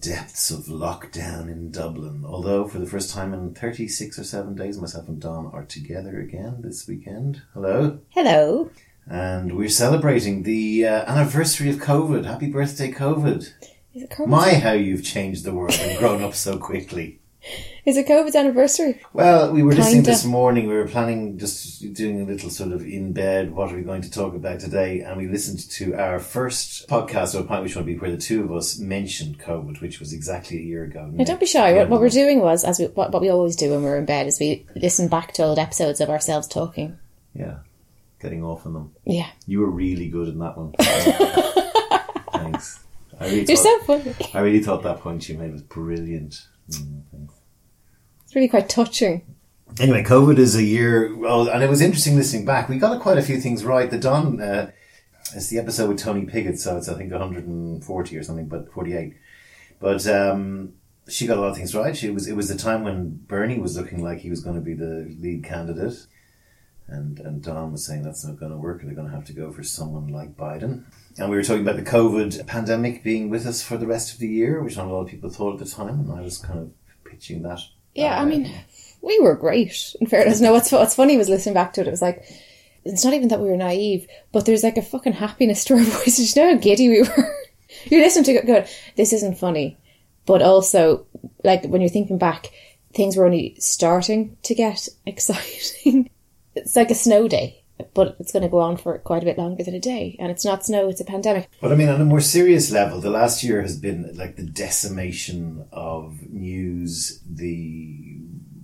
depths of lockdown in Dublin. Although, for the first time in 36 or 7 days, myself and Don are together again this weekend. Hello. Hello. And we're celebrating the uh, anniversary of COVID. Happy birthday, COVID. Is it COVID? My, how you've changed the world and grown up so quickly. Is it COVID's anniversary? Well, we were listening Kinda. this morning. We were planning just doing a little sort of in bed. What are we going to talk about today? And we listened to our first podcast, or a point which would be where the two of us mentioned COVID, which was exactly a year ago. Now, don't be shy. What, what we're doing was, as we, what, what we always do when we're in bed, is we listen back to old episodes of ourselves talking. Yeah, getting off on them. Yeah. You were really good in that one. thanks. I really, You're thought, so funny. I really thought that point you made was brilliant. Mm, thanks. Really quite touching. Anyway, COVID is a year. Well, and it was interesting listening back. We got quite a few things right. The Don, uh, it's the episode with Tony Piggott, so it's I think 140 or something, but 48. But um, she got a lot of things right. She was. It was the time when Bernie was looking like he was going to be the lead candidate, and and Don was saying that's not going to work. They're going to have to go for someone like Biden. And we were talking about the COVID pandemic being with us for the rest of the year, which not a lot of people thought at the time, and I was kind of pitching that. Yeah, I mean, we were great. In fairness, no. What's what's funny was listening back to it. It was like it's not even that we were naive, but there's like a fucking happiness to our voices. You know how giddy we were. you listen to it, going, "This isn't funny," but also like when you're thinking back, things were only starting to get exciting. it's like a snow day, but it's going to go on for quite a bit longer than a day, and it's not snow; it's a pandemic. But I mean, on a more serious level, the last year has been like the decimation of news, the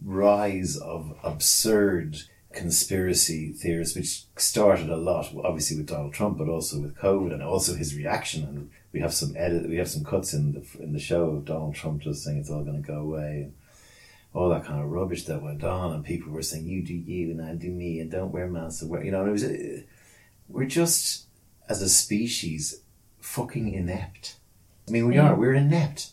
rise of absurd conspiracy theories, which started a lot, obviously with Donald Trump, but also with COVID, and also his reaction. And we have some edit, we have some cuts in the in the show of Donald Trump just saying it's all going to go away. All that kind of rubbish that went on, and people were saying, "You do you, and I do me, and don't wear masks." And wear, you know, it was. uh, We're just as a species fucking inept. I mean, we are. We're inept.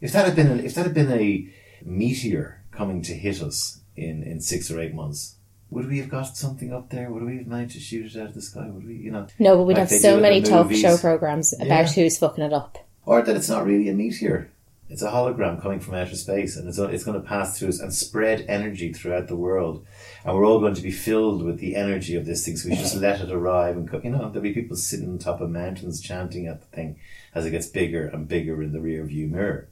If that had been, a, if that had been a meteor coming to hit us in in six or eight months, would we have got something up there? Would we have managed to shoot it out of the sky? Would we, you know, No, but we'd Like have so many talk show programs about Yeah. who's fucking it up. or that it's not really a meteor. It's a hologram coming from outer space, and it's it's going to pass through us and spread energy throughout the world, and we're all going to be filled with the energy of this thing. So we just let it arrive, and you know there'll be people sitting on top of mountains chanting at the thing as it gets bigger and bigger in the rear view mirror.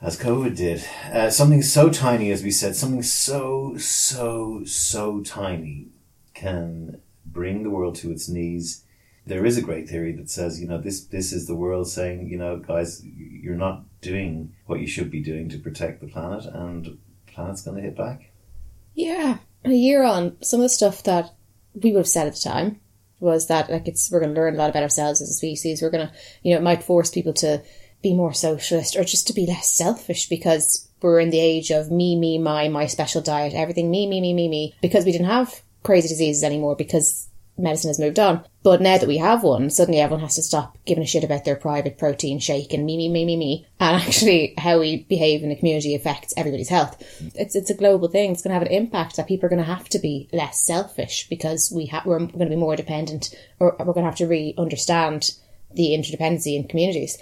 As COVID did, uh, something so tiny, as we said, something so so so tiny can bring the world to its knees there is a great theory that says, you know, this this is the world saying, you know, guys, you're not doing what you should be doing to protect the planet, and the planet's going to hit back. Yeah, a year on, some of the stuff that we would have said at the time was that like it's we're going to learn a lot about ourselves as a species. We're going to, you know, it might force people to be more socialist or just to be less selfish because we're in the age of me, me, my, my special diet, everything me, me, me, me, me. Because we didn't have crazy diseases anymore because medicine has moved on. But now that we have one, suddenly everyone has to stop giving a shit about their private protein shake and me, me, me, me, me. And actually, how we behave in the community affects everybody's health. It's it's a global thing. It's going to have an impact that people are going to have to be less selfish because we ha- we're going to be more dependent, or we're going to have to really understand the interdependency in communities.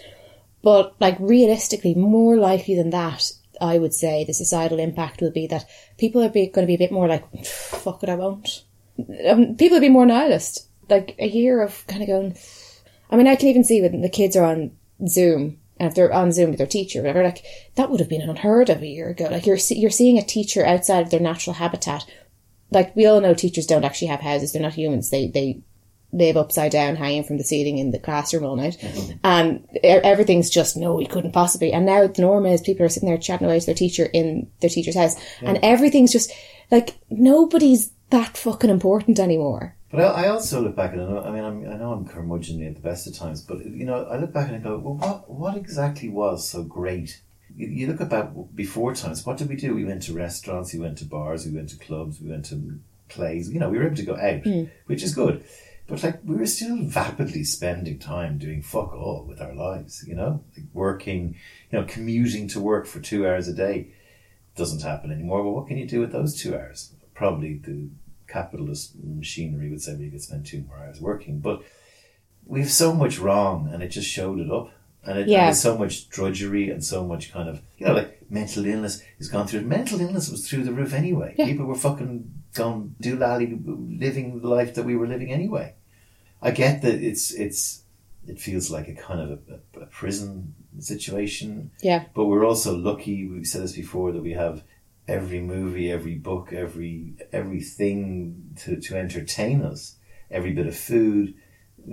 But like realistically, more likely than that, I would say the societal impact will be that people are be, going to be a bit more like, fuck it, I won't um, people would be more nihilist. Like a year of kind of going. I mean, I can even see when the kids are on Zoom and if they're on Zoom with their teacher, or whatever, like that would have been unheard of a year ago. Like you're you're seeing a teacher outside of their natural habitat. Like we all know, teachers don't actually have houses; they're not humans. They they live upside down, hanging from the ceiling in the classroom all night, and e- everything's just no, we couldn't possibly. And now the norm is people are sitting there chatting away to their teacher in their teacher's house, and everything's just like nobody's that fucking important anymore. But I, I also look back and I mean, I'm, I know I'm curmudgeonly at the best of times, but you know, I look back and I go, well, what what exactly was so great? You, you look about before times. What did we do? We went to restaurants, we went to bars, we went to clubs, we went to plays. You know, we were able to go out, hmm. which is good. But like, we were still vapidly spending time doing fuck all with our lives. You know, like working, you know, commuting to work for two hours a day doesn't happen anymore. But what can you do with those two hours? Probably the capitalist machinery would say we could spend two more hours working. But we have so much wrong, and it just showed it up. And, it, Yeah. and so much drudgery and so much kind of, you know, like mental illness has gone through. Mental illness was through the roof anyway. Yeah. People were fucking gone doolally living the life that we were living anyway. I get that it's it's it feels like a kind of a, a, a prison situation, Yeah. but we're also lucky. We've said this before that we have every movie, every book, every everything to, to entertain us, every bit of food.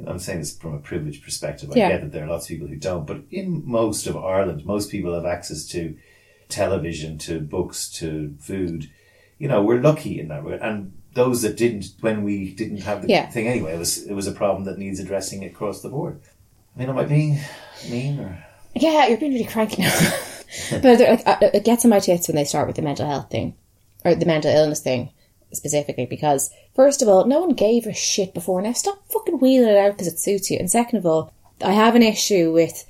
I'm saying this from a privileged perspective. I Yeah. get that there are lots of people who don't, but in most of Ireland, most people have access to television, to books, to food. You know, we're lucky in that way. And those that didn't, when we didn't have the Yeah. thing anyway, it was it was a problem that needs addressing across the board. I mean, am I being mean or? Yeah, you're being really cranky now. but it gets on my tits when they start with the mental health thing, or the mental illness thing specifically, because first of all, no one gave a shit before. Now stop fucking wheeling it out because it suits you. And second of all, I have an issue with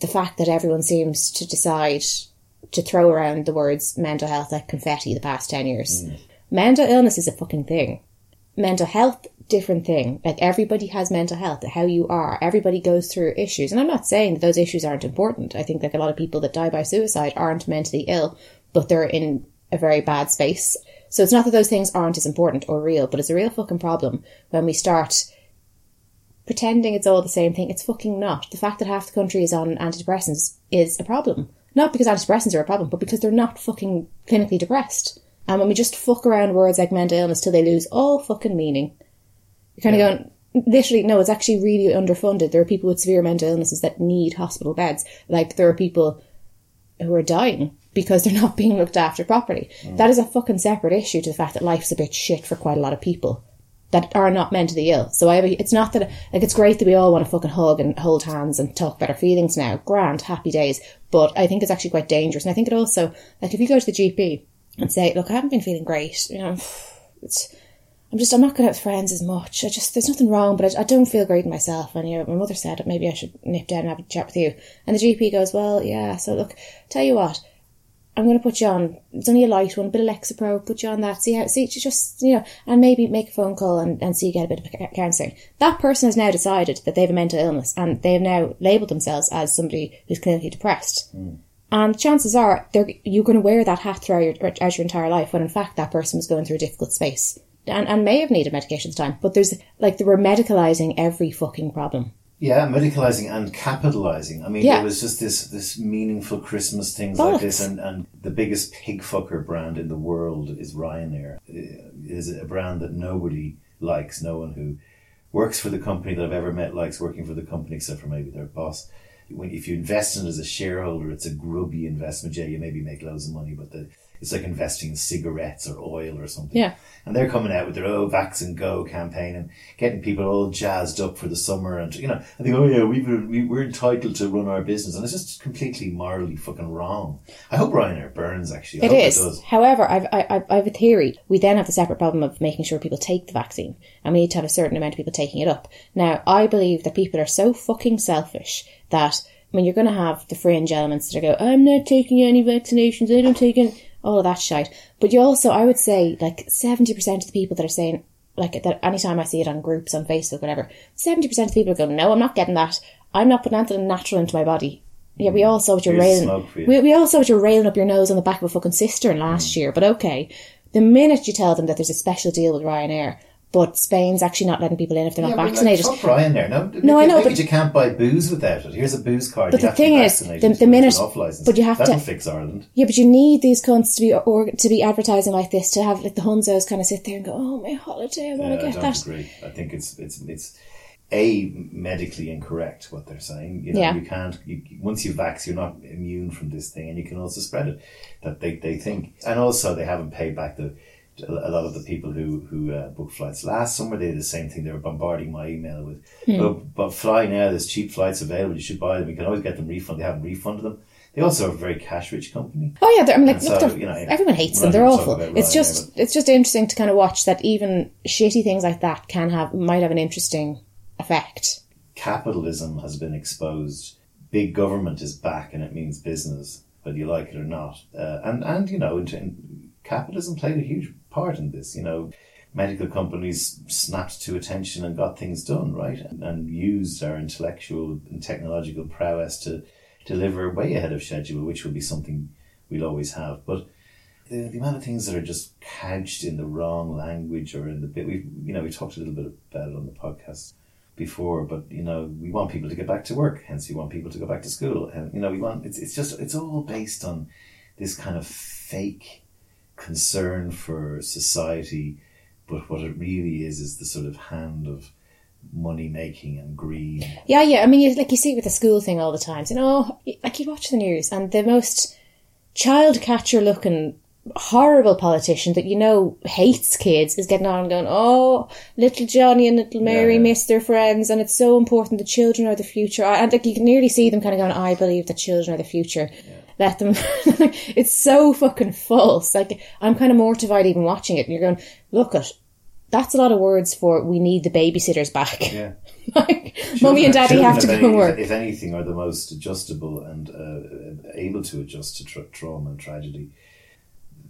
the fact that everyone seems to decide to throw around the words mental health like confetti the past 10 years. Mm. Mental illness is a fucking thing mental health different thing. Like everybody has mental health how you are. Everybody goes through issues. And i'm not saying that those issues aren't important. I think like a lot of people that die by suicide aren't mentally ill but they're in a very bad space. So it's not that those things aren't as important or real but it's a real fucking problem when we start pretending it's all the same thing. It's fucking not. The fact that half the country is on antidepressants is a problem. Not because antidepressants are a problem but because they're not fucking clinically depressed. And when we just fuck around words like mental illness till they lose all fucking meaning, you're kind of going, literally, no, it's actually really underfunded. There are people with severe mental illnesses that need hospital beds. Like, there are people who are dying because they're not being looked after properly. Mm. That is a fucking separate issue to the fact that life's a bit shit for quite a lot of people that are not mentally ill. So I have a, it's not that, like, it's great that we all want to fucking hug and hold hands and talk about our feelings now. Grand, happy days. But I think it's actually quite dangerous. And I think it also, like, if you go to the GP and say, look, I haven't been feeling great, you know, it's, I'm just, I'm not going out with friends as much. I just, there's nothing wrong, but I, I don't feel great in myself. And, you know, my mother said maybe I should nip down and have a chat with you. And the GP goes, well, yeah, so look, tell you what, I'm going to put you on, it's only a light one, a bit of Lexapro, put you on that, see how, see, just, you know, and maybe make a phone call and, and see you get a bit of counselling. That person has now decided that they have a mental illness and they have now labelled themselves as somebody who's clinically depressed. Hmm. And chances are they're, you're going to wear that hat throughout your, your entire life when in fact that person was going through a difficult space. And, and may have needed medication at the time. But there's, like, they were medicalizing every fucking problem. Yeah, medicalizing and capitalizing. I mean, Yeah. there was just this this meaningful Christmas things like this, and, and the biggest pig fucker brand in the world is Ryanair. It is a brand that nobody likes. No one who works for the company that I've ever met likes working for the company, except for maybe their boss. When if you invest in it as a shareholder, it's a grubby investment. Yeah, you maybe make loads of money, but the, it's like investing in cigarettes or oil or something. Yeah. And they're coming out with their oh vax and go campaign and getting people all jazzed up for the summer and you know I think oh yeah we've we, we're entitled to run our business and it's just completely morally fucking wrong. I hope Ryanair burns actually. I It is. It does. However, I've, I, I have a theory. We then have the separate problem of making sure people take the vaccine, and we need to have a certain amount of people taking it up. Now, I believe that people are so fucking selfish that I mean, you're going to have the fringe elements that are go, I'm not taking any vaccinations. I don't take any, Oh, all of that shite. But you also, I would say, like seventy percent of the people that are saying. Like that, anytime I see it on groups on Facebook, whatever, seventy percent of people are going, "No, I'm not getting that. I'm not putting anything natural into my body." Yeah, we mm. all saw what you're Here's railing. you. We, we all saw what you're railing up your nose on the back of a fucking cistern last mm. year, but okay. The minute you tell them that there's a special deal with Ryanair, but Spain's actually not letting people in if they're not Yeah, but, vaccinated. Like, fuck Ryanair. No, No, I know, but- you can't buy booze without it. Here's a booze card. But you the thing is, the- the minute- but you have That'll to- fix Ireland. yeah, but you need these cunts to be or to be advertising like this to have like the Hunzos kind of sit there and go, "Oh, my holiday, I want Uh, to I get don't that." agree. I think it's it's it's a medically incorrect what they're saying. You know, Yeah. you can't. You, once you vax, you're not immune from this thing, and you can also spread it. That they, they think, and also they haven't paid back the a lot of the people who who uh, booked flights last summer. They did the same thing. They were bombarding my email with, Hmm. "Oh, but fly now. There's cheap flights available. You should buy them. You can always get them refunded. They haven't refunded them. They also are a very cash rich company. Oh yeah, they're, I mean, like, look, so, you know, everyone hates them. They're awful. It's just, it's just interesting to kind of watch that even shitty things like that can have might have an interesting effect. capitalism has been exposed. Big government is back, and it means business, whether you like it or not. Uh, and and you know, capitalism played a huge part in this. You know, medical companies snapped to attention and got things done, right? And, and used our intellectual and technological prowess to deliver way ahead of schedule, which will be something we'll always have. But the, the amount of things that are just couched in the wrong language or in the bit we you know we talked a little bit about it on the podcast before but you know we want people to get back to work hence we want people to go back to school and you know we want it's, it's just it's all based on this kind of fake concern for society but what it really is is the sort of hand of money making and greed Yeah, yeah. I mean, you, like you see it with the school thing all the time. You know, like you watch the news and the most child catcher looking horrible politician that you know hates kids is getting on and going, oh, little Johnny and little Mary Yeah. miss their friends and it's so important. The children are the future. And like you can nearly see them kind of going, I believe the children are the future. Let them. it's so fucking false. Like I'm kind of mortified even watching it. And you're going, look at. That's a lot of words for we need the babysitters back. yeah like, mummy and daddy have to go and work. If anything, are the most adjustable and uh, able to adjust to tra- trauma and tragedy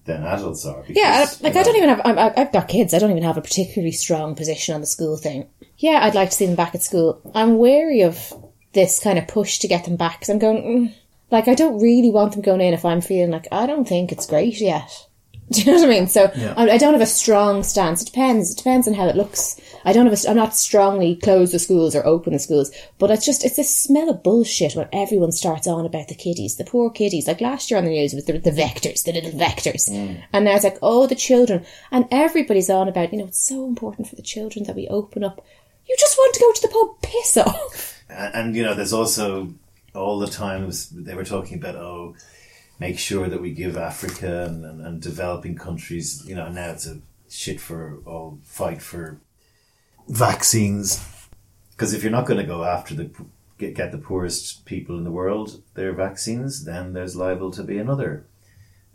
than adults are. Because, Yeah, like you I don't even have. I'm, I've got kids. I don't even have a particularly strong position on the school thing. Yeah, I'd like to see them back at school. I'm wary of this kind of push to get them back because I'm going. Mm, like I don't really want them going in if I'm feeling like I don't think it's great yet. Do you know what I mean? So Yeah. I, I don't have a strong stance. It depends. It depends on how it looks. I don't have. A, I'm not strongly close the schools or open the schools, but it's just it's this smell of bullshit when everyone starts on about the kiddies, the poor kiddies. Like last year on the news with the, the vectors, the little vectors, mm. and now it's like oh the children, and everybody's on about you know it's so important for the children that we open up. You just want to go to the pub, piss off. And, and you know, there's also all the times they were talking about oh, make sure that we give Africa and, and, and developing countries. You know, now it's a shit for all fight for vaccines because if you're not going to go after the get, get the poorest people in the world their vaccines, then there's liable to be another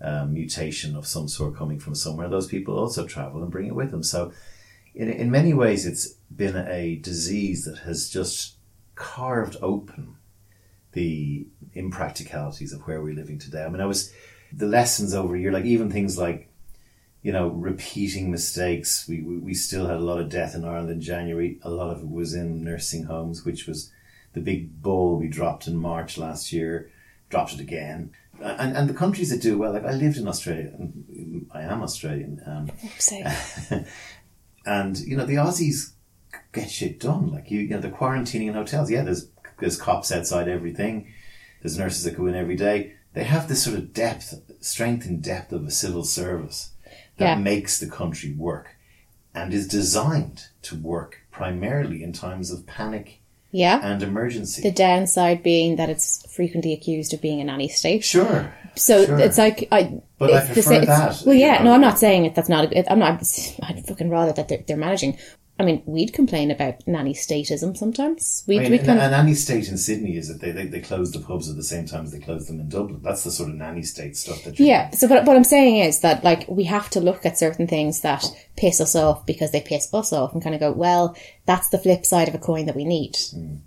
um, mutation of some sort coming from somewhere. Those people also travel and bring it with them. So, in, in many ways, it's been a disease that has just carved open the impracticalities of where we're living today. I mean, I was the lessons over a year, like even things like you know, repeating mistakes. We, we, we still had a lot of death in Ireland in January. A lot of it was in nursing homes, which was the big ball we dropped in March last year, dropped it again. And, and the countries that do well, like I lived in Australia, I am Australian, um, So, and you know the Aussies get shit done. Like you, you know, the quarantining in hotels. Yeah, there's there's cops outside everything. There's nurses that go in every day. They have this sort of depth, strength and depth of a civil service that Yeah. makes the country work, and is designed to work primarily in times of panic yeah. and emergency. The downside being that it's frequently accused of being a nanny state. sure, So Sure. it's like I. But I the prefer it's- that, Well, yeah, no, I'm not saying it. That's not. A, I'm not. I'd fucking rather that they're, they're managing. I mean, we'd complain about nanny statism sometimes. We'd, I mean, we'd and, kind of. and nanny state in Sydney is that they, they, they close the pubs at the same time as they close them in Dublin. That's the sort of nanny state stuff that you Yeah. So, but what I'm saying is that like we have to look at certain things that piss us off because they piss us off, and kind of go, well, that's the flip side of a coin that we need. Hmm.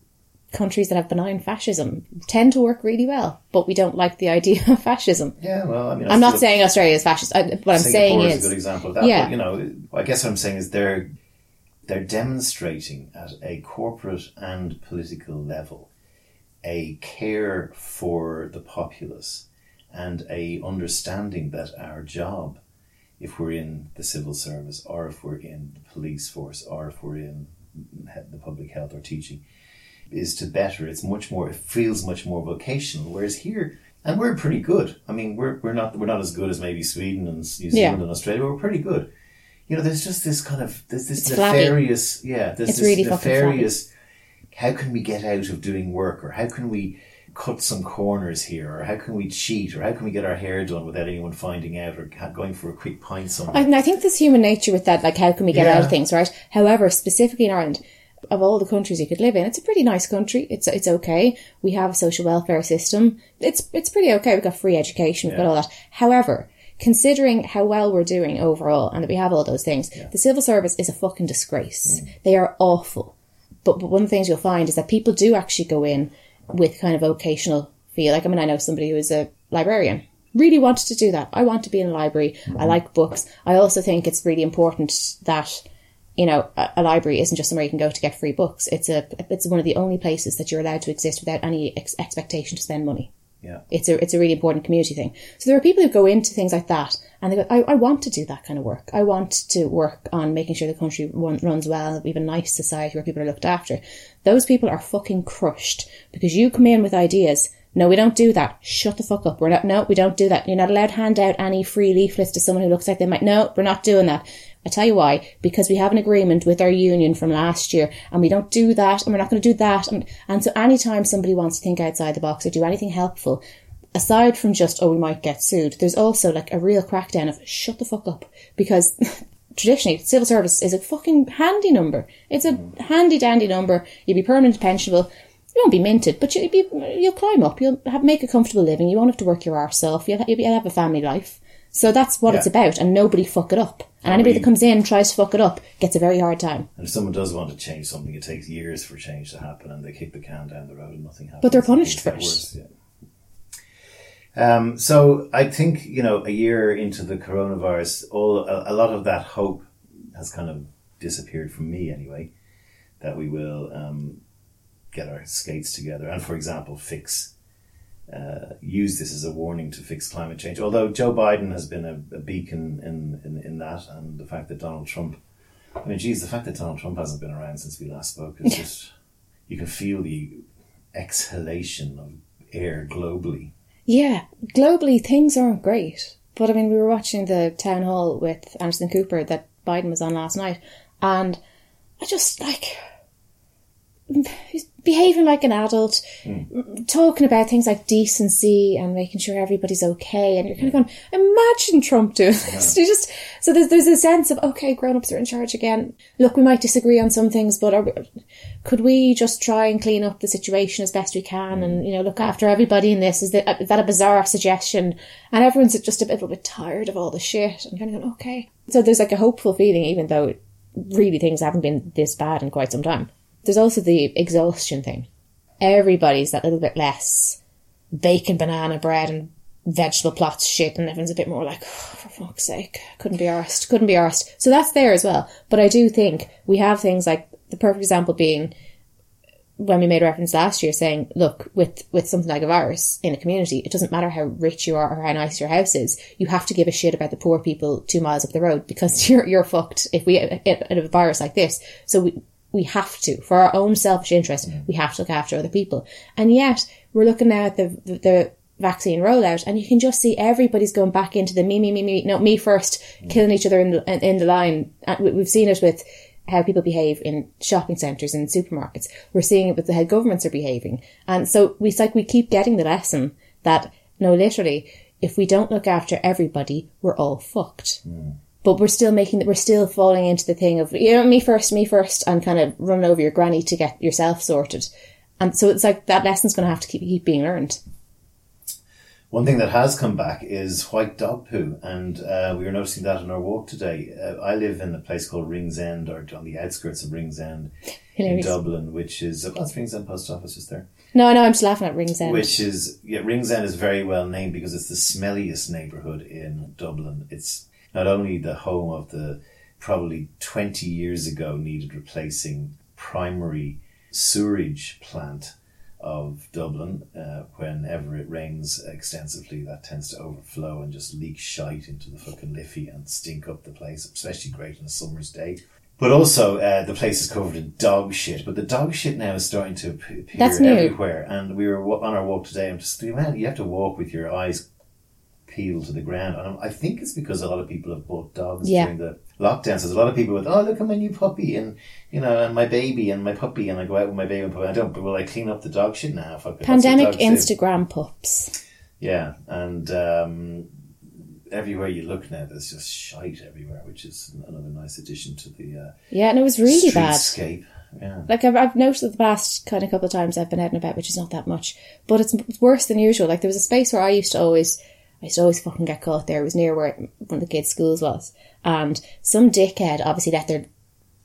Countries that have benign fascism tend to work really well, but we don't like the idea of fascism. Yeah, well, I mean, I I'm not saying Australia is fascist. I, what I'm saying Singapore is, is a good example of that. Yeah. But, you know, I guess what I'm saying is they're they're demonstrating at a corporate and political level a care for the populace and a understanding that our job, if we're in the civil service or if we're in the police force or if we're in the public health or teaching, is to better. It's much more. It feels much more vocational. Whereas here, and we're pretty good. I mean, we're we're not we're not as good as maybe Sweden and New Zealand Yeah. and Australia. But we're pretty good. You know, there's just this kind of there's this It's flabby. nefarious. Yeah, there's It's this really fucking nefarious. How can we get out of doing work, or how can we cut some corners here, or how can we cheat, or how can we get our hair done without anyone finding out, or going for a quick pint somewhere? I, and I think there's human nature with that. Like, how can we get Yeah. out of things, right? However, specifically in Ireland, of all the countries you could live in, it's a pretty nice country. It's it's okay. We have a social welfare system. It's it's pretty okay. We've got free education. We've got all that. However, considering how well we're doing overall and that we have all those things, the civil service is a fucking disgrace. Mm. They are awful. But, but one of the things you'll find is that people do actually go in with kind of vocational feel. Like, I mean, I know somebody who is a librarian. really wanted to do that. I want to be in a library. I mm. like books. I also think it's really important that you know, a, a, library isn't just somewhere you can go to get free books. It's a, it's one of the only places that you're allowed to exist without any ex- expectation to spend money. Yeah. It's a, it's a really important community thing. So there are people who go into things like that and they go, I, I want to do that kind of work. I want to work on making sure the country run, runs well. We have a nice society where people are looked after. Those people are fucking crushed because you come in with ideas no, we don't do that. Shut the fuck up. We're not, no, we don't do that. You're not allowed to hand out any free leaflets to someone who looks like they might, no, we're not doing that. I tell you why, because we have an agreement with our union from last year and we don't do that and we're not going to do that. And, and so anytime somebody wants to think outside the box or do anything helpful, aside from just, oh, we might get sued, there's also like a real crackdown of shut the fuck up because traditionally civil service is a fucking handy number. It's a handy dandy number. You'd be permanent pensionable you won't be minted, but you'll be, you'll climb up. You'll have make a comfortable living. You won't have to work your arse off. You'll, you'll have a family life. So that's what Yeah. it's about, and nobody fuck it up. And anybody that comes in tries to fuck it up gets a very hard time. And if someone does want to change something, it takes years for change to happen, and they kick the can down the road and nothing happens. But they're punished things get for it. Um, so I think you know, a year into the coronavirus, all a, a lot of that hope has kind of disappeared from me anyway. That we will um, get our skates together, and for example, fix. Uh, use this as a warning to fix climate change. Although Joe Biden has been a, a beacon in, in, in that, and the fact that Donald Trump I mean, geez, the fact that Donald Trump hasn't been around since we last spoke is just, you can feel the exhalation of air globally. Yeah, globally things aren't great. But I mean, we were watching the town hall with Anderson Cooper that Biden was on last night, and I just like he's behaving like an adult, hmm. talking about things like decency and making sure everybody's okay. And you're kind of going, imagine Trump doing this. You just so there's there's a sense of okay, grown ups are in charge again. Look, we might disagree on some things, but are we, could we just try and clean up the situation as best we can and hmm. you know look after everybody in this? Is that is that a bizarre suggestion? And everyone's just a little bit tired of all the shit and kind of going okay. So there's like a hopeful feeling, even though really things haven't been this bad in quite some time. There's also the exhaustion thing. Everybody's that little bit less bacon, banana bread, and vegetable plots shit, and everyone's a bit more like, "Oh, for fuck's sake, couldn't be arsed, couldn't be arsed. So that's there as well. But I do think we have things like the perfect example being when we made reference last year saying, look, with, with something like a virus in a community, it doesn't matter how rich you are or how nice your house is. You have to give a shit about the poor people two miles up the road because you're, you're fucked if we get a virus like this. So we, we have to, for our own selfish interest, mm-hmm. we have to look after other people. And yet we're looking now at the, the, the vaccine rollout and you can just see everybody's going back into the me, me, me, me, no, me first, mm-hmm. killing each other in the, in the line. And we- we've seen it with how people behave in shopping centres and supermarkets. We're seeing it with the how governments are behaving. And so we, it's like we keep getting the lesson that, no, literally, if we don't look after everybody, we're all fucked. Mm-hmm. But we're still making, we're still falling into the thing of, you know, me first, me first, and kind of run over your granny to get yourself sorted. And so it's like that lesson's going to have to keep, keep being learned. One thing that has come back is white dog poo, and uh, we were noticing that on our walk today. Uh, I live in a place called Ringsend, or on the outskirts of Ringsend, in Dublin, which is, oh, that's Ringsend Post Office just there. No, no, I'm just laughing at Ringsend. Which is, yeah, Ringsend is very well named because it's the smelliest neighbourhood in Dublin. It's not only the home of the probably 20 years ago needed replacing primary sewerage plant of Dublin. Uh, whenever it rains extensively, that tends to overflow and just leak shite into the fucking Liffey and stink up the place, especially great on a summer's day. But also, uh, the place is covered in dog shit. But the dog shit now is starting to ap- appear That's new. everywhere. And we were on our walk today, and just man, you have to walk with your eyes peeled to the ground. And I think it's because a lot of people have bought dogs Yeah. during the lockdown. So there's a lot of people with, oh, look at my new puppy, and you know, and my baby, and my puppy, and I go out with my baby and puppy. I don't, but will I clean up the dog shit now? Fuck it, Pandemic dogs do. Instagram pups. Yeah, and um, everywhere you look now, there's just shite everywhere, which is another nice addition to the uh, Yeah, and it was really bad. Yeah. Like I've, I've noticed the past kind of couple of times I've been out and about, which is not that much, but it's, it's worse than usual. Like there was a space where I used to always, I used to always fucking get caught there. It was near where one of the kids' schools was, and some dickhead obviously let their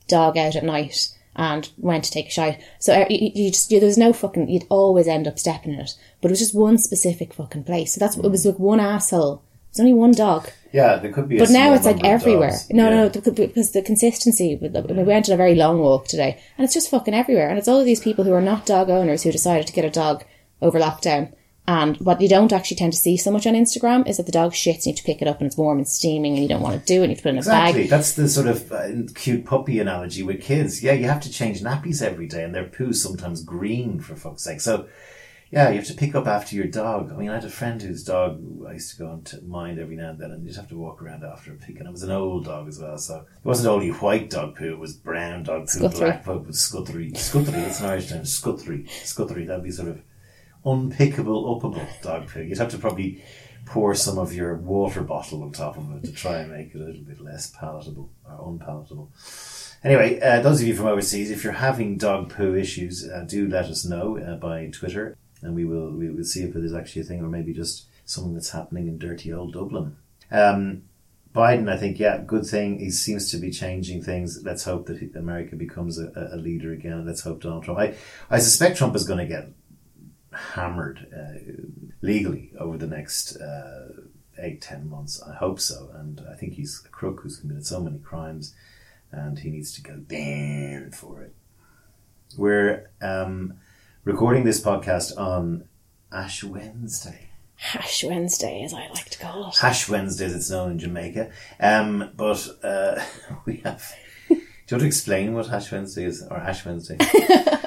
dog out at night, and went to take a shite. So uh, you, you just, you, there was no fucking, you'd always end up stepping in it. But it was just one specific fucking place. So that's, it was like one asshole. It's only one dog. Yeah, there could be. A But now it's like everywhere. No, Yeah. no, because the consistency. We went on a very long walk today, and it's just fucking everywhere. And it's all of these people who are not dog owners who decided to get a dog over lockdown. And what you don't actually tend to see so much on Instagram is that the dog shits and you have to pick it up and it's warm and steaming and you don't want to do it and you have to put it in a Exactly. bag. That's the sort of uh, cute puppy analogy with kids. Yeah, you have to change nappies every day, and their poo's sometimes green for fuck's sake. So, yeah, you have to pick up after your dog. I mean, I had a friend whose dog I used to go and to mind every now and then, and you'd have to walk around after a pick. And it was an old dog as well, so it wasn't only white dog poo; it was brown dog poo, Scuthery. black poo, with scuttery. Scuttery. It's an Irish term. Scuttery. Scuttery. That'd be sort of unpickable, upable dog poo. You'd have to probably pour some of your water bottle on top of it to try and make it a little bit less palatable or unpalatable. Anyway, uh, those of you from overseas, if you're having dog poo issues, uh, do let us know uh, by Twitter, and we will we will see if it is actually a thing or maybe just something that's happening in dirty old Dublin. Um, Biden, I think, yeah, good thing. He seems to be changing things. Let's hope that America becomes a, a- leader again. Let's hope Donald Trump. I, I suspect Trump is going to get hammered uh, legally over the next uh, eight, ten months. I hope so. And I think he's a crook who's committed so many crimes and he needs to go down for it. We're um, recording this podcast on Ash Wednesday. Hash Wednesday, as I like to call it. Ash Wednesday, as it's known in Jamaica. Um, but uh, we have. Do you want to explain what Ash Wednesday is, or Ash Wednesday?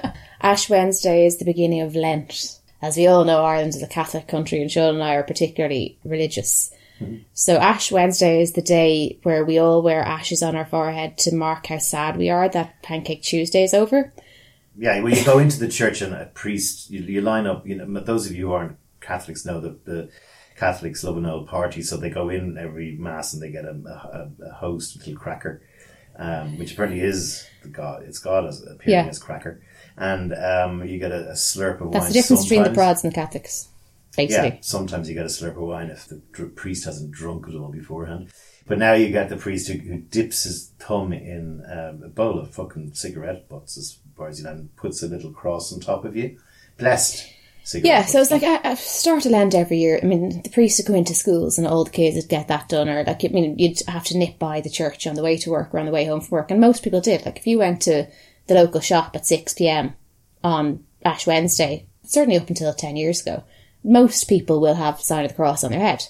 Ash Wednesday is the beginning of Lent. As we all know, Ireland is a Catholic country and Sean and I are particularly religious. So Ash Wednesday is the day where we all wear ashes on our forehead to mark how sad we are that Pancake Tuesday is over. Yeah, well, you go into the church and a priest, you, you line up, you know, those of you who aren't Catholics know that the Catholics love an old party, so they go in every mass and they get a, a, a host, a little cracker, um, which apparently is the God, it's God as appearing Yeah. as cracker. And um, you get a, a slurp of That's wine. the difference between the sometimes. Prods and the Catholics, basically. Yeah, sometimes you get a slurp of wine if the dr- priest hasn't drunk it all beforehand. But now you get the priest who, who dips his thumb in um, a bowl of fucking cigarette butts as far as you know, and puts a little cross on top of you. Blessed cigarette. Yeah, so it's like I, I start a Lent every year. I mean, the priests would go into schools and all the kids would get that done, or like I mean, you'd have to nip by the church on the way to work or on the way home from work, and most people did. Like if you went to the local shop at six pm on Ash Wednesday, certainly up until ten years ago, most people will have sign of the cross on their head.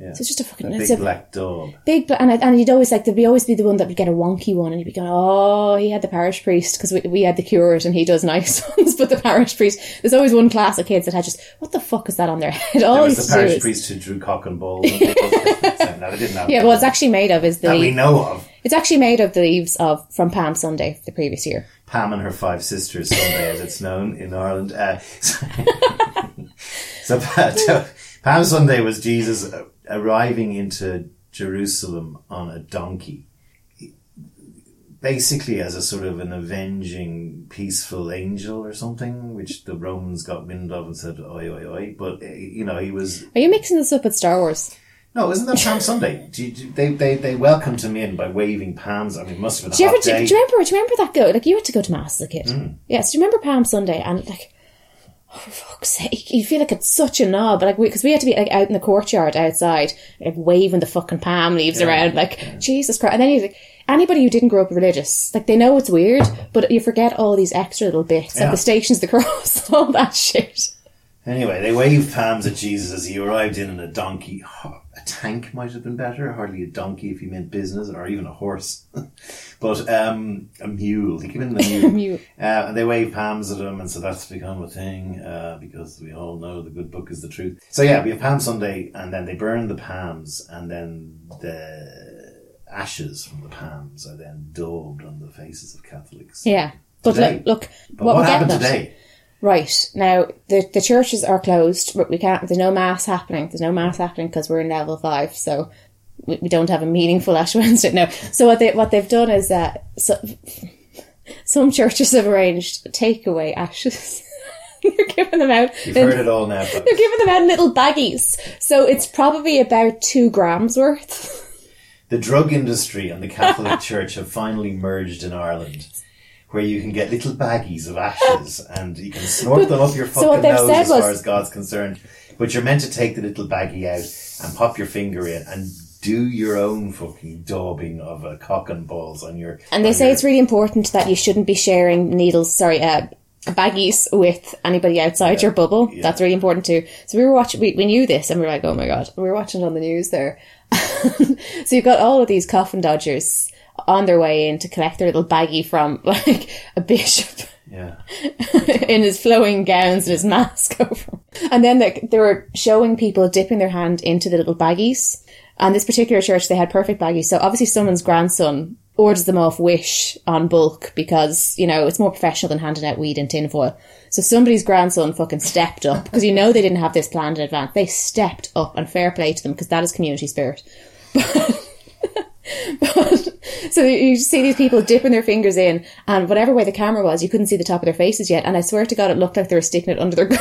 Yeah. So it's just a fucking a big a black dog. big, and and you'd always like there'd be always be the one that would get a wonky one, and you'd be going, oh, he had the parish priest because we, we had the curate and he does nice ones, but the parish priest. There's always one class of kids that had just what the fuck is that on their head? All There oh, was the parish priest who drew cock and balls. And people. didn't have Yeah, well, it's actually made of is the that we know of. It's actually made of the leaves of from Palm Sunday the previous year. Pam and her five sisters Sunday, as it's known in Ireland. Uh, so, so Pa- Palm Sunday was Jesus uh, arriving into Jerusalem on a donkey, basically as a sort of an avenging, peaceful angel or something, which the Romans got wind of and said, "Oi, oi, oi!" But uh, you know, he was Are you mixing this up with Star Wars? No, isn't that Palm Sunday? Do you, do- they they they welcomed him in by waving palms. I mean, it must have been a Do you ever do, do you remember? Do you remember that go? Like you had to go to mass as a kid. Mm. Yes. do you remember Palm Sunday and like? Oh, for fuck's sake! You feel like it's such a knob, but like because we, had to be like out in the courtyard outside, like waving the fucking palm leaves around, like Jesus Christ. And then you like anybody who didn't grow up religious, like they know it's weird, but you forget all these extra little bits, Yeah. like the stations, of the cross, all that shit. Anyway, they waved palms at Jesus as he arrived in on a donkey. A tank might have been better, hardly a donkey if you meant business, or even a horse. but um, a mule. He came in on a mule. mule. Uh, and they wave palms at him, and so that's become a thing uh, because we all know the good book is the truth. So yeah, we have Palm Sunday, and then they burn the palms, and then the ashes from the palms are then daubed on the faces of Catholics. Yeah, but Today. look, look But what, what, happened today? Right now, the the churches are closed. but We can't. There's no mass happening. There's no mass happening because we're in level five, so we, we don't have a meaningful Ash Wednesday now. So what they what they've done is that so, some churches have arranged takeaway ashes. They're giving them out. You've in- heard it all now. folks. They're giving them out in little baggies, so it's probably about two grams worth. The drug industry and the Catholic Church have finally merged in Ireland, where you can get little baggies of ashes and you can snort them up your so what fucking they've nose as far was- as God's concerned. But you're meant to take the little baggie out and pop your finger in and do your own fucking daubing of a cock and balls on your. And they say your- it's really important that you shouldn't be sharing needles, sorry, uh, baggies with anybody outside your bubble. yeah. That's really important too. So we were watching, we, we knew this and we were like, oh my god. We were watching it on the news there. so you've got all of these coffin dodgers on their way in to collect their little baggie from like a bishop. Yeah. in his flowing gowns and his mask over. And then they, they were showing people dipping their hand into the little baggies. And this particular church, they had perfect baggies. So obviously someone's grandson orders them off Wish on bulk because, you know, it's more professional than handing out weed in tinfoil. So somebody's grandson fucking stepped up because you know they didn't have this planned in advance. They stepped up and fair play to them because that is community spirit. So you see these people dipping their fingers in, and whatever way the camera was, you couldn't see the top of their faces yet. And I swear to God, it looked like they were sticking it under their gum.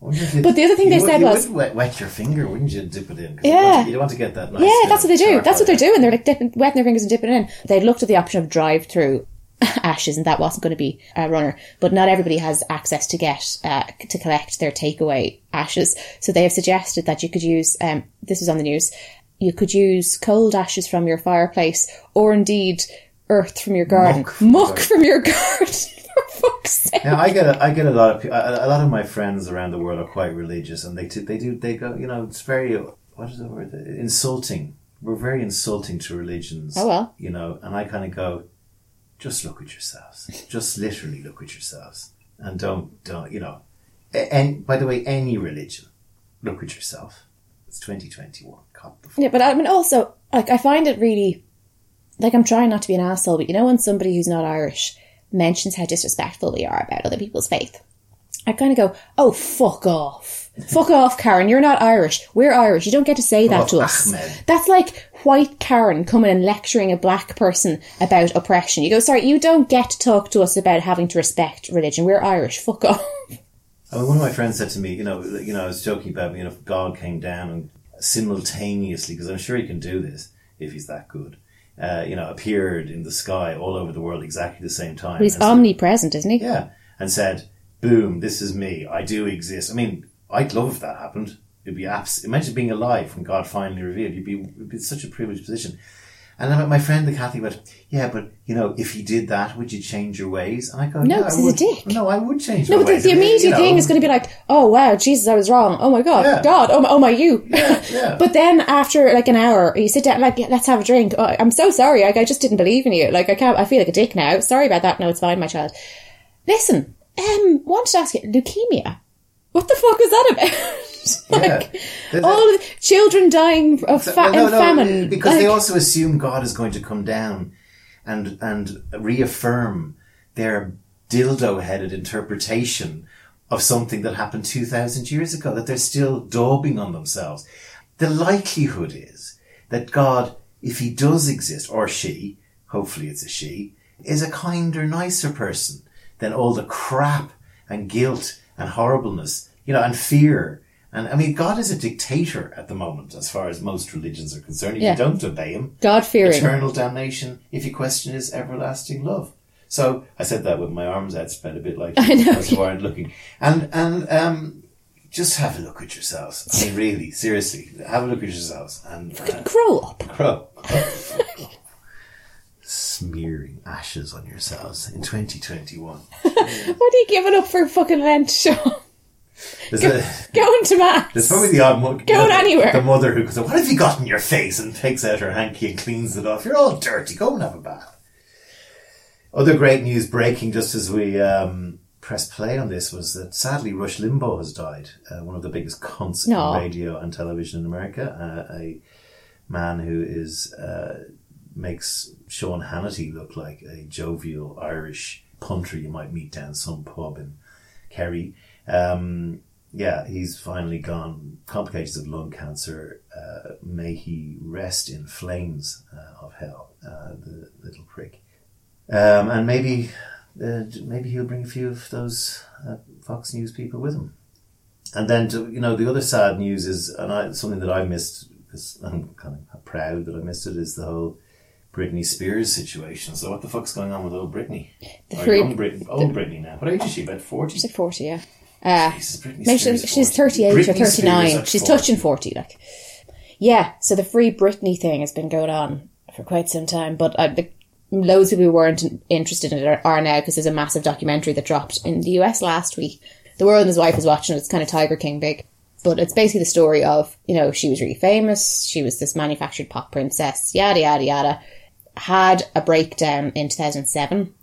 Wonder But the other thing they would- said you was- would wet, wet your finger, wouldn't you? Dip it in. 'Cause You Yeah. want, to, you want to get that nice. Yeah, that's what they do. That's what they're doing. They're like dipping, wetting their fingers and dipping it in. They looked at the option of drive-through ashes, and that wasn't going to be a runner. But not everybody has access to get uh, to collect their takeaway ashes. So they have suggested that you could use. Um, this was on the news. You could use cold ashes from your fireplace, or indeed earth from your garden, Muck from muck from your garden. For fuck's sake! Yeah, I get a, I get a lot of a, a lot of my friends around the world are quite religious, and they t- they do they go you know it's very what is the word insulting. We're very insulting to religions. Oh, well. you know, and I kind of go, just look at yourselves, just literally look at yourselves, and don't don't you know, and by the way, any religion, look at yourself. It's twenty twenty one. Cop fuck. Yeah, but I mean, also, like, I find it really, like, I'm trying not to be an asshole, but you know, when somebody who's not Irish mentions how disrespectful we are about other people's faith, I kind of go, oh, fuck off. fuck off, Karen. You're not Irish. We're Irish. You don't get to say that to us. Ahmed. That's like white Karen coming and lecturing a black person about oppression. You go, sorry, you don't get to talk to us about having to respect religion. We're Irish. Fuck off. I mean, one of my friends said to me, you know, you know, I was joking about, you know, if God came down and simultaneously, because I'm sure he can do this if he's that good, uh, you know, appeared in the sky all over the world exactly the same time. But he's omnipresent, isn't he? Yeah, and said, "Boom, this is me. I do exist." I mean, I'd love if that happened. It'd be abs- Imagine being alive when God finally revealed. You'd be, it'd be such a privileged position. And then my friend, the Catholic, went, "Yeah, but you know, if he did that, would you change your ways?" And I go, No, "Yeah, 'cause I he's a dick. No, I would change No, my but the, ways. the I mean, you immediate know, thing is going to be like, oh wow, Jesus, I was wrong. Oh my god, Yeah. God, oh my, oh my, you. yeah. But then after like an hour, you sit down, like, let's have a drink. Oh, I'm so sorry. Like, I just didn't believe in you. Like, I can't, I feel like a dick now. Sorry about that. No, it's fine, my child. Listen, um, wanted to ask you, leukemia. What the fuck is that about? like, There's all the children dying of fa- Well, no, no, famine. because they also assume God is going to come down and and reaffirm their dildo-headed interpretation of something that happened two thousand years ago. That they're still daubing on themselves. The likelihood is that God, if He does exist, or she, hopefully it's a she, is a kinder, nicer person than all the crap and guilt and horribleness, you know, and fear. And I mean, God is a dictator at the moment, as far as most religions are concerned. If Yeah. you don't obey Him, God fearing. eternal damnation. If you question His everlasting love. So I said that with my arms outspread, a bit like I know. as you aren't looking. And and um, just have a look at yourselves. I mean, really, seriously, have a look at yourselves and uh, Grow up. crow. Smearing ashes on yourselves in 2021. What are you giving up for fucking Lent, Sean? There's, a, Going to mass. there's probably the odd mo- Going anywhere. The mother who goes, "What have you got in your face?" and takes out her hanky and cleans it off. You're all dirty. Go and have a bath. Other great news breaking just as we um, press play on this was that sadly Rush Limbaugh has died. Uh, one of the biggest cons No. in radio and television in America. Uh, a man who is uh, makes Sean Hannity look like a jovial Irish punter you might meet down some pub in Kerry. Um, yeah, he's finally gone. Complications of lung cancer. Uh, may he rest in flames uh, of hell, uh, the little prick. Um, and maybe, uh, maybe he'll bring a few of those uh, Fox News people with him. And then, to, you know, the other sad news is, and I, something that I missed because I'm kind of proud that I missed it, is the whole Britney Spears situation. So what the fuck's going on with old Britney? The free- young Brit- old Britney now. What age is she? About forty. She's like 40, yeah. Uh, Jesus, maybe Spears she's, she's 40. 38 or Britney Spears 39. She's 40. touching 40, like. Yeah, so the free Britney thing has been going on for quite some time, but I, the, loads of people who weren't interested in it are, are now because there's a massive documentary that dropped in the US last week. The world and his wife is watching it. It's kind of Tiger King big. But it's basically the story of, you know, she was really famous. She was this manufactured pop princess, yada, yada, yada. Had a breakdown in 2007.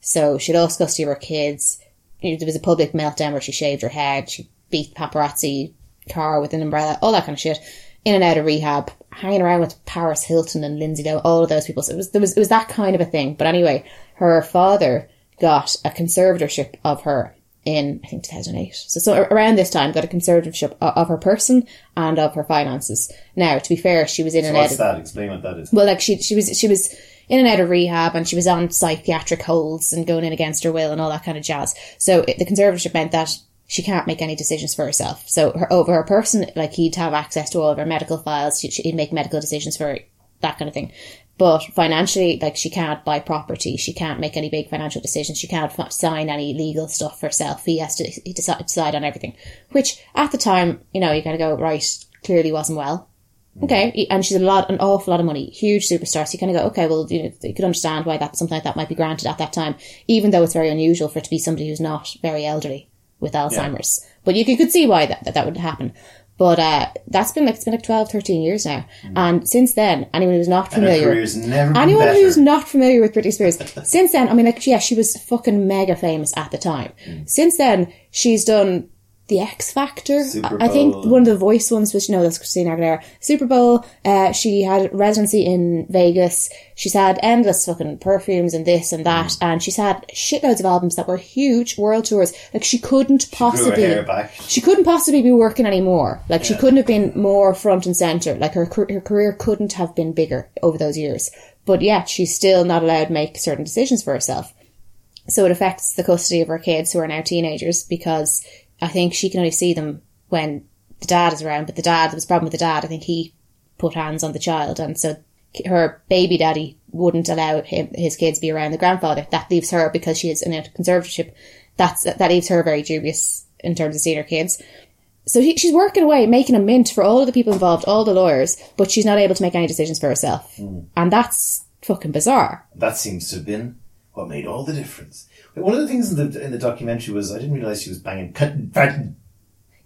So she lost custody of her kids. You know, There was a public meltdown where she shaved her head. She beat paparazzi car with an umbrella, all that kind of shit. In and out of rehab, hanging around with Paris Hilton and Lindsay Lohan, all of those people. So it was, there was, it was that kind of a thing. But anyway, her father got a conservatorship of her in, I think, 2008. So, so around this time, got a conservatorship of her person and of her finances. Now, to be fair, she was in and out What's that? Explain what that is. well, like she she was she was in and out of rehab, and she was on psychiatric holds and going in against her will and all that kind of jazz. So it, the conservatorship meant that she can't make any decisions for herself. So her, over her person, like he'd have access to all of her medical files. She, she'd make medical decisions for that kind of thing. But financially, like she can't buy property, she can't make any big financial decisions, she can't f- sign any legal stuff herself. He has to he decide, decide on everything, which at the time, you know, you kind of go right. Clearly wasn't well. Okay, and she's a lot, an awful lot of money, huge superstar. So you kind of go, okay, well, you know, you could understand why that something like that might be granted at that time, even though it's very unusual for it to be somebody who's not very elderly with Alzheimer's. But you, could- you could see why that, that that would happen. But uh, that's been like it's been like 12, 13 years now, and since then, anyone who's not familiar, never anyone who's not familiar with Britney Spears, since then, I mean, like, yeah, she was fucking mega famous at the time. Since then, she's done the X Factor. I, think one of the voice ones was no, that's Christina Aguilera. Super Bowl. Uh, she had residency in Vegas. She's had endless fucking perfumes and this and that, Mm. and she's had shitloads of albums that were huge world tours. Like she couldn't her possibly she couldn't possibly be working anymore. Like she couldn't have been more front and center. Like her her career couldn't have been bigger over those years. But yet she's still not allowed to make certain decisions for herself. So it affects the custody of her kids who are now teenagers because I think she can only see them when the dad is around. But the dad, there was a problem with the dad. I think he put hands on the child, and so her baby daddy wouldn't allow him his kids be around the grandfather. That leaves her because she is in a conservatorship. That's that leaves her very dubious in terms of seeing her kids. So he, she's working away, making a mint for all of the people involved, all the lawyers, but she's not able to make any decisions for herself, mm. and that's fucking bizarre. That seems to have been what made all the difference. One of the things in the in the documentary was I didn't realize she was banging cutting fat.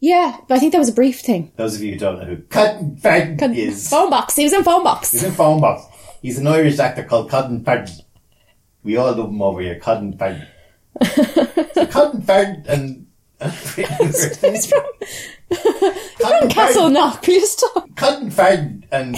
Yeah, but I think that was a brief thing. Those of you who don't know who cutting fat is, Phone box. He was in phone box. he's in phone box. He's an Irish actor called Cotton Fad. We all love him over here, Cotton Fad. so Cotton and. and He's from Cotton Castleknock. You stop? Cotton Fad and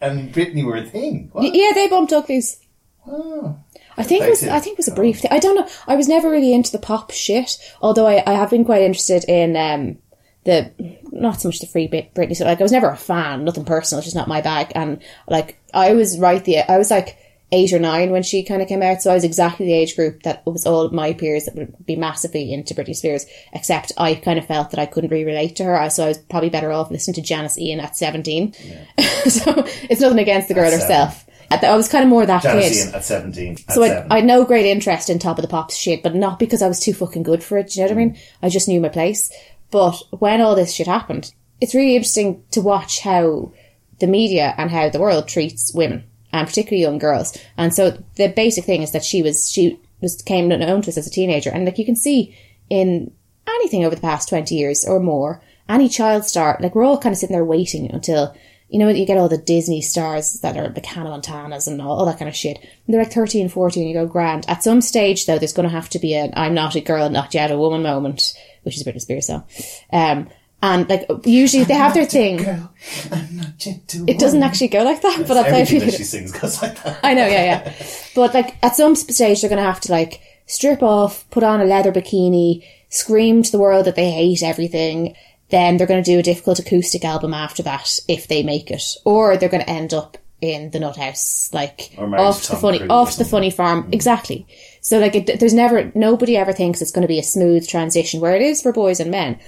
and Britney were a thing. What? Yeah, they bumped uglies. Oh. I think it was. I think it was a brief thing. I don't know. I was never really into the pop shit. Although I, I have been quite interested in um, the not so much the free bit Britney. So like I was never a fan. Nothing personal. It's just not my bag. And like I was right. The I was like eight or nine when she kind of came out. So I was exactly the age group that was all my peers that would be massively into Britney Spears. Except I kind of felt that I couldn't really relate to her. So I was probably better off listening to Janis Ian at seventeen. so it's nothing against the girl seven. I was kind of more that kid. Janis Ian at 17. At So I. I had no great interest in Top of the Pops shit, but not because I was too fucking good for it. Do you know what I mm. mean? I just knew my place. But when all this shit happened, it's really interesting to watch how the media and how the world treats women and particularly young girls. And so the basic thing is that she was she was came known to us as a teenager, and like you can see in anything over the past twenty years or more, any child star, like we're all kind of sitting there waiting until you know, you get all the Disney stars that are like Hannah Montanas and all, all that kind of shit. And they're like 13, 14, and you go, grand. At some stage, though, there's going to have to be an I'm not a girl, not yet a woman moment, which is a Britney Spears song. Um, and like, usually they have their thing. Girl, I'm not yet too It doesn't actually go like that, but I'll play. That she sings goes like that. I know, yeah, yeah. But like at some stage, they're going to have to like strip off, put on a leather bikini, scream to the world that they hate everything. Then they're going to do a difficult acoustic album after that if they make it, or they're going to end up in the nut house, like off to the funny, Cruise off the funny farm. Exactly. So like, it, there's never nobody ever thinks it's going to be a smooth transition where it is for boys and men.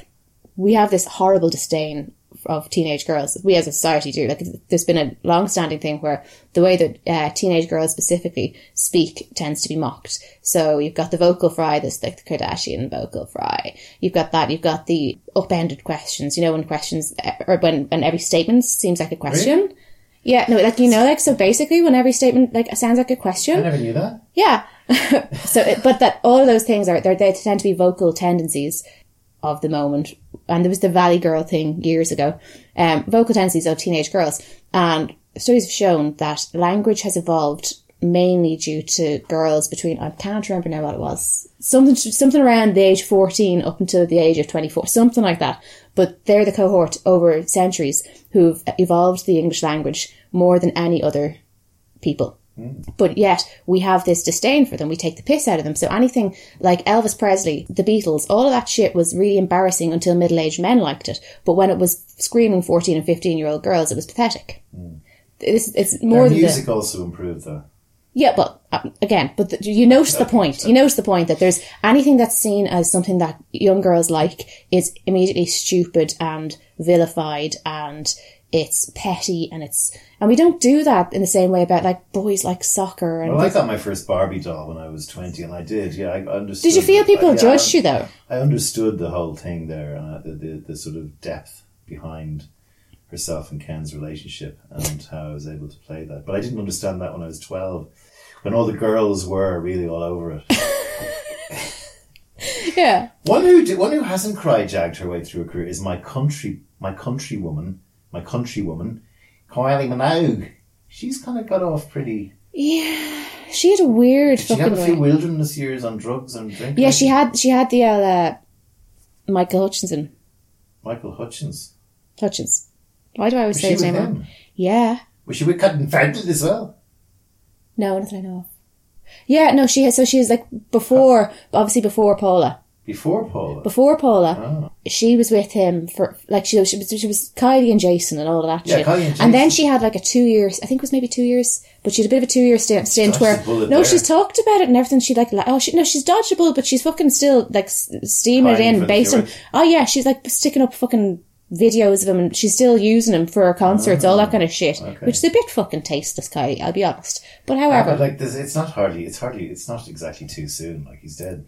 We have this horrible disdain of teenage girls. We as a society do. Like there's been a long-standing thing where the way that uh, teenage girls specifically speak tends to be mocked. So you've got the vocal fry, this like the Kardashian vocal fry. You've got that. You've got the upended questions. You know when questions uh, or when when every statement seems like a question. Really? Yeah, no, like you know, like so basically when every statement like sounds like a question. I never knew that. Yeah. so, it, but that all of those things are they tend to be vocal tendencies of the moment. And there was the Valley Girl thing years ago. Um, vocal tendencies of teenage girls, and studies have shown that language has evolved mainly due to girls between I can't remember now what it was something something around the age fourteen up until the age of twenty four something like that. But they're the cohort over centuries who've evolved the English language more than any other people. But yet we have this disdain for them. We take the piss out of them. So anything like Elvis Presley, the Beatles, all of that shit was really embarrassing until middle-aged men liked it. But when it was screaming 14 and 15 year old girls, it was pathetic. It's, it's more Their music the, also improved though. yeah, but uh, again, but the, you notice the point. You notice the point that there's anything that's seen as something that young girls like is immediately stupid and vilified and it's petty and it's and we don't do that in the same way about like boys like soccer and Well, I got my first Barbie doll when I was twenty, and I did. Yeah, I understood. did you feel people I, yeah, judged you though? I understood the whole thing there, uh, the, the the sort of depth behind herself and Ken's relationship, and how I was able to play that. But I didn't understand that when I was twelve, when all the girls were really all over it. Yeah. One who one who hasn't cry jagged her way through a career is my country my countrywoman, my countrywoman, Kylie Minogue. She's kind of got off pretty. Yeah. She had a weird She fucking had a few way. wilderness years on drugs and drinking. Yeah, she had she had the uh, Michael Hutchinson. Michael Hutchence. Hutchence. Why do I always Was say his name wrong? Yeah. Was she with Cotton Fenton as well? No, nothing I know of. Yeah, no, she has. So she was like before, obviously before Paula. Before Paula. Before Paula, Oh. she was with him for like she, she was she was Kylie and Jason and all of that Yeah, shit. Kylie and Jason. and then she had like a two years, I think it was maybe two years, but she had a bit of a two year stint, stint where no, there. she's talked about it and everything. She like, oh she no, she's bullet, but she's fucking still like steaming it in based on. Oh yeah, she's like sticking up fucking videos of him and she's still using him for her concerts, all that kind of shit, Ah, okay. which is a bit fucking tasteless, Kylie. I'll be honest. But Yeah, however, but like this, it's not hardly. It's hardly. It's not exactly too soon. Like he's dead.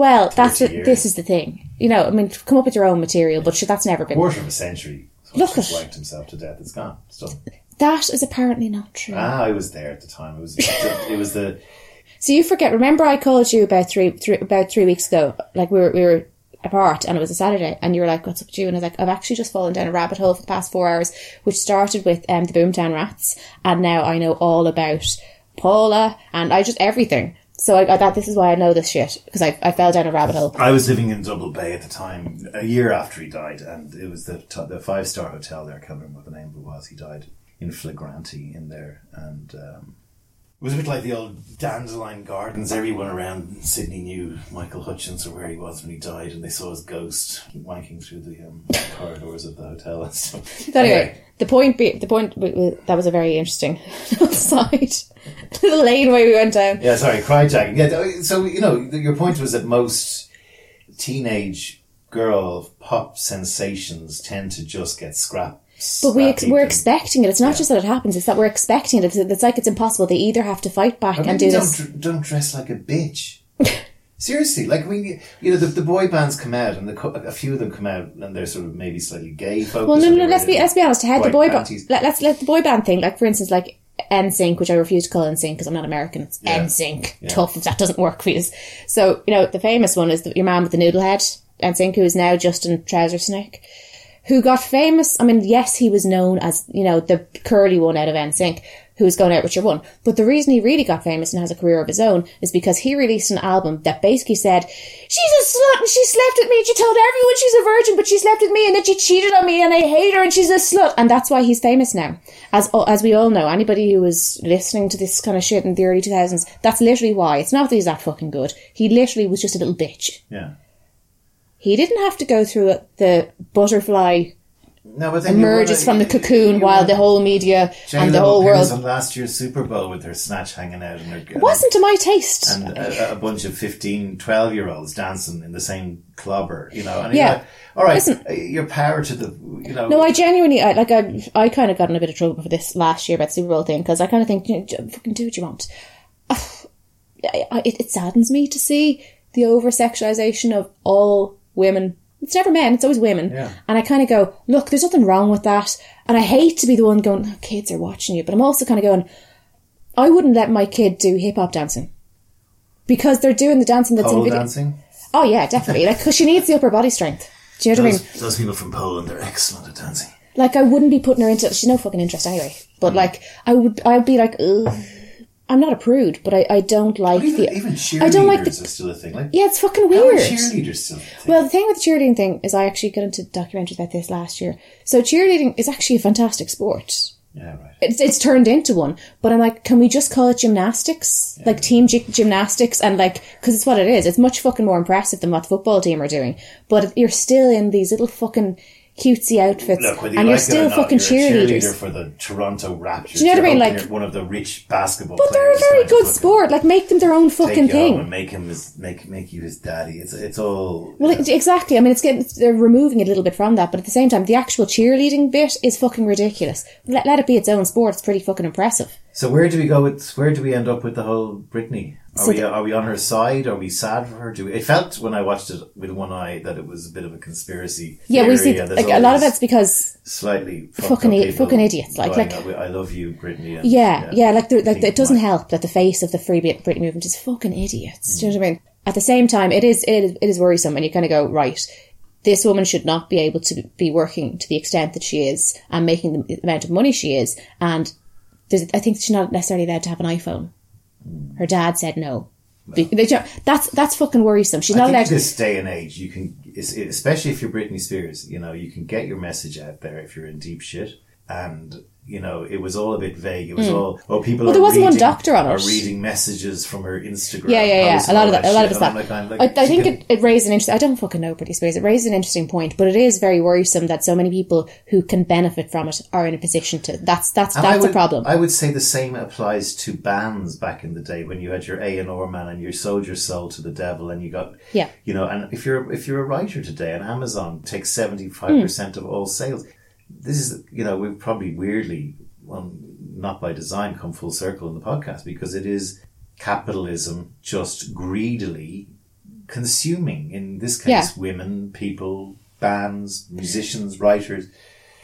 Well, that's 30 it. years. This is the thing. You know, I mean, come up with your own material, but shit, that's never been. Quarter of a century. Look at- himself to death. It's gone. That is apparently not true. Ah, I was there at the time. It was. It was the. So you forget. Remember, I called you about three, three about three weeks ago. Like we were we were apart, and it was a Saturday, and you were like, "What's up with you?" And I was like, "I've actually just fallen down a rabbit hole for the past four hours, which started with um, the Boomtown Rats, and now I know all about Paula, and I just everything." So I, I thought this is why I know this shit because I, I fell down a rabbit hole. I was living in Double Bay at the time, a year after he died, and it was the t- the five star hotel there. I can't remember what the name of it was. He died in flagranti in there, and um, it was a bit like the old dandelion gardens. Everyone around Sydney knew Michael Hutchence or where he was when he died, and they saw his ghost wanking through the um, corridors of the hotel and stuff. So anyway, the point be, the point w- w- that was a very interesting side little laneway we went down. Yeah, sorry, cryjacking. Yeah, so you know, your point was that most teenage girl pop sensations tend to just get scrapped. But we ex- we're expecting it. It's not Yeah. just that it happens; it's that we're expecting it. It's, it's like it's impossible. They either have to fight back and do don't this. dr- don't dress like a bitch. Seriously, like we, you know, the, the boy bands come out, and the, co- a few of them come out, and they're sort of maybe slightly gay. Well, no, or no, let's be let's be honest. How the boy band? Let, let's let the boy band thing. Like for instance, like NSYNC, which I refuse to call NSYNC because I'm not American. It's Yeah. NSYNC. Tough if that doesn't work for you. So you know the famous one is the, your man with the noodle head, NSYNC, who is now Justin Trouser Snake, who got famous. I mean, yes, he was known as you know the curly one out of NSYNC. Who was going out with your one? But the reason he really got famous and has a career of his own is because he released an album that basically said, "She's a slut and she slept with me. and She told everyone she's a virgin, but she slept with me and then she cheated on me and I hate her and she's a slut." And that's why he's famous now. As as we all know, anybody who was listening to this kind of shit in the early two thousands, that's literally why. It's not that he's that fucking good. He literally was just a little bitch. Yeah. He didn't have to go through the butterfly No, but emerges from the cocoon while the whole media J-Lo and the whole world on last year's Super Bowl with her snatch hanging out and her wasn't to my taste. and a, a bunch of 15, 12 year olds dancing in the same clobber, you know. And Yeah. like, all right, Listen. uh, your power to the you know. No, I genuinely, I, like, I, I kind of got in a bit of trouble for this last year about the Super Bowl thing because I kind of think, you know, fucking do what you want. It, it saddens me to see the over sexualization of all women. It's never men, it's always women. Yeah. And I kind of go, look, there's nothing wrong with that. And I hate to be the one going, oh, kids are watching you. But I'm also kind of going, I wouldn't let my kid do hip hop dancing because they're doing the dancing that's in pole video. dancing. Oh yeah, definitely. Like, because she needs the upper body strength. Do you know what I mean? Those, those people from Poland, they're excellent at dancing. Like I wouldn't be putting her into. She's no fucking interest anyway. But mm. like I would, I'd be like, Ugh. I'm not a prude, but I, I don't like Even, the. even cheerleaders I don't like the. are still a thing. Like, Yeah, it's fucking weird. cheerleaders still? Well, the thing with the cheerleading thing is, I actually got into documentaries about this last year. So cheerleading is actually a fantastic sport. yeah, right. It's, it's turned into one, but I'm like, can we just call it gymnastics, like team gy- gymnastics, and like, because it's what it is. It's much fucking more impressive than what the football team are doing. But you're still in these little fucking cutesy outfits, Look, and like you're still not, fucking you're cheerleaders. cheerleader for the Toronto Raptors. Do you know what I mean? Like- one of the rich basketball players? But they're a very good sport. Like, make them their own fucking thing. and make him his, make make you his daddy. It's it's all. Well, it- exactly. I mean, it's getting they're removing it a little bit from that, but at the same time, the actual cheerleading bit is fucking ridiculous. Let, let it be its own sport. It's pretty fucking impressive. So where do we go with? Where do we end up with the whole Britney? Are So we are we on her side? Are we sad for her? Do we, it felt when I watched it with one eye that it was a bit of a conspiracy. Yeah, we see like a lot of it's because slightly fucking fucking idiots, like- like- oh, I, I love you, Britney. And, yeah, yeah, like they're- like it doesn't help that the face of the free Brit- Britney movement is fucking idiots. Do you know mm. what I mean? At the same time, it is it is, it is worrisome, and you kind of go right. This woman should not be able to be working to the extent that she is and making the amount of money she is. And there's, I think she's not necessarily allowed to have an iPhone. Her dad said no. Be- they don't- That's that's fucking worrisome. She's I not allowed. To, this day and age, you can, especially if you're Britney Spears, you know, you can get your message out there if you're in deep shit. And you know, it was all a bit vague. It was all oh, people. Hmm. Well, are there wasn't one reading- doctor on Are it. reading messages from her Instagram. Yeah, yeah, yeah. A lot of that. A lot of that. Like, like, I, I think can- it, it raised an interesting. I don't fucking know Britney Spears. It raised an interesting point, but it is very worrisome that so many people who can benefit from it are in a position to. That's that's And that's would, a problem. I would say the same applies to bands back in the day when you had your A and R man and you sold your soul to the devil and you got Yeah. you know and if you're if you're a writer today and Amazon takes seventy five percent of all sales, this is you know we've probably weirdly well not by design come full circle in the podcast because it is capitalism just greedily consuming in this case Yeah. women people bands musicians writers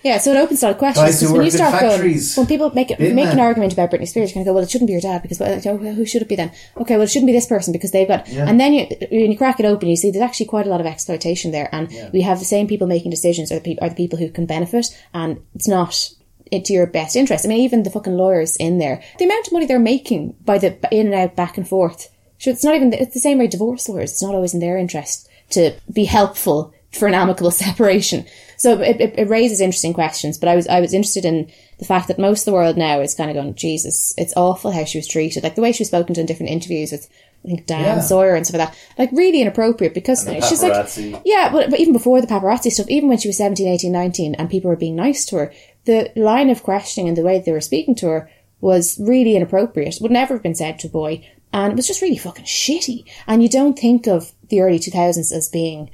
yeah, so it opens a lot of questions. Guys when you start going, when people make it, make an argument about Britney Spears, you're going to go, well, it shouldn't be your dad because well, who should it be then? Okay, well, it shouldn't be this person because they've got. Yeah. And then you when you crack it open, you see there's actually quite a lot of exploitation there, and we have the same people making decisions are the, pe- are the people who can benefit, and it's not into your best interest. I mean, even the fucking lawyers in there, the amount of money they're making by the in and out, back and forth. Sure, it's not even. It's the same way divorce lawyers. It's not always in their interest to be helpful for an amicable separation. So it, it, it raises interesting questions. But I was I was interested in the fact that most of the world now is kind of going, Jesus, it's awful how she was treated. Like the way she was spoken to in different interviews with. I think Dan Yeah. Sawyer and stuff like that. Like really inappropriate because the she's like, yeah, but, but even before the paparazzi stuff, even when she was 17, 18, 19 and people were being nice to her, the line of questioning and the way they were speaking to her was really inappropriate. Would never have been said to a boy. And it was just really fucking shitty. And you don't think of the early 2000s as being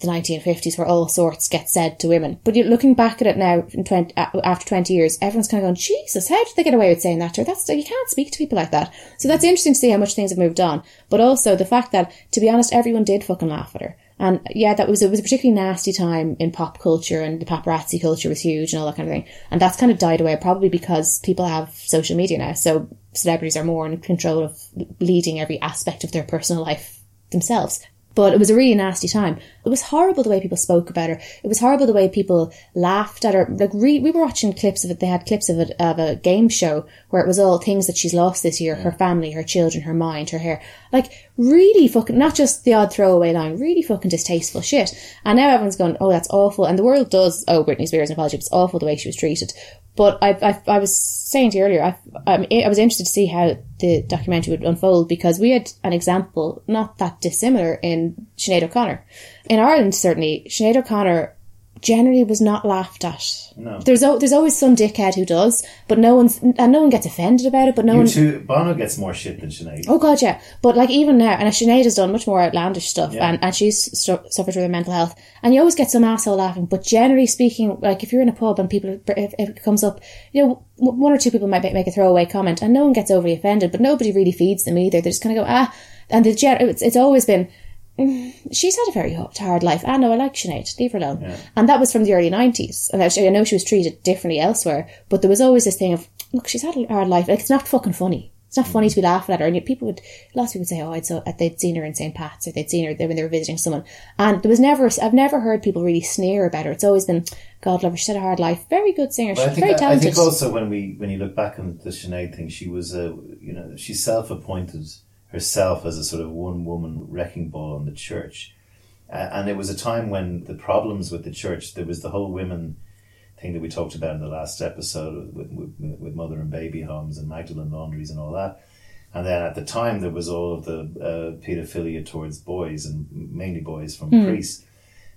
the 1950s where all sorts get said to women. But you're looking back at it now in 20, uh, after 20 years, everyone's kind of going, Jesus, how did they get away with saying that to her? That's, you can't speak to people like that. So that's interesting to see how much things have moved on. But also the fact that, to be honest, everyone did fucking laugh at her. And yeah, that was, it was a particularly nasty time in pop culture and the paparazzi culture was huge and all that kind of thing. And that's kind of died away probably because people have social media now. So celebrities are more in control of leading every aspect of their personal life themselves. But it was a really nasty time. It was horrible the way people spoke about her. It was horrible the way people laughed at her. Like re- we were watching clips of it. They had clips of it of a game show where it was all things that she's lost this year: her family, her children, her mind, her hair. Like really fucking not just the odd throwaway line. Really fucking distasteful shit. And now everyone's going, "Oh, that's awful." And the world does owe Britney Spears an apology. It's awful the way she was treated. But I, I, I was saying to you earlier, I, I was interested to see how the documentary would unfold because we had an example not that dissimilar in Sinead O'Connor. In Ireland, certainly, Sinead O'Connor generally was not laughed at. No. There's o- there's always some dickhead who does, but no one's and no one gets offended about it. But no You one. two, Bono gets more shit than Sinead. Oh god, yeah. But like even now, and Sinead has done much more outlandish stuff, Yeah. and, and she's stu- suffered with her mental health. And you always get some asshole laughing. But generally speaking, like if you're in a pub and people, if, if it comes up, you know, w- one or two people might make, a throwaway comment, and no one gets overly offended. But nobody really feeds them either. They're just kind of go ah, and the gen- it's, it's always been. "Mm, She's had a very hard hard life. I know I like Sinead. Leave her alone. And that was from the early 90s. And I know she was treated differently elsewhere, but there was always this thing of, look, she's had a hard life. Like, it's not fucking funny. It's not funny to be laughing at her. And people would, lots of people would say, oh, I'd so, they'd seen her in St. Pat's or they'd seen her when they were visiting someone. And there was never, I've never heard people really sneer about her. It's always been, God love her, she's had a hard life. Very good singer. She's very I talented. think also when we when you look back on the Sinead thing, she was a you know she self appointed herself as a sort of one woman wrecking ball in the church, uh, and it was a time when the problems with the church there was the whole women thing that we talked about in the last episode with with, with mother and baby homes and Magdalene laundries and all that. And then at the time, there was all of the uh, paedophilia towards boys and mainly boys from Hmm. priests.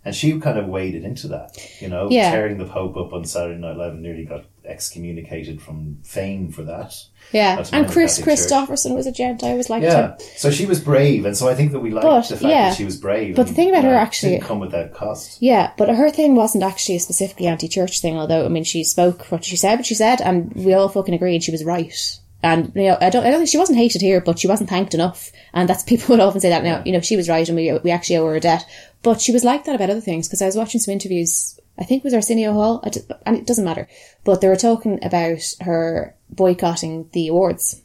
And she kind of waded into that, you know, Yeah. tearing the Pope up on Saturday Night Live and nearly got excommunicated from fame for that. yeah. And Kris Kristofferson was a gent. I always liked him. Yeah. So she was brave. And so I think that we liked But, the fact yeah. that she was brave. But the thing about her know, actually- Didn't come without cost. Yeah, but her thing wasn't actually a specifically anti-church thing. Although I mean, she spoke what she said, what she said, and we all fucking agreed she was right. And you know, I don't, I don't think she wasn't hated here, but she wasn't thanked enough. And that's people would often say that now. You know, she was right, and we we actually owe her a debt. But she was like that about other things because I was watching some interviews. I think it was Arsenio Hall, and it doesn't matter. But they were talking about her boycotting the awards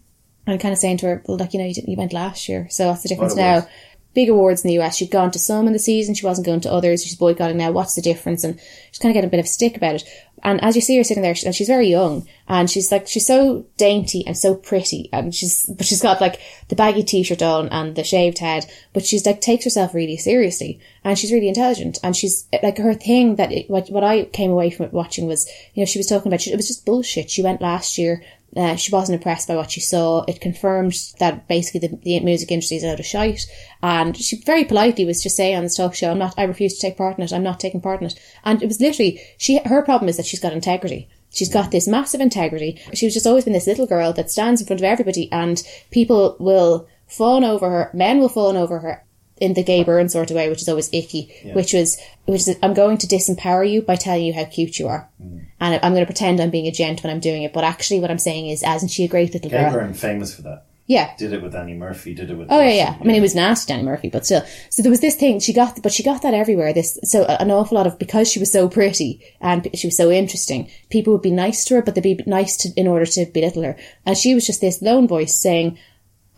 and kind of saying to her, "Well, like you know, you, didn't, you went last year, so what's the difference now?" Big awards in the US. She'd gone to some in the season, she wasn't going to others. She's boycotting now. What's the difference? And she's kind of getting a bit of stick about it. And as you see her sitting there, she- and she's very young, and she's like she's so dainty and so pretty, and she's but she's got like the baggy t-shirt on and the shaved head, but she's like takes herself really seriously, and she's really intelligent, and she's like her thing that it, what what I came away from it watching was you know she was talking about she, it was just bullshit. She went last year uh, she wasn't impressed by what she saw. It confirmed that basically the, the music industry is out of shite. And she very politely was just saying on this talk show, I'm not, I refuse to take part in it. I'm not taking part in it. And it was literally, she, her problem is that she's got integrity. She's got this massive integrity. She's just always been this little girl that stands in front of everybody and people will fawn over her. Men will fawn over her in the Gay Byrne sort of way, which is always icky, which was, which is, I'm going to disempower you by telling you how cute you are. Mm. And I'm going to pretend I'm being a gent when I'm doing it. But actually what I'm saying is, isn't she a great little girl? Gay Byrne famous for that. Yeah. Did it with Annie Murphy. Did it with. Oh yeah, yeah. I mean, it was nasty, Annie Murphy, but still. So there was this thing she got, but she got that everywhere. This so an awful lot of because she was so pretty and she was so interesting. People would be nice to her, but they'd be nice to in order to belittle her. And she was just this lone voice saying,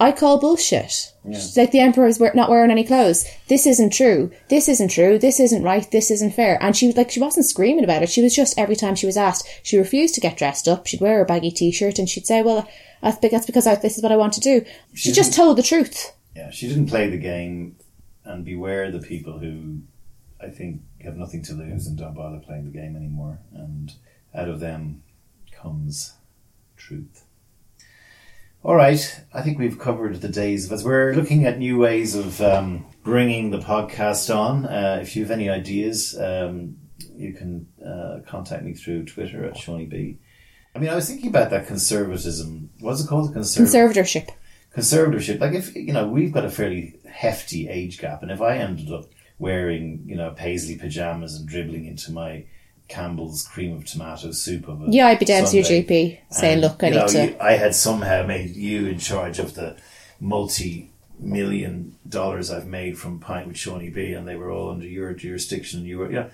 "I call bullshit." She's like the emperor's not wearing any clothes. This isn't true. This isn't true. This isn't right. This isn't fair. And she was like, she wasn't screaming about it. She was just every time she was asked, she refused to get dressed up. She'd wear a baggy t-shirt and she'd say, "Well, that's be- that's because I, this is what I want to do." She just told the truth. Yeah, she didn't play the game, and beware the people who, I think, have nothing to lose and don't bother playing the game anymore. And out of them comes truth. All right, I think we've covered the days of us. We're looking at new ways of um, bringing the podcast on. Uh, if you have any ideas, um, you can uh, contact me through Twitter at Seaniebee. I mean, I was thinking about that conservatism. What's it called? Conserv- Conservatorship. conservatorship. Like if you know, we've got a fairly hefty age gap, and if I ended up wearing you know paisley pajamas and dribbling into my Campbell's cream of tomato soup of a Yeah, I'd be down to your Sunday, GP saying, and, "Look, I you need know, to." you- I had somehow made you in charge of the multi-million dollars I've made from Pint with Seaniebee, and they were all under your jurisdiction. And you were, yeah.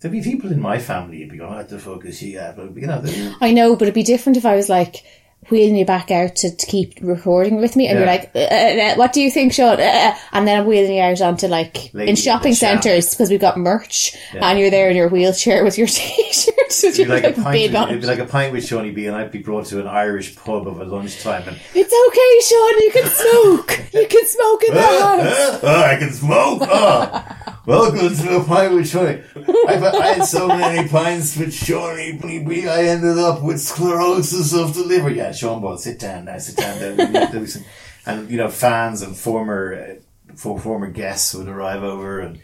there'd be people in my family who'd be going, "What the fuck is he at?" But you know, I know, but it'd be different if I was like wheeling you back out to, to keep recording with me, and you're like, uh, uh, uh, "What do you think, Sean?" Uh, uh, and then I'm wheeling you out onto like Lady in shopping in the shop. centres because we've got merch, Yeah. and you're there in your wheelchair with your t-shirt with your be like a pint. With, it'd be like a pint with Seaniebee, and I'd be brought to an Irish pub of a lunchtime, and It's okay, Sean. You can smoke. you can smoke in the house. oh, I can smoke. Oh, welcome to a pint with Shawnee. I've, I had so many pints with Shawnee B. I ended up with sclerosis of the liver. Yeah, Sean Ball, sit down now. Sit down. There, some- and you know, fans and former uh, for, former guests would arrive over and.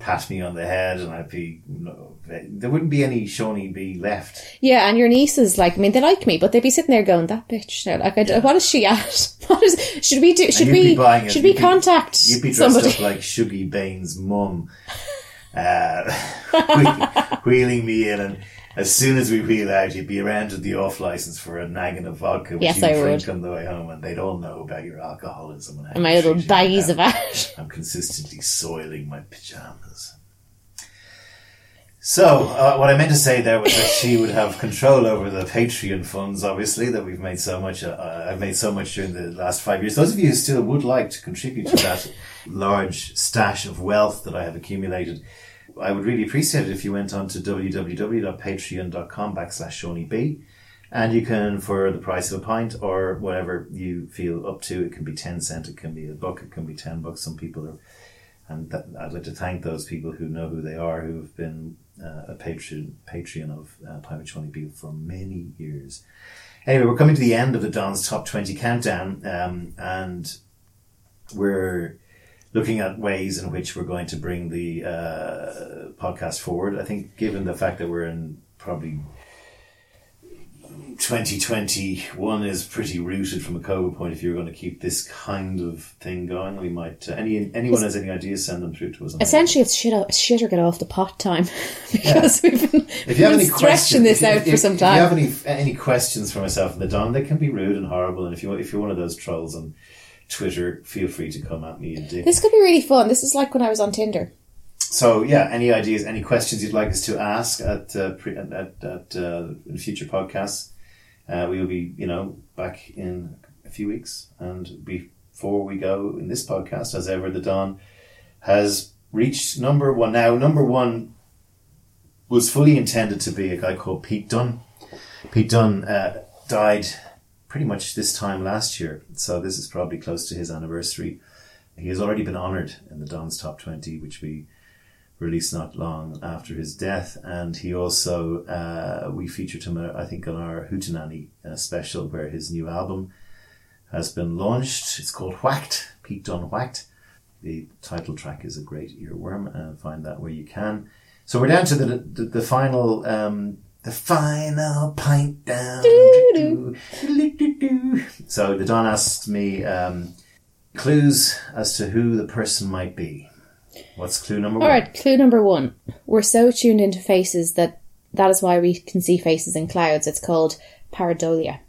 pat me on the head, and I'd be no, there wouldn't be any Seaniebee left. Yeah, and your nieces, like, I mean, they like me, but they'd be sitting there going, "That bitch." Now, like, I d what is she at? What is? Should we do? Should we? it. Should we You'd be- contact You'd be dressed somebody? up like Shuggie Bain's mum, uh, wheeling me in, and as soon as we wheel out, you'd be around with the off license for a nagging of vodka, which Yes, you'd I drink would. on the way home, and they'd all know about your alcoholism and, and my little baggies of ash. I'm consistently soiling my pajamas. So, uh, what I meant to say there was that she would have control over the Patreon funds, obviously, that we've made so much, uh, I've made so much during the last five years. Those of you who still would like to contribute to that large stash of wealth that I have accumulated, I would really appreciate it if you went on to www.patreon.com backslash Seaniebee. And you can, for the price of a pint or whatever you feel up to, it can be 10 cent, it can be a buck, it can be 10 bucks. Some people are, and that, I'd like to thank those people who know who they are, who have been uh, a patron, Patreon of uh, Pine with B for many years. Anyway, we're coming to the end of the Don's Top 20 countdown, um, and we're looking at ways in which we're going to bring the uh, podcast forward. I think, given the fact that we're in probably 2021 is pretty rooted from a COVID point of view. We're going to keep this kind of thing going. We might. Uh, any anyone has any ideas, send them through to us. Essentially, it's shit, out, shit or get off the pot time because we've been, If you have any stretching this out if- for some If you have any any questions for myself and the Don, they can be rude and horrible. And if you if you're one of those trolls on Twitter, feel free to come at me. and do. This could be really fun. This is like when I was on Tinder. So yeah, any ideas, any questions you'd like us to ask at uh, pre, at at, uh, in future podcasts? Uh, we will be, you know, back in a few weeks, and before we go in this podcast, as ever, the Don has reached number one. Now, number one was fully intended to be a guy called Pete Dunn. Pete Dunn uh, died pretty much this time last year, so this is probably close to his anniversary. He has already been honoured in the Don's Top 20, which we released not long after his death. And he also, uh, we featured him, uh, I think, on our Hootenanny uh, special, where his new album has been launched. It's called Whacked, Pete Dunn Whacked. The title track is a great earworm, and find that where you can. So we're down to the the, the final um, the final pint down. So the Don asks me um, clues as to who the person might be. What's clue number All one? right, clue number one. We're so tuned into faces that that is why we can see faces in clouds. It's called pareidolia.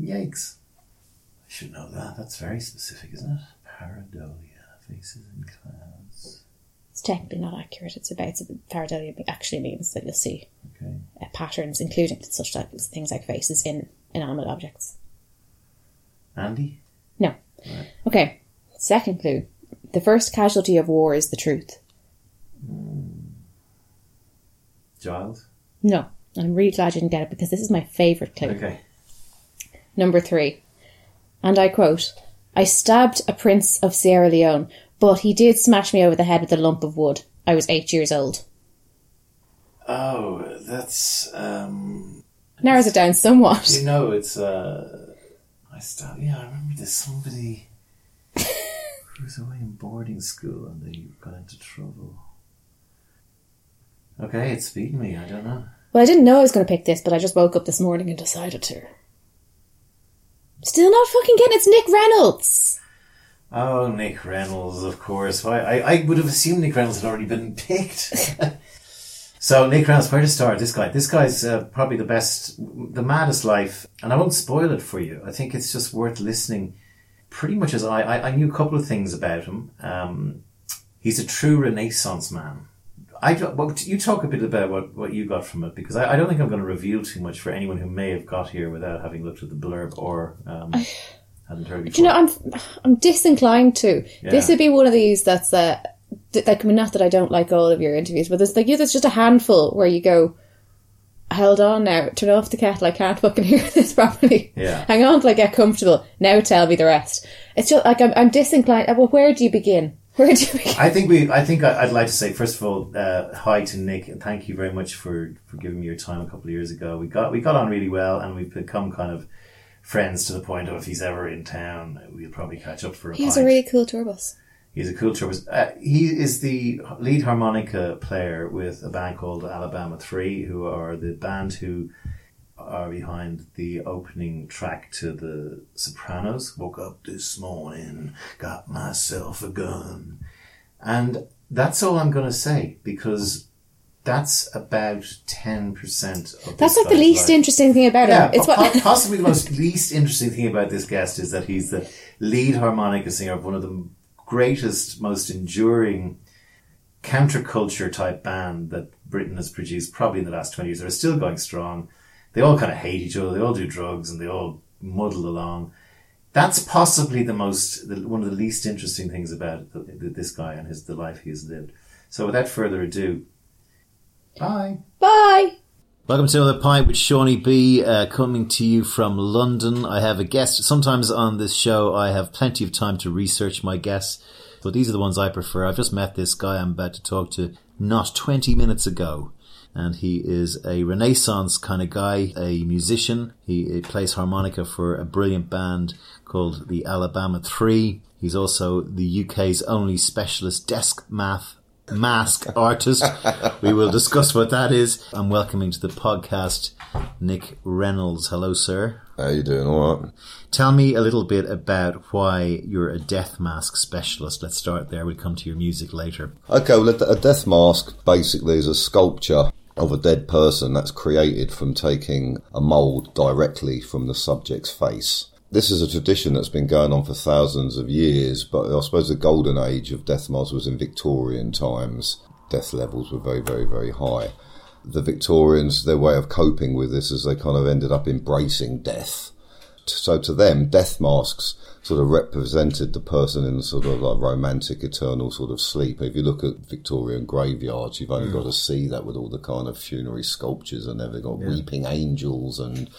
Yikes! I should know that. That's very specific, isn't it? Pareidolia, faces in clouds. Technically not accurate. It's about so pareidolia actually means that you'll see Okay. uh, patterns, including such things like faces in inanimate objects. Andy. No. Okay. Second clue. The first casualty of war is the truth. Giles. No. I'm really glad you didn't get it because this is my favourite clue. Okay. Number three. And I quote I stabbed a prince of Sierra Leone, but he did smash me over the head with a lump of wood. I was eight years old. Oh, that's um. Narrows it down somewhat. You know, it's uh. I start. Yeah, I remember there's somebody who was away in boarding school and they got into trouble. Okay, it's beaten me. I don't know. Well, I didn't know I was going to pick this, but I just woke up this morning and decided to. Still not fucking getting it's Nick Reynolds. Oh, Nick Reynolds, of course. Why? I, I would have assumed Nick Reynolds had already been picked. so, Nick Reynolds, where to start? This guy. This guy's uh, probably the best, the maddest life. And I won't spoil it for you. I think it's just worth listening. Pretty much as I, I, I knew a couple of things about him. Um, he's a true Renaissance man. I well, you talk a bit about what, what you got from it because I, I don't think I'm going to reveal too much for anyone who may have got here without having looked at the blurb or um, hadn't heard before. Do you know, I'm I'm disinclined to. This would be one of these that's uh, like I mean, not that I don't like all of your interviews, but there's like yeah, there's just a handful where you go, hold on now, turn off the kettle, I can't fucking hear this properly. Yeah. Hang on till I get comfortable. Now tell me the rest. It's just like I'm I'm disinclined. uh, Well, where do you begin? Where do you begin? I think we. I think I'd like to say first of all, uh, hi to Nick and thank you very much for, for giving me your time a couple of years ago. We got we got on really well, and we've become kind of friends to the point of if he's ever in town, we'll probably catch up for a He has pint. a really cool tour bus. He's a cool trombonist. Uh, he is the lead harmonica player with a band called Alabama Three, who are the band who are behind the opening track to The Sopranos. Woke up this morning, got myself a gun, and that's all I'm going to say because that's about ten percent of. That's like the least life. interesting thing about Yeah, him. It's what possibly the most least interesting thing about this guest is that he's the lead harmonica singer of one of the greatest, most enduring counterculture type band that Britain has produced probably in the last 20 years. They're still going strong. They all kind of hate each other. They all do drugs and they all muddle along. That's possibly the most, the, one of the least interesting things about the, the, this guy and his the life he has lived. So without further ado, bye. Bye. Welcome to another pint with Seaniebee, uh, coming to you from London. I have a guest. Sometimes on this show, I have plenty of time to research my guests, but these are the ones I prefer. I've just met this guy I'm about to talk to not 20 minutes ago. And he is a Renaissance kind of guy, a musician. He, he plays harmonica for a brilliant band called the Alabama Three. He's also the UK's only specialist desk math mask artist. we will discuss what that is. I'm welcoming to the podcast Nick Reynolds. Hello, sir. How you doing? All right. Tell me a little bit about why you're a death mask specialist. Let's start there. We'll come to your music later. Okay, well, a a death mask basically is a sculpture of a dead person that's created from taking a mould directly from the subject's face. This is a tradition that's been going on for thousands of years, but I suppose the golden age of death masks was in Victorian times. Death levels were very, very, very high. The Victorians, their way of coping with this is they kind of ended up embracing death. So to them, death masks sort of represented the person in sort of like romantic, eternal sort of sleep. If you look at Victorian graveyards, you've only mm. got to see that with all the kind of funerary sculptures and they've got weeping angels and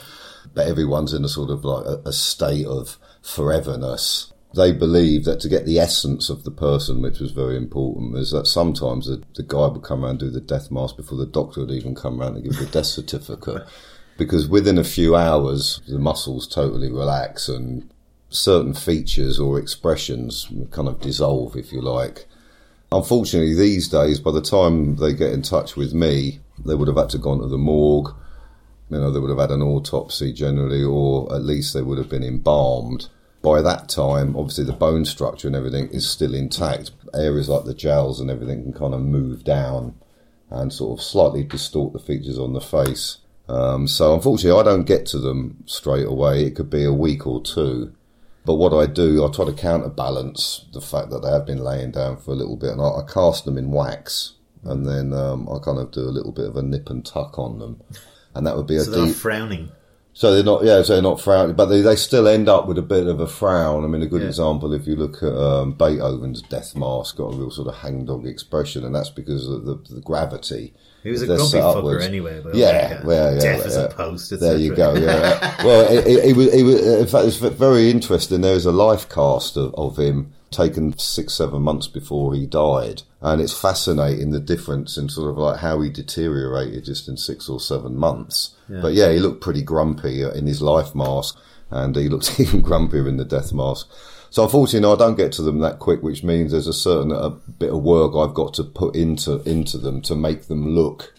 but everyone's in a sort of like a, a state of foreverness. They believe that to get the essence of the person, which was very important, is that sometimes the, the guy would come around and do the death mask before the doctor would even come around and give the death certificate. Because within a few hours, the muscles totally relax and certain features or expressions kind of dissolve, if you like. Unfortunately, these days, by the time they get in touch with me, they would have had to gone to the morgue. You know, they would have had an autopsy generally, or at least they would have been embalmed. By that time, obviously, the bone structure and everything is still intact. Areas like the jowls and everything can kind of move down and sort of slightly distort the features on the face. Um, so, unfortunately, I don't get to them straight away. It could be a week or two. But what I do, I try to counterbalance the fact that they have been laying down for a little bit, and I, I cast them in wax, and then um, I kind of do a little bit of a nip and tuck on them, and that would be a So they're deep. frowning. So they're not, yeah, so they're not frowning, but they, they still end up with a bit of a frown. I mean, a good Yeah. example, if you look at um, Beethoven's death mask, got a real sort of hangdog expression, and that's because of the, the gravity. He was a grumpy fucker upwards. anyway. But Yeah, like, well, yeah, death as yeah. a post. There you go. Yeah. well, it, it, it was. It was. In fact, it's very interesting. There is a life cast of, of him taken six, seven months before he died, and it's fascinating the difference in sort of like how he deteriorated just in six or seven months. But yeah, he looked pretty grumpy in his life mask, and he looked even grumpier in the death mask. So unfortunately, I don't get to them that quick, which means there's a certain a bit of work I've got to put into into them to make them look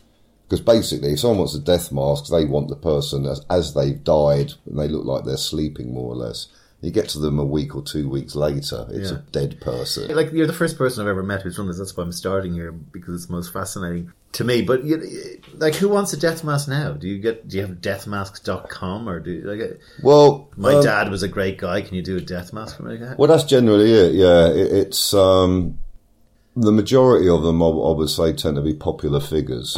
because basically, if someone wants a death mask, they want the person as, as they've died, and they look like they're sleeping more or less. You get to them a week or two weeks later, it's Yeah. a dead person. Like you're the first person I've ever met who's done this. That's why I'm starting here because it's most fascinating to me. But you, like, who wants a death mask now? Do you get? Do you have deathmasks.com or do you, like? uh, Well, My um, dad was a great guy. Can you do a death mask for me? Well, that's generally it. Yeah, it, it's um, the majority of them. I would say tend to be popular figures,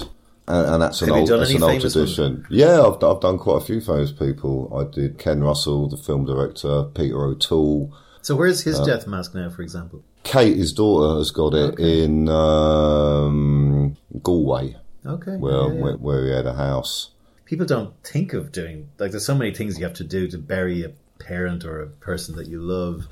and, and that's an Have old that's an old tradition. Yeah, I've I've done quite a few famous people. I did Ken Russell, the film director, Peter O'Toole. So where's Uh, his death mask now, for example? Kate, his daughter, has got it in um, Galway, Okay. where, yeah, yeah. where where he had a house. People don't think of doing like. There's so many things you have to do to bury a parent or a person that you love.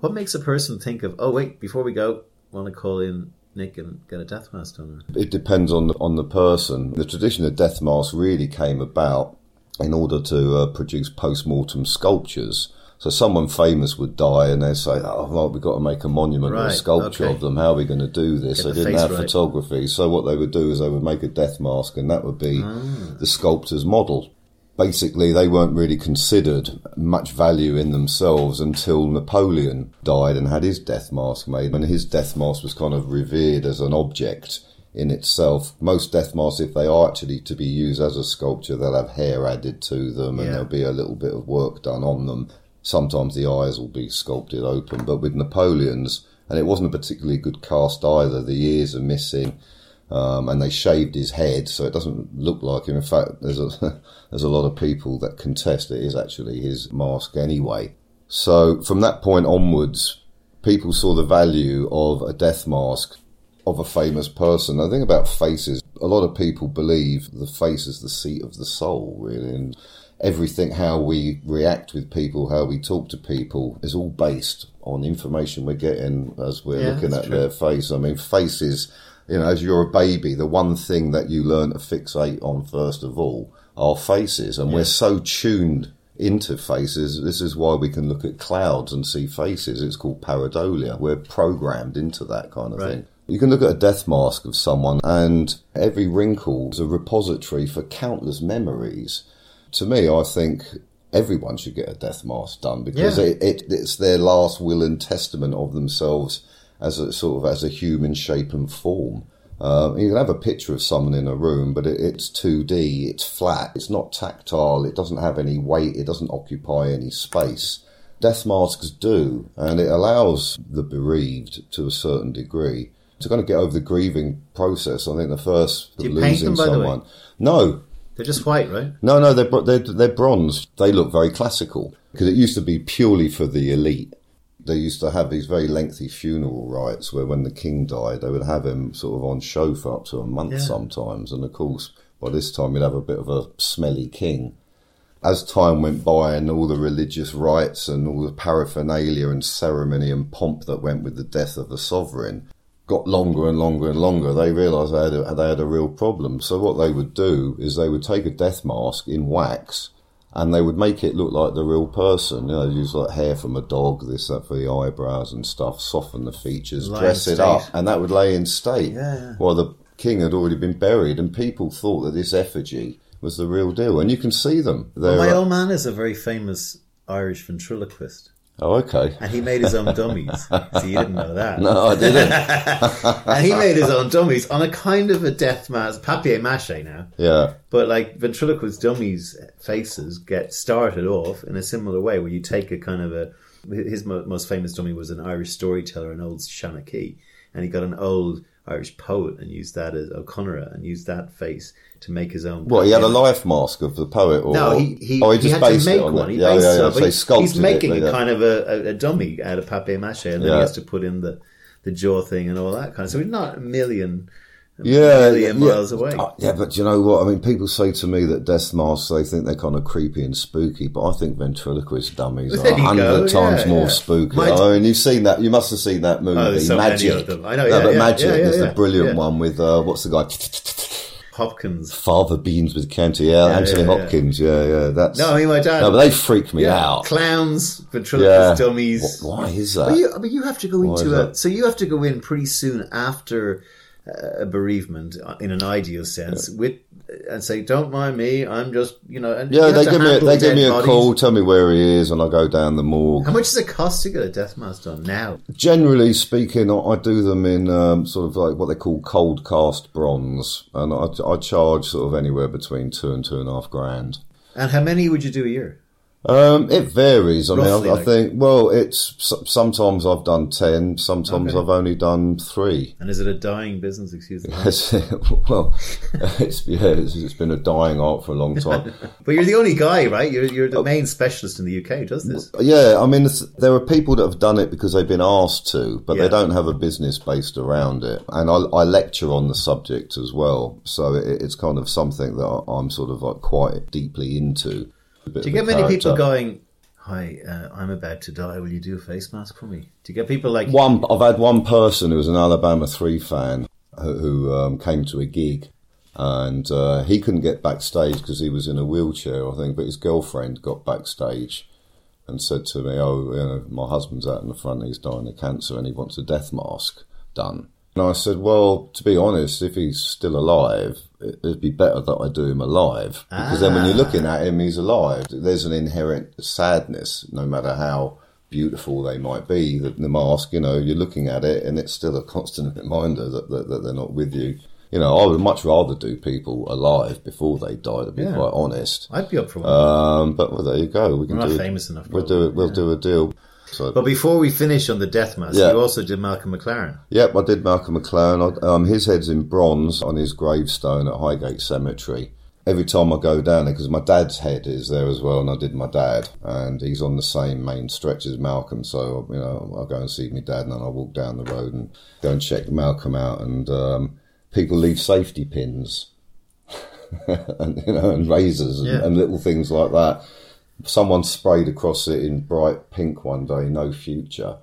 What makes a person think of? Oh wait, before we go, want to call in Nick and get a death mask done? It depends on the, on the person. The tradition of death masks really came about in order to uh, produce post mortem sculptures. So someone famous would die, and they'd say, "Oh, well, we've got to make a monument or a sculpture okay. of them. How are we going to do this?" Get they the didn't have right. photography, so what they would do is they would make a death mask, and that would be Ah. the sculptor's model. Basically, they weren't really considered much value in themselves until Napoleon died and had his death mask made, and his death mask was kind of revered as an object in itself. Most death masks, if they are actually to be used as a sculpture, they'll have hair added to them, and Yeah. there'll be a little bit of work done on them. Sometimes the eyes will be sculpted open, but with Napoleon's, and it wasn't a particularly good cast either. The ears are missing, um, and they shaved his head, so it doesn't look like him. In fact, there's a there's a lot of people that contest it is actually his mask anyway. So from that point onwards, people saw the value of a death mask of a famous person. The thing about faces, a lot of people believe the face is the seat of the soul, really, and everything how we react with people, how we talk to people, is all based on information we're getting as we're Yeah, looking at true. their face. I mean, faces. You know, as you're a baby, the one thing that you learn to fixate on first of all are faces, and we're so tuned into faces. This is why we can look at clouds and see faces. It's called pareidolia. We're programmed into that kind of Right. thing. You can look at a death mask of someone, and every wrinkle is a repository for countless memories. To me, I think everyone should get a death mask done because Yeah. it, it, it's their last will and testament of themselves as a sort of as a human shape and form. Uh, you can have a picture of someone in a room, but it, it's 2D, it's flat, it's not tactile, it doesn't have any weight, it doesn't occupy any space. Death masks do, and it allows the bereaved to a certain degree to kind of get over the grieving process. I think the first Do of you paint losing them, by the way? someone. No, They're just white, right? no, no, they're, they're, they're bronze. They look very classical because it used to be purely for the elite. They used to have these very lengthy funeral rites where when the king died, they would have him sort of on show for up to a month Yeah. sometimes. And of course, by this time, you'd have a bit of a smelly king. As time went by and all the religious rites and all the paraphernalia and ceremony and pomp that went with the death of the sovereign, got longer and longer and longer, they realised they had, a, they had a real problem. So what they would do is they would take a death mask in wax and they would make it look like the real person. You know, use like hair from a dog, this, that for the eyebrows and stuff, soften the features, Lie dress it up, and that would lay in state. Yeah, yeah. Well, the king had already been buried and people thought that this effigy was the real deal. And you can see them. Well, my uh, old man is a very famous Irish ventriloquist, oh, okay. and he made his own dummies. so you didn't know that. No, I didn't. and he made his own dummies on a kind of a death mask, papier mâché now. yeah. But like ventriloquist dummies' faces get started off in a similar way, where you take a kind of a. His mo- most famous dummy was an Irish storyteller, an old Shanachie, and he got an old Irish poet and used that as O'Connor and used that face to make his own. What, he had a life mask of the poet? Or, No, he he, oh, he, he had to make it on one. it. He yeah, based yeah, it yeah. on- So he sculpted he's making it. a kind of a, a, dummy out of papier mâché, and then Yeah. he has to put in the the jaw thing and all that kind of. So he's not a million, a yeah, million yeah. miles away. Uh, Yeah, but you know what? I mean, people say to me that death masks, they think they're kind of creepy and spooky, but I think ventriloquist dummies are a hundred times more spooky. My- I mean, you've seen that, you must have seen that movie, Oh, so Magic. of them. I know, No, yeah, but Magic is the brilliant one with, uh, what's the guy? Hopkins. Father Beans with County, yeah, Anthony yeah, yeah. Hopkins, yeah, yeah, that's. No, I mean my dad. No, but they freak me yeah, out. clowns, ventriloquist Yeah. dummies. Wh- Why is that? But you, but you have to go into a that? so you have to go in pretty soon after uh, a bereavement uh, in an ideal sense with and say, "Don't mind me, I'm just you know." And yeah, they give me a, they give me a bodies. call, tell me where he is, and I go down the morgue. How much does it cost to get a death mask done now? Generally speaking, I, I do them in um, sort of like what they call cold cast bronze, and I, I charge sort of anywhere between two and two and a half grand. And how many would you do a year? Um, it varies. I Roughly, mean, I, I like- think well, it's sometimes I've done ten, sometimes Okay. I've only done three. And is it a dying business? Excuse me. well, it's yeah, it's, it's been a dying art for a long time. But you're the only guy, right? You're you're the main specialist in the UK. Does this? Yeah, I mean, there are people that have done it because they've been asked to, but Yeah. they don't have a business based around it. And I, I lecture on the subject as well, so it, it's kind of something that I- I'm sort of like quite deeply into. Do you get many people going? Hi, uh, I'm about to die. Will you do a face mask for me? Do you get people like? One, I've had one person who was an Alabama three fan who, who um, came to a gig, and uh, he couldn't get backstage because he was in a wheelchair, I think. But his girlfriend got backstage, and said to me, "Oh, you know, my husband's out in the front. He's dying of cancer, and he wants a death mask done." And I said, "Well, to be honest, if he's still alive, it- it'd be better that I do him alive because then when you're looking at him, he's alive. There's an inherent sadness, no matter how." Beautiful they might be, the, the mask, you know, you're looking at it and it's still a constant reminder that, that, that they're not with you. You know, I would much rather do people alive before they die, to be Yeah. quite honest. I'd be up for one. Um, but well, there you go. We can We're not do famous enough, We'll do it. We'll yeah. do a deal. So, but before we finish on the death mask, Yeah. you also did Malcolm McLaren. yep, I did Malcolm McLaren. I, um, his head's in bronze on his gravestone at Highgate Cemetery. Every time I go down there, because my dad's head is there as well, and I did my dad, and he's on the same main stretch as Malcolm. So you know, I'll go and see my dad, and then I'll walk down the road and go and check Malcolm out. And um, people leave safety pins, and you know, and razors and, Yeah. and little things like that. Someone sprayed across it in bright pink one day. No future.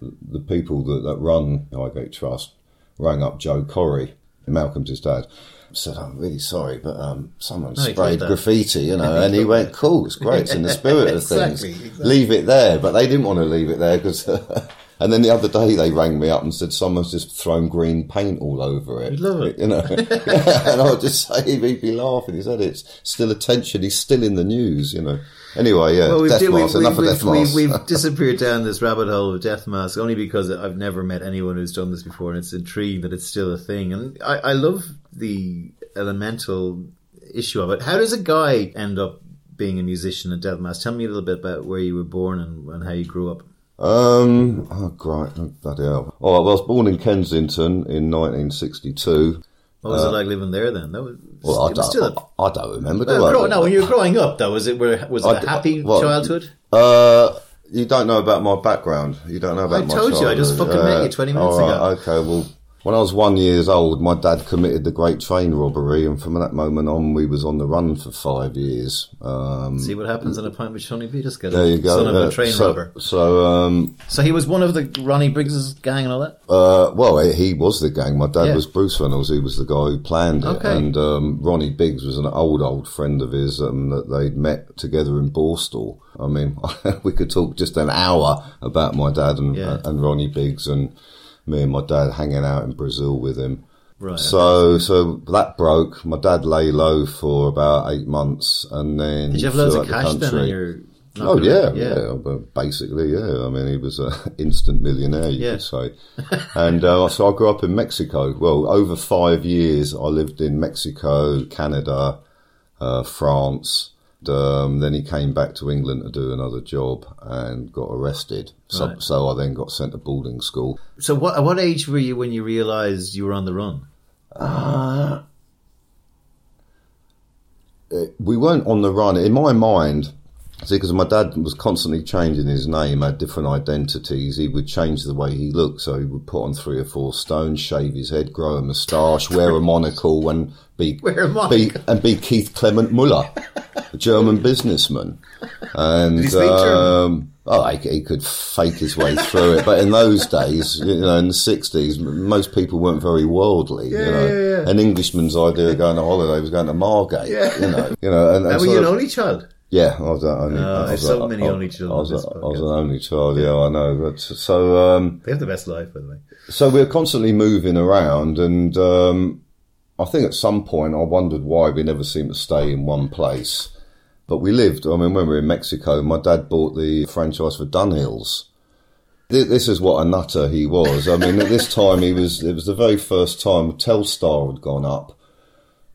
The people that, that run Highgate Trust rang up Joe Corré, Malcolm's his dad. Said, "I'm really sorry, but um, someone No, sprayed graffiti, you know." and he went, "Cool, it's great. It's in the spirit of things. Exactly, exactly. Leave it there." But they didn't want to leave it there because. and then the other day they rang me up and said someone's just thrown green paint all over it. You'd love it. you know. and I would just say he'd be laughing. He said, "It's still attention. He's still in the news," you know. Anyway, yeah, Well, we've, death mask. we've, Enough we've, of death mask. we've, we've disappeared down this rabbit hole of death mask only because I've never met anyone who's done this before, and it's intriguing that it's still a thing. And I, I love the elemental issue of it. How does a guy end up being a musician at death mask? Tell me a little bit about where you were born and, and how you grew up. Um, oh, great. Oh, bloody hell. All right, well, I was born in Kensington in 1962. What was it like living there then? That was, Uh, Well, I it was still a, don't, I don't remember. Do Well, I? grow- no, when you were growing up, though, was it were, was it I a happy well, childhood? Uh, you don't know about my background. You don't know about I my told you, I just childhood. fucking met you 20 minutes all ago. Okay, well, when I was one years old, my dad committed the Great Train Robbery, and from that moment on, we was on the run for five years. Um, See what happens in a pint with B. Just there you go. Son of yeah. a train so, robber. So, um, So he was one of the Ronnie Biggs's gang and all that. Uh, well, he was the gang. My dad Yeah. was Bruce Reynolds. He was the guy who planned it. Okay. And um, Ronnie Biggs was an old, old friend of his um, that they'd met together in Borstal. I mean, we could talk just an hour about my dad and, Yeah. and Ronnie Biggs and me and my dad hanging out in Brazil with him. Right. So, so that broke. My dad lay low for about eight months, and then Did you have loads of the cash then? country. And Oh yeah, yeah, But basically, yeah. I mean, he was an instant millionaire, you Yeah. could say. and uh, so I grew up in Mexico. Well, over five years, I lived in Mexico, Canada, uh, France. Um, then he came back to England to do another job and got arrested. So, Right. so I then got sent to boarding school. So what? At what age were you when you realised you were on the run? Uh, we weren't on the run. In my mind, see, because my dad was constantly changing his name, had different identities. He would change the way he looked, so he would put on three or four stones, shave his head, grow a moustache, wear a monocle, and be, be and be Keith Clement Muller, a German businessman. And Did he speak German? um, oh, he, he could fake his way through it. But in those days, you know, in the sixties, most people weren't very worldly. you know, yeah, yeah. an Englishman's idea of going on holiday was going to Margate. Yeah. You know, you know, and, and And were you an only child? Yeah, I was, a- only, I was there's so a- many I- only children I was, a- this I was an only child. Yeah, I know. But so, um, They have the best life, by the way. so we're constantly moving around, and um, I think at some point I wondered why we never seemed to stay in one place. But we lived. I mean, when we were in Mexico, my dad bought the franchise for Dunhills. Th- This is what a nutter he was. I mean, at this time he was. It was the very first time Telstar had gone up,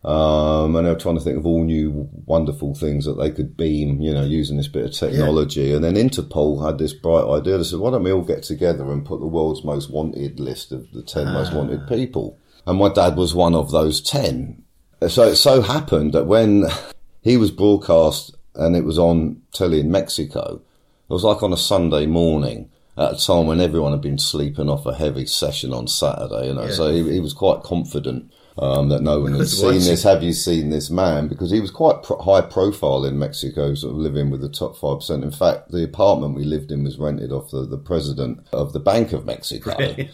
um, and they were trying to think of all new wonderful things that they could beam, you know, using this bit of technology. And then Interpol had this bright idea. They said, "Why don't we all get together and put the world's most wanted list of the ten most wanted people?" And my dad was one of those ten. So it so happened that when he was broadcast and it was on telly in Mexico, it was like on a Sunday morning at a time when everyone had been sleeping off a heavy session on Saturday, you know. So he, he was quite confident um, that no one had seen watching. this. Have you seen this man? Because he was quite pro- high profile in Mexico, sort of living with the top 5%. In fact, the apartment we lived in was rented off the, the president of the Bank of Mexico.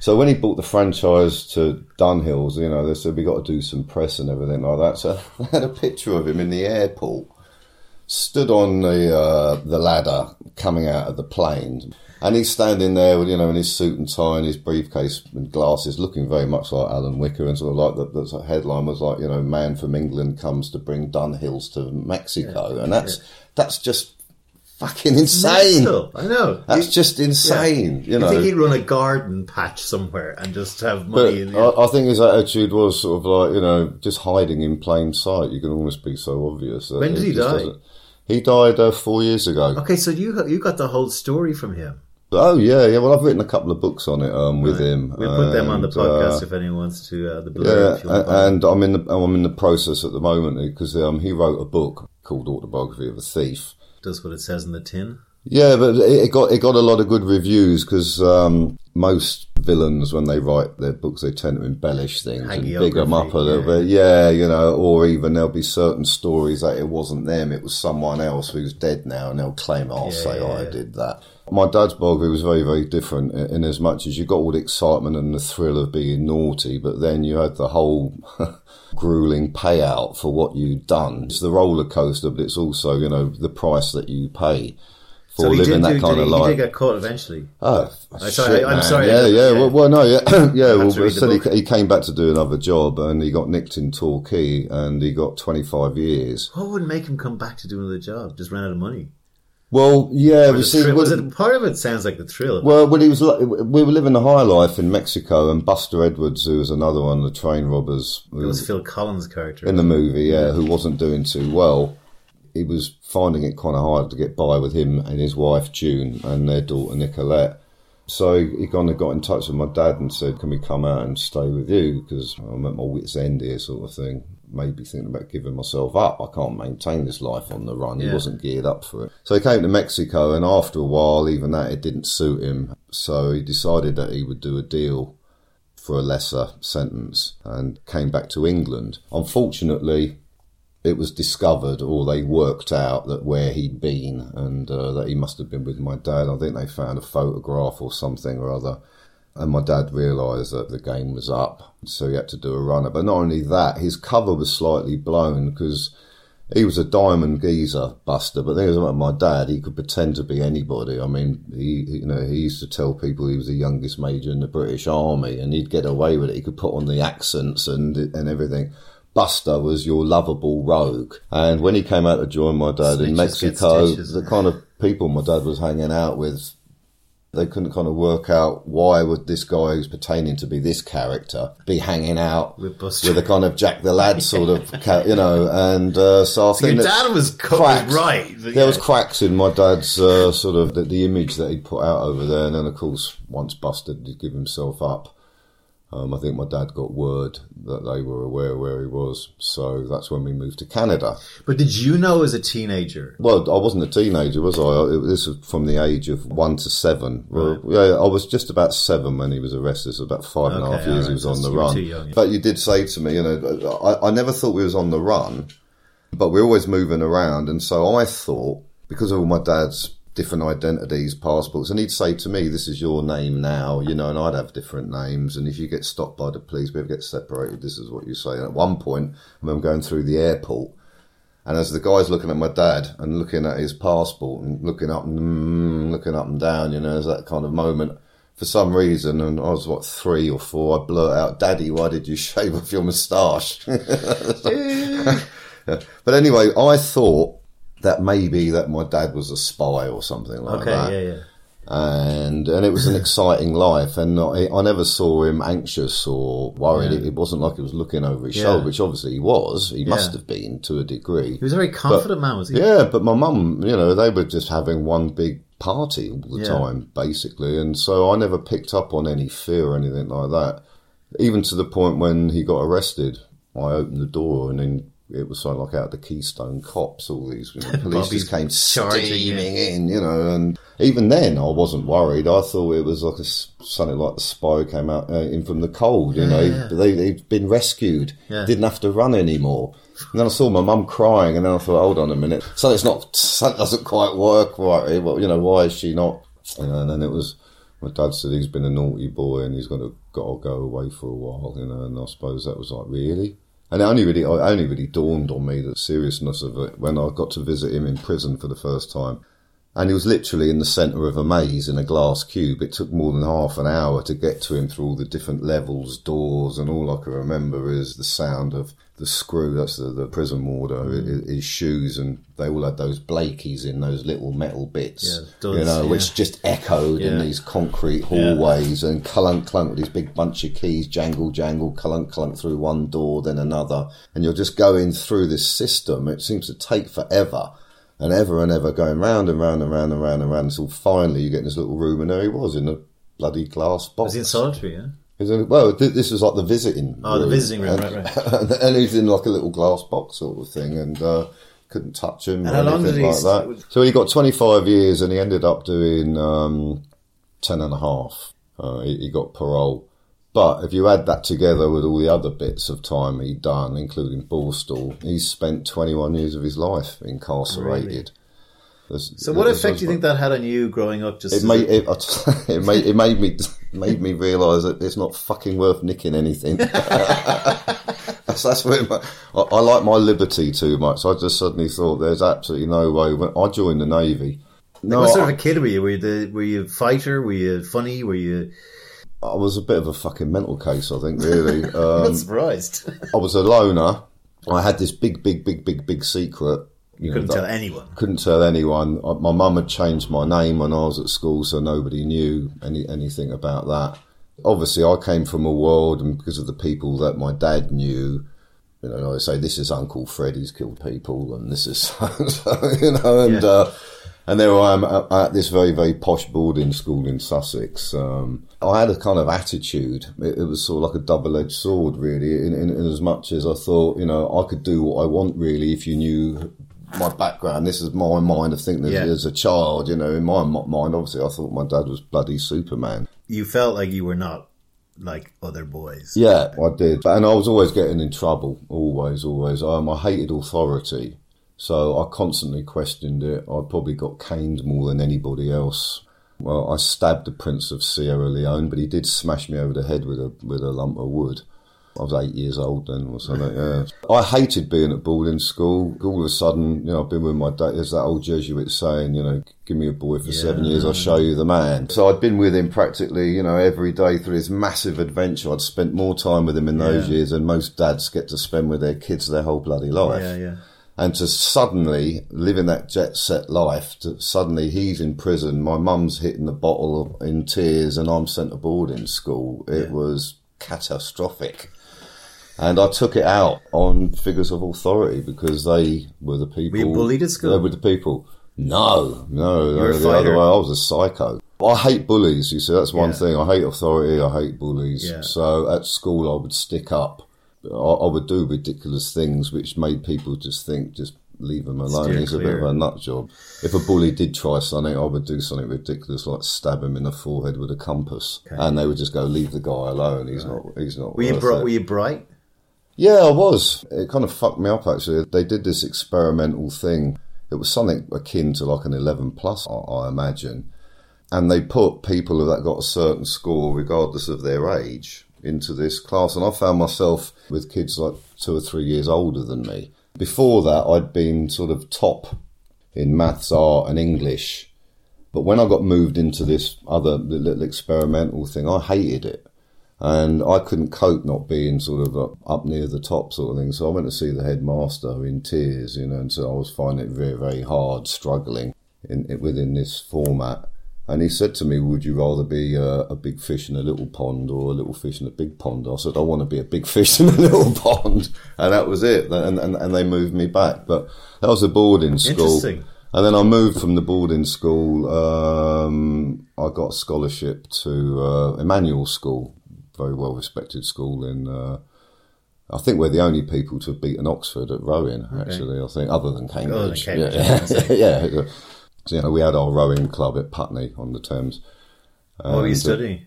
So when he bought the franchise to Dunhills, you know, they said we got to do some press and everything like that. So I had a picture of him in the airport stood on the uh, the ladder coming out of the plane. And he's standing there, with, you know, in his suit and tie and his briefcase and glasses, looking very much like Alan Whicker. And sort of like the, the headline was like, you know, man from England comes to bring Dunhills to Mexico, and that's that's just fucking insane. Mental. I know. That's You- just insane. You You know, think he'd run a garden patch somewhere and just have money in the I, I think his attitude was sort of like, you know, just hiding in plain sight. You can almost be so obvious. When did he die? He died uh, four years ago. Okay, so you you got the whole story from him. Oh, yeah, yeah. Well, I've written a couple of books on it um, with him. We'll put them on the podcast uh, if anyone wants to. Uh, the blur. yeah, if you want to buy a- and I'm in the I'm in the process at the moment because um, he wrote a book called Autobiography of a Thief. does what it says in the tin. Yeah, but it got it got a lot of good reviews because um, most villains, when they write their books, they tend to embellish things and big them up a little Hagiography, bit. Yeah, you know, or even there'll be certain stories that it wasn't them, it was someone else who's dead now, and they'll claim, "I'll Yeah, say yeah, I did that." My dad's biography was very, very different in, in as much as you got all the excitement and the thrill of being naughty, but then you had the whole grueling payout for what you'd done. It's the roller coaster, but it's also, you know, the price that you pay for So living that do- kind of he, life. He did get caught eventually. Oh, I'm sorry, shit, I'm sorry, Yeah, yeah. yeah. Well, well, no, yeah, yeah. Well, said he, he came back to do another job, and he got nicked in Torquay, and he got twenty five years. What would make him come back to do another job? Just ran out of money. Well, yeah, we see. thrill- was it part of it? Sounds like the thrill. Well, when he was, we were living the high life in Mexico, and Buster Edwards, who was another one of the train robbers, It was Phil Collins' character. in the movie, yeah, who wasn't doing too well. He was finding it kind of hard to get by with him and his wife June and their daughter Nicolette. So he kind of got in touch with my dad and said, "Can we come out and stay with you? Because I'm at my wits' end here, sort of thing. Maybe thinking about giving myself up. I can't maintain this life on the run. He wasn't geared up for it. So he came to Mexico, and after a while, even that it didn't suit him. So he decided that he would do a deal for a lesser sentence and came back to England. Unfortunately, it was discovered or they worked out that where he'd been and uh, that he must have been with my dad. I think they found a photograph or something or other. And my dad realised that the game was up, so he had to do a runner. But not only that, his cover was slightly blown because he was a diamond geezer buster. But thing about my dad, he could pretend to be anybody. I mean, he you know he used to tell people he was the youngest major in the British Army, and he'd get away with it. He could put on the accents and and everything. Buster was your lovable rogue, and when he came out to join my dad in Snitches get Mexico, the kind of people my dad was hanging out with they couldn't kind of work out why would this guy who's pertaining to be this character be hanging out With Buster. with a kind of Jack the Lad sort of, ca- you know, and uh, so I Your think that dad was cut cracks. right. There was cracks in my dad's uh, sort of the, the image that he put out over there, and then of course once busted, he'd give himself up. Um, I think my dad got word that they were aware where he was, so that's when we moved to Canada. But did you know as a teenager? Well, I wasn't a teenager, was I? It- This was from the age of one to seven. Well, yeah, I was just about seven when he was arrested. So about five and a half Okay, years alright, he was on the run. young, yeah. But you did say to me, you know, I, I never thought we was on the run, but we're always moving around, and so I thought because of all my dad's different identities, passports, and he'd say to me, "This is your name now," you know, and I'd have different names. And if you get stopped by the police, we ever get separated. This is what you say. And at one point, I am going through the airport. And as the guy's looking at my dad and looking at his passport and looking up and mm, looking up and down, you know, there's that kind of moment. For some reason, and I was what three or four, I blurt out, "Daddy, why did you shave off your moustache?" But anyway, I thought that maybe that my dad was a spy or something like Okay, that yeah, yeah. and and it was an exciting life, and I, I never saw him anxious or worried. Yeah. It, it wasn't like he was looking over his Yeah. shoulder, which obviously he was. He must have been to a degree. He was a very confident man, was he? Yeah, but my mum, you know, they were just having one big party all the Yeah. time, basically, and so I never picked up on any fear or anything like that. Even to the point when he got arrested, I opened the door and then. It was sort of like out of the Keystone Cops, all these you know, police just came steaming in, you know, and even then I wasn't worried. I thought it was like a, something like the spy came out uh, in from the cold, you know, yeah. they, they'd been rescued, Yeah. didn't have to run anymore. And then I saw my mum crying, and then I thought, hold on a minute, something's not, something doesn't quite work right. Well, you know, why is she not? You know, and then it was my dad said he's been a naughty boy and he's got to got to go away for a while, you know, and I suppose that was like really. And it only really, it only really dawned on me the seriousness of it when I got to visit him in prison for the first time. And he was literally in the centre of a maze in a glass cube. It took more than half an hour to get to him through all the different levels, doors, and all I can remember is the sound of the screw, that's the, the prison warder, his, his shoes, and they all had those Blakeys in those little metal bits, Yeah, duds, you know, yeah. which just echoed in these concrete hallways and clunk clunk with these big bunch of keys, jangle jangle, clunk clunk through one door, then another, and you're just going through this system. It seems to take forever. And ever and ever going round and round and round and round and round until finally you get in this little room and there he was in a bloody glass box. Was he in solitary? Yeah. In- well, this was like the visiting. Oh, the visiting room, and, right, right. and he's in like a little glass box sort of thing, and uh, couldn't touch him And or how long anything did he like that. So he got 25 years, and he ended up doing um, 10 and a half. Uh, he, he got parole. But if you add that together with all the other bits of time he'd done, including Borstal, he's spent 21 years of his life incarcerated. There's- So, what effect do you think that had on you growing up? Just it made a- it, it made it made me made me realise that it's not fucking worth nicking anything. that's, that's it, ma- I, I like my liberty too much. I just suddenly thought there's absolutely no way. When I joined the navy, no, what sort I, of a kid were you? Were you the were you a fighter? Were you funny? Were you? I was a bit of a fucking mental case. I think really. Um, not surprised. I was a loner. I had this big, big, big, big, big secret. You Couldn't that- tell anyone. couldn't tell anyone. My mum had changed my name when I was at school, so nobody knew any anything about that. Obviously, I came from a world, and because of the people that my dad knew, you know, I say this is Uncle Fred. He's killed people, and this is so, you know, and Yeah. uh, and there I am at, at this very very posh boarding school in Sussex. Um, I had a kind of attitude. It, it was sort of like a double edged sword, really, in, in, in as much as I thought, you know, I could do what I want, really, if you knew my background. This is my mind of thinking as, Yeah. as a child, you know, in my mind, obviously, I thought my dad was bloody Superman. You felt like you were not like other boys. Yeah, I did. And I was always getting in trouble. Always, always. Um, I hated authority. So I constantly questioned it. I probably got caned more than anybody else. Well, I stabbed the Prince of Sierra Leone, but he did smash me over the head with a with a lump of wood. I was eight years old then or something, yeah. I hated being at boarding school. All of a sudden, you know, I've been with my dad. There's that old Jesuit saying, you know, give me a boy for seven years, I'll show you the man. So I'd been with him practically, you know, every day through this massive adventure. I'd spent more time with him in those Yeah. years than most dads get to spend with their kids their whole bloody life Yeah, yeah. and to suddenly live in that jet set life, to suddenly he's in prison, my mum's hitting the bottle in tears, and I'm sent to boarding school. It was catastrophic. And I took it out on figures of authority because they were the people. Were you bullied at school? They were the people. No, no, the other way. I was a psycho. I hate bullies. You see, that's one Yeah. thing. I hate authority. I hate bullies. Yeah. So at school, I would stick up. I, I would do ridiculous things which made people just think, just leave him alone. Steer He's a bit of a nut job. If a bully did try something, I would do something ridiculous, like stab him in the forehead with a compass, and they would just go, "Leave the guy alone. He's not. He's not." Were you were you bright? Yeah, I was. It kind of fucked me up actually. They did this experimental thing. It was something akin to like an 11 plus, I, I imagine. And they put people that got a certain score, regardless of their age, into this class. And I found myself with kids like two or three years older than me. Before that, I'd been sort of top in maths, art, and English. But when I got moved into this other little experimental thing, I hated it and I couldn't cope not being sort of up, up near the top sort of thing. So I went to see the headmaster in tears, you know, and so I was finding it very, very hard, struggling in, in within this format. And he said to me, "Would you rather be a, a big fish in a little pond or a little fish in a big pond?" I said, "I want to be a big fish in a little pond," and that was it. And, and and they moved me back. But that was a boarding school. Interesting. And then I moved from the boarding school. Um, I got a scholarship to uh, Emanuel School, very well respected school in. Uh, I think we're the only people to have beaten Oxford at rowing. Actually, I think other than Cambridge. Cambridge, yeah, yeah. yeah. So, you know, we had our rowing club at Putney on the Thames. What were you uh, studying?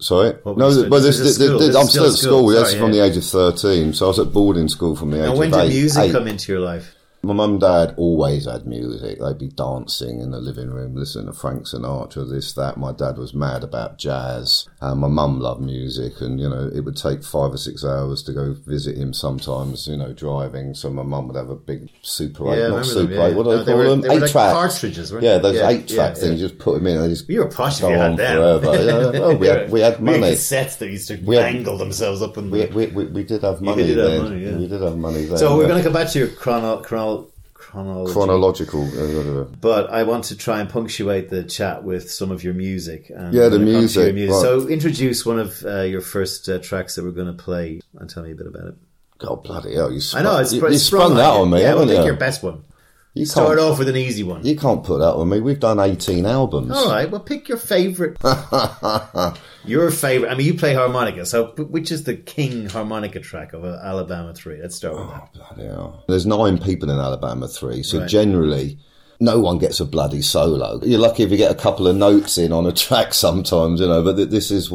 Sorry, What no, well, this, This this- this- I'm still at school. school. That's Sorry, from the age of thirteen. So I was at boarding school from the age And of when did music eight. come into your life? My mum and dad always had music. They'd be dancing in the living room, listening to Frank Sinatra, this, that. My dad was mad about jazz. And my mum loved music. And, you know, it would take five or six hours to go visit him sometimes, you know, driving. So my mum would have a big Super 8, Yeah, not Super them, yeah. 8, what do No, they they call were- them? they were eight like tracks. cartridges, Yeah, those Yeah, eight track yeah, things, just put them in and they just You were posh if go you had on them. forever. Yeah, oh, we, had, we had We had money. cassettes that used to We had- angle themselves up in We, the... we, we, we did have money did have money. We did have money then. So we're going to come back to your chrono, chrono, chronology. chronological. uh, But I want to try and punctuate the chat with some of your music. And Yeah, the when it comes to your music, right. So introduce one of uh, your first uh, tracks that we're going to play and tell me a bit about it. God bloody hell! You I know it's you, you that on me, Yeah, haven't well, pick you? your best one. You Start off with an easy one. you can't put that on me. We've done eighteen albums. All right, well, pick your favorite. your favorite. I mean, you play harmonica, so which is the king harmonica track of uh, Alabama Three? Let's start with that. Bloody hell. There's nine people in Alabama three, so Right. generally. No one gets a bloody solo. You're lucky if you get a couple of notes in on a track sometimes, you know. But th- this is,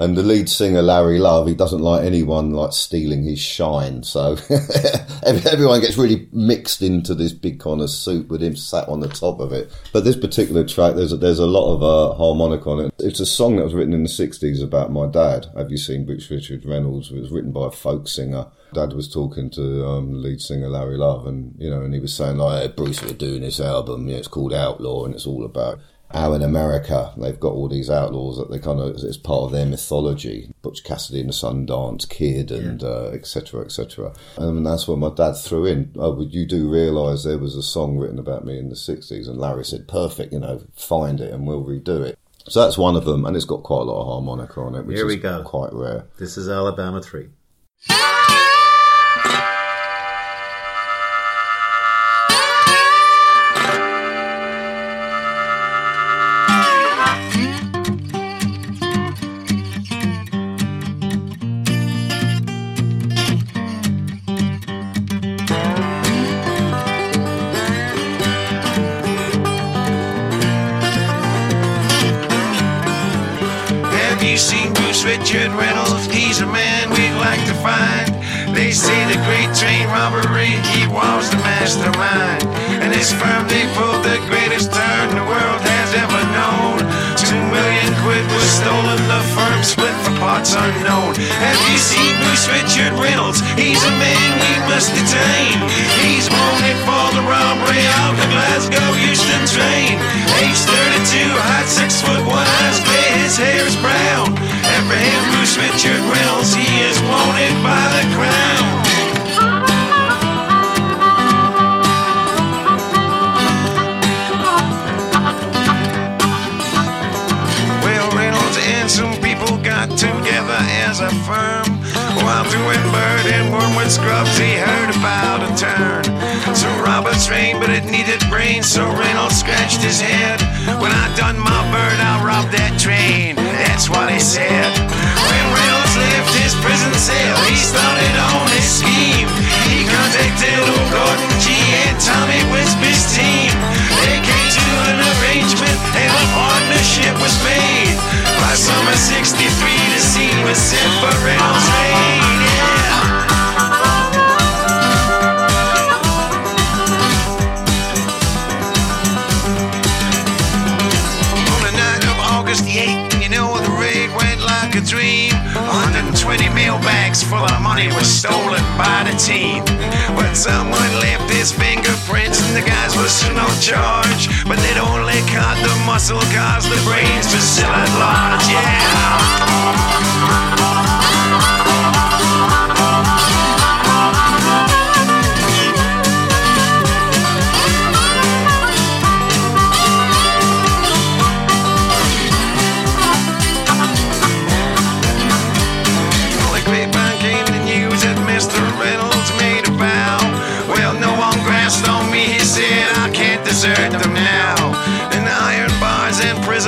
and the lead singer Larry Love, he doesn't like anyone like stealing his shine. So everyone gets really mixed into this big kind of soup with him sat on the top of it. But this particular track, there's a, there's a lot of uh, harmonic on it. It's a song that was written in the '60s about my dad. Have you seen Butch Richard Reynolds? It was written by a folk singer. Dad was talking to um, lead singer Larry Love, and you know, and he was saying like, hey, "Bruce, we're doing this album. It's called Outlaw, and it's all about how in America they've got all these outlaws that they kind of it's part of their mythology. Butch Cassidy and the Sundance Kid, and uh, etc. cetera, et cetera. And that's what my dad threw in. Oh, but you do realise there was a song written about me in the '60s, and Larry said, "Perfect, you know, find it and we'll redo it." So that's one of them, and it's got quite a lot of harmonica on it, which Here we is go. quite rare. This is Alabama Three. Was the mastermind. And his firm, they pulled the greatest turn the world has ever known. Two million quid was stolen, the firm split for parts unknown. Have you seen Bruce Richard Reynolds? He's a man we must detain. He's wanted for the robbery of the Glasgow Euston train. Age 32, height 6 foot 1, eyes gray, his hair is brown. Apprehend Bruce Richard Reynolds, firm. While doing bird and wormwood scrubs, he heard about a turn. So Robert's train, but it needed rain, so Reynolds scratched his head. When I done my bird, I'll rob that train. That's what he said. When Reynolds left his prison cell, he started on his scheme. He contacted old Gordon G and Tommy Wisbey's team. They came to an arrangement and a partnership was made. By summer 63, the scene was set for Reynolds' reign. Mailbags full of money was stolen by the team. But someone left his fingerprints and the guys were still no charge. But they'd only caught the muscle cars, the brains were still at large, yeah.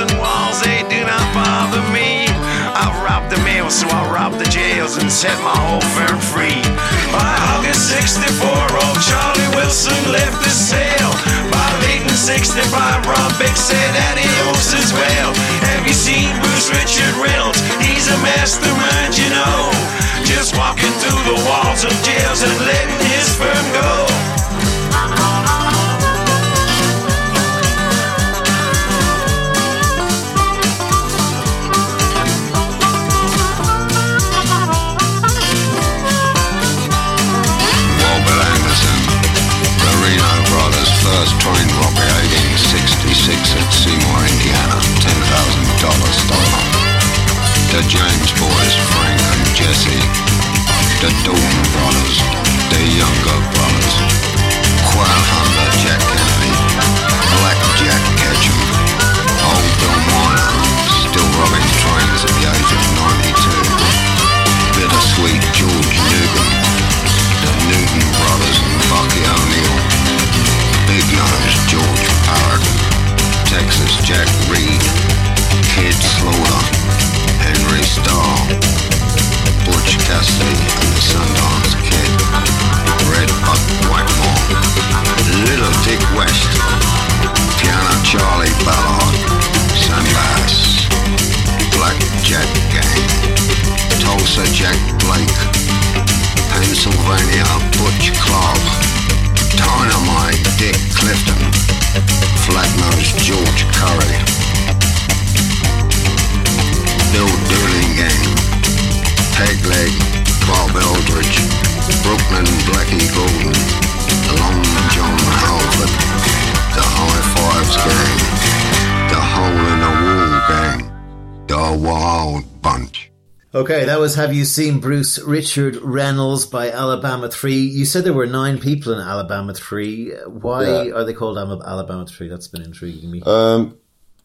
And walls, they do not bother me. I've robbed the mail, so I'll rob the jails and set my whole firm free. By August 64, old Charlie Wilson left the cell. By late in 65, Rob Big said adios as well. Have you seen Bruce Richard Reynolds? He's a mastermind, you know. Just walking through the walls of jails and letting his firm go. Have You Seen Bruce Richard Reynolds by Alabama 3. You said there were nine people in Alabama 3. Why Yeah. are they called Alabama 3? That's been intriguing me. Um,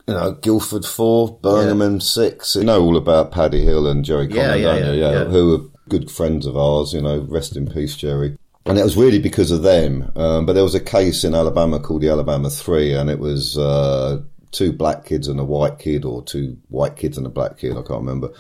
you know, Guildford four, Birmingham six. You know all about Paddy Hill and Gerry Yeah, yeah, don't you? yeah, yeah. who are good friends of ours. You know, rest in peace, Gerry. And it was really because of them. Um, but there was a case in Alabama called the Alabama Three, and it was uh, two black kids and a white kid, or two white kids and a black kid. I can't remember.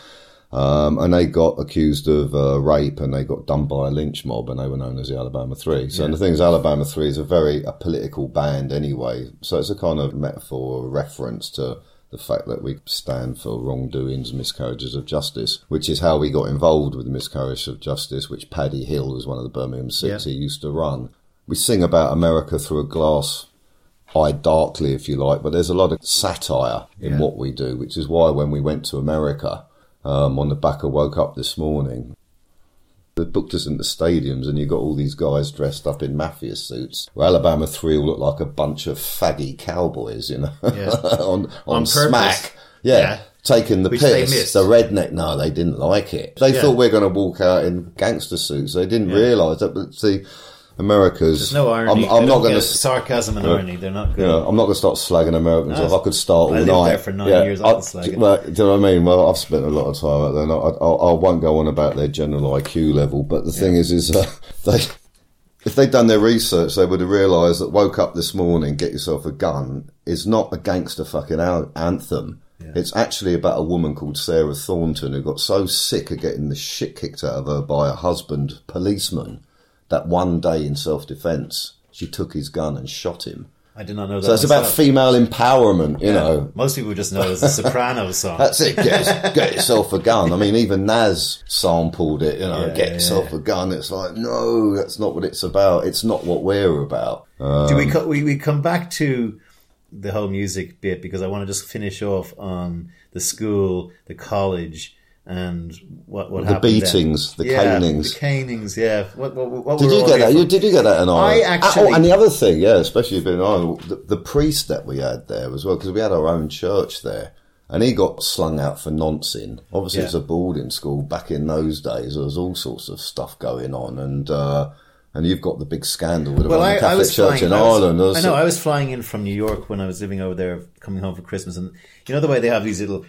Um, and they got accused of uh, rape and they got done by a lynch mob and they were known as the Alabama Three. So and the thing is, Alabama Three is a very a political band anyway. So it's a kind of metaphor or reference to the fact that we stand for wrongdoings, miscarriages of justice, which is how we got involved with the miscarriage of justice, which Paddy Hill was one of the Birmingham Six Yeah. he used to run. We sing about America through a glass eye darkly, if you like, but there's a lot of satire in Yeah. what we do, which is why when we went to America, um, on the back of Woke Up this morning, they booked us into stadiums and you got all these guys dressed up in mafia suits. Where Alabama 3 all look like a bunch of faggy cowboys, you know, Yeah. on, on, On smack. Yeah. Yeah. Taking the Which piss. The redneck, no, they didn't like it. They Yeah. thought we are going to walk out in gangster suits. They didn't realise that. But see, America's. There's no irony. I'm, I'm not going to. sarcasm and irony. They're not good. Know, I'm not going to start slagging Americans No, off. I could start all I night. there for nine years, I could slag well, do you know what I mean? Well, I've spent a lot of time out there. And I, I, I won't go on about their general IQ level, but the thing is, is uh, they. If they'd done their research, they would have realised that "Woke Up This Morning, Get Yourself a Gun" is not a gangster fucking an- anthem. It's actually about a woman called Sarah Thornton who got so sick of getting the shit kicked out of her by a husband policeman that one day in self-defence she took his gun and shot him. I did not know that. So it's about female empowerment, you Yeah. know. Most people just know it as a soprano song. That's it. Get, get yourself a gun. I mean, even Nas sampled it. You know, Yeah, get yeah, yourself a gun. It's like, no, that's not what it's about. It's not what we're about. Do we, um, co- we we come back to the whole music bit because I want to just finish off on the school, the college, and what what The happened then. beatings, the yeah, canings. the canings. Yeah. What, what, what Did you get that? You, did you get that in Ireland? I actually- Oh, and the other thing, yeah, especially being in Ireland, the, the priest that we had there as well, because we had our own church there. And he got slung out for noncing. Obviously, Yeah. was a boarding school. Back in those days, there was all sorts of stuff going on, and uh, and you've got the big scandal with Well, the I, I Catholic was Church flying. in I was- Ireland. Was I know. some- I was flying in from New York when I was living over there, coming home for Christmas, and you know the way they have these little,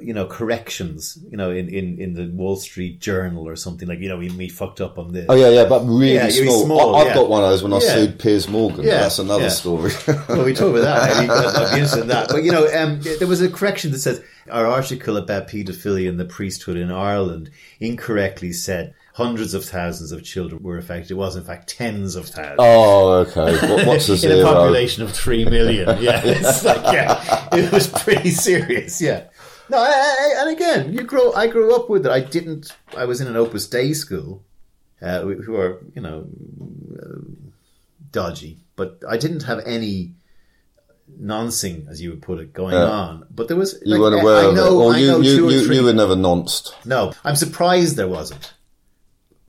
you know, corrections, you know, in, in, in the Wall Street Journal or something like, you know, we, we fucked up on this. Oh yeah, yeah, but really Yeah, small. small, I, I've yeah. got one of those when I Yeah. sued Piers Morgan. Yeah, that's another story. well, we talk about that. I'd be interested in that. But you know, um, there was a correction that says our article about paedophilia and the priesthood in Ireland incorrectly said hundreds of thousands of children were affected. It was in fact tens of thousands. oh, okay. What, what's the in a population of three million. Yeah, it's like, yeah, it was pretty serious. Yeah. No, I, I, and again, you grow. I grew up with it. I didn't. I was in an Opus Dei school, uh, who are you know uh, dodgy, but I didn't have any noncing, as you would put it, going Yeah. on. But there was. You like, weren't aware I of know, it. Or I you, know you, you, you were never nonced. No, I'm surprised there wasn't.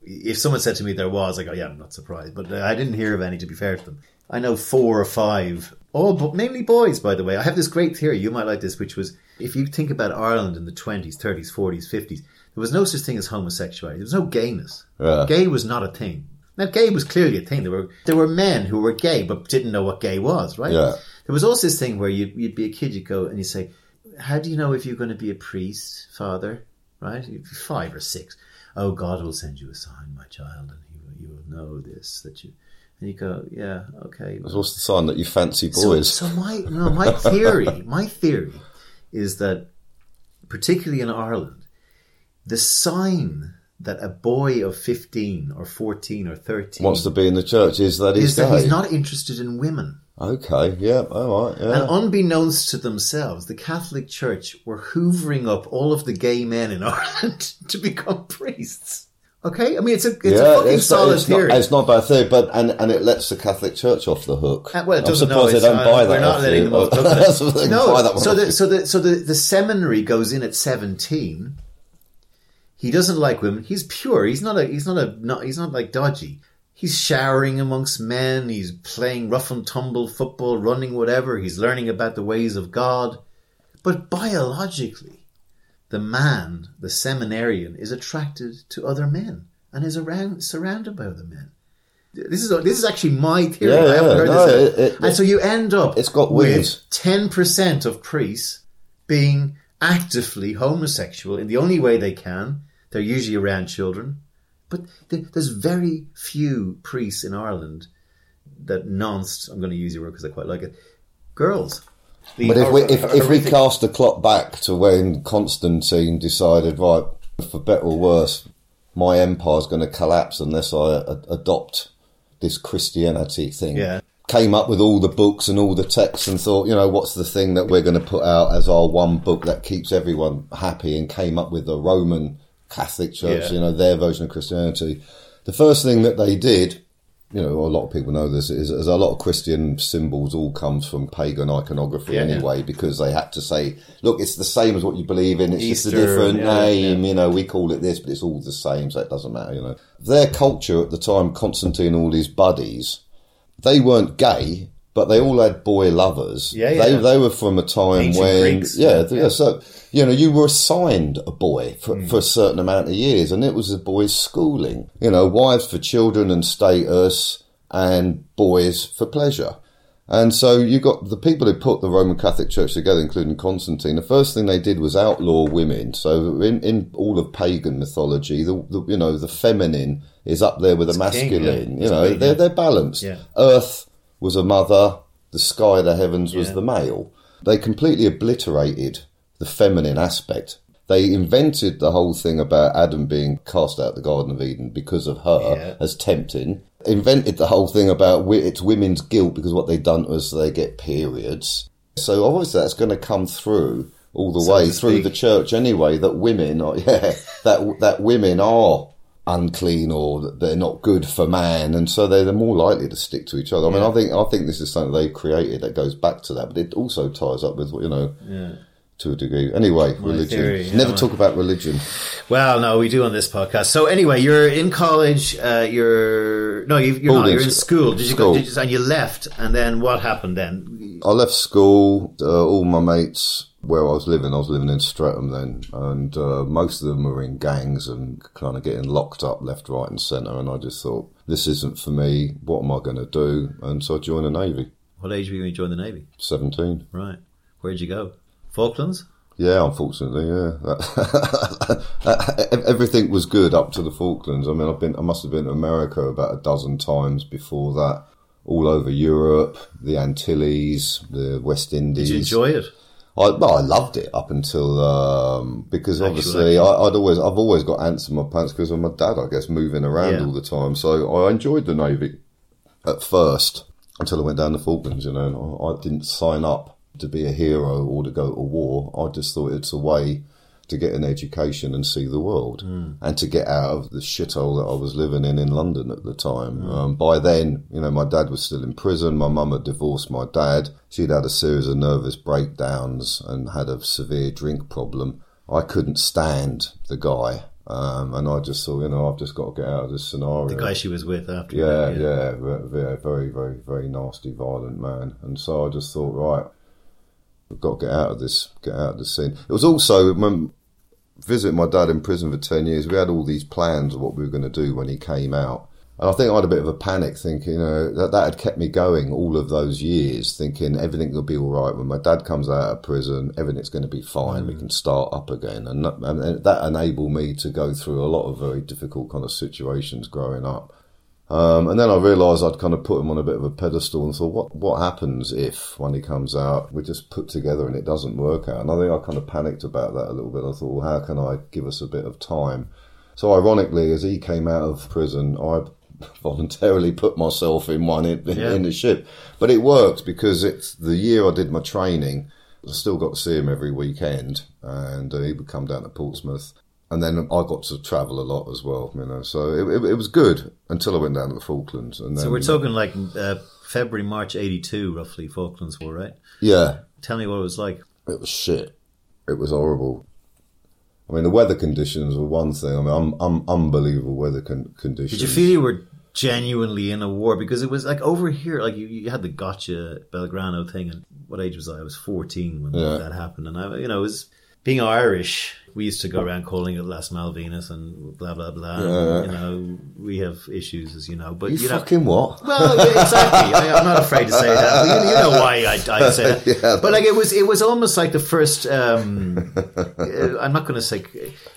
If someone said to me there was, I go, yeah, I'm not surprised. But I didn't hear of any, to be fair to them. I know four or five, all but mainly boys, by the way. I have this great theory. You might like this, which was if you think about Ireland in the twenties, thirties, forties, fifties, there was no such thing as homosexuality. There was no gayness. Yeah. Gay was not a thing. Now, gay was clearly a thing. There were there were men who were gay but didn't know what gay was, right? Yeah. There was also this thing where you'd, you'd be a kid, you'd go and you'd say, "How do you know if you're going to be a priest, father?" Right? You'd be five or six. Oh, God will send you a sign, my child, and will, you will know this that you. And you go, "Yeah, okay." well." What's the sign that you fancy So, boys? so my no, my theory, my theory is that, particularly in Ireland, the sign that a boy of fifteen or fourteen or thirteen Wants to be in the church is that he's is that he's not interested in women. Okay, yeah, all right, yeah. And unbeknownst to themselves, the Catholic Church were hoovering up all of the gay men in Ireland to become priests. Okay, I mean it's a it's a fucking it's, solid it's theory. Not, it's not a bad theory, but and, and it lets the Catholic Church off the hook. Uh, well, it I'm doesn't surprised know. they don't uh, buy that. We're not letting you. them off the hook. That's what they no, buy that one so the so the so the the seminary goes in at seventeen. He doesn't like women. He's pure. He's not a. He's not a. Not, he's not like dodgy. He's showering amongst men. He's playing rough and tumble football, running whatever. He's learning about the ways of God. But biologically, the man, the seminarian, is attracted to other men and is around surrounded by other men. This is this is actually my theory. Yeah, I haven't yeah, heard no, this. it- it- and so you end up It's got with ten percent of priests being actively homosexual in the only way they can. They're usually around children, but there's very few priests in Ireland that nonced. I'm going to use your word because I quite like it. Girls. The But if we if, if we cast the clock back to when Constantine decided, right, for better or worse, my empire's going to collapse unless I a- adopt this Christianity thing. Yeah. Came up with all the books and all the texts and thought, you know, what's the thing that we're going to put out as our one book that keeps everyone happy and came up with the Roman Catholic Church, Yeah. you know, their version of Christianity. The first thing that they did you know, a lot of people know this is, is a lot of Christian symbols all comes from pagan iconography Yeah, yeah. anyway, because they had to say, look, it's the same as what you believe in. It's just a different yeah, name. You know, we call it this, but it's all the same, so it doesn't matter. You know, their culture at the time, Constantine and all his buddies, they weren't gay, but they all had boy lovers. Yeah, They yeah. they they were from a time Ancient when, Greeks, yeah, yeah. yeah, so you know, you were assigned a boy for, Hmm. for a certain amount of years, and it was a boy's schooling. You know, wives for children and status, and boys for pleasure. And so you got the people who put the Roman Catholic Church together, including Constantine. The first thing they did was outlaw women. So in, in all of pagan mythology, the, the you know the feminine is up there with the king, masculine. yeah. You It's know, queen, they're yeah. they're balanced. Yeah. Earth was a mother, the sky, the heavens was Yeah. the male. They completely obliterated the feminine aspect. They invented the whole thing about Adam being cast out of the Garden of Eden because of her Yeah. as tempting. Invented the whole thing about it's women's guilt because what they've done was they get periods. So obviously that's going to come through all the So way through the church anyway. That women are yeah that that women are unclean or they're not good for man, and so they're, they're more likely to stick to each other. I mean, I think I think this is something they've created that goes back to that, but it also ties up with you know to a degree. Anyway, religion. theory, Never my- talk about religion. Well, no, we do on this podcast. So anyway, you're in college. Uh, you're no, you, you're not. You're in school. school. Did you go? Did you, and you left, and then what happened then? I left school. Uh, all my mates where I was living, I was living in Streatham then, and uh, most of them were in gangs and kind of getting locked up left, right, and centre. And I just thought, this isn't for me. What am I going to do? And so I joined the navy. What age were you when you joined the navy? Seventeen. Right. Where'd you go? Falklands. Yeah, unfortunately, yeah. Everything was good up to the Falklands. I mean, I've been, I must have been to America about a dozen times before that. All over Europe, the Antilles, the West Indies. Did you enjoy it? I, well, I loved it up until um, because obviously. I, I'd always I've always got ants in my pants because of my dad. I guess moving around Yeah. all the time, so I enjoyed the navy at first until I went down the Falklands. You know, I, I didn't sign up to be a hero or to go to war. I just thought it's a way to get an education and see the world and to get out of the shithole that I was living in in London at the time. Um, by then, you know, my dad was still in prison. My mum had divorced my dad. She'd had a series of nervous breakdowns and had a severe drink problem. I couldn't stand the guy. Um, and I just thought, you know, I've just got to get out of this scenario. The guy she was with after. Yeah, that, yeah, ve- very, very, very nasty, violent man. And so I just thought, right, we've got to get out of this, get out of this scene. It was also when visiting my dad in prison for ten years. We had all these plans of what we were going to do when he came out. And I think I had a bit of a panic, thinking, you know, that that had kept me going all of those years, thinking everything will be all right when my dad comes out of prison. Everything's going to be fine. We mm. can start up again, and and that enabled me to go through a lot of very difficult kind of situations growing up. Um, and then I realised I'd kind of put him on a bit of a pedestal and thought, what what happens if when he comes out we're just put together and it doesn't work out? And I think I kind of panicked about that a little bit. I thought, well, how can I give us a bit of time? So ironically, as he came out of prison, I voluntarily put myself in one in, Yeah. in the ship. But it worked because it's the year I did my training. I still got to see him every weekend, and uh, he would come down to Portsmouth. And then I got to travel a lot as well, you know. So it, it, it was good until I went down to the Falklands. And then, So we're talking like uh, February, March '82, roughly. Falklands War, right? yeah, Tell me what it was like. it was shit. It was horrible. I mean, the weather conditions were one thing. I mean, um, um, unbelievable weather con- conditions. Did you feel you were genuinely in a war? Because it was like over here, like you, you had the gotcha Belgrano thing, and what age was I? I was 14 when Yeah. that happened, and I, you know, it was being Irish. We used to go around calling it Las Malvinas and blah blah blah. Yeah. You know, we have issues, as you know, but You, you know. fucking what? Well, yeah, exactly. I, I'm not afraid to say that. You, you know why I, I say that. Yeah. But like it was, it was almost like the first. Um, uh, I'm not going to say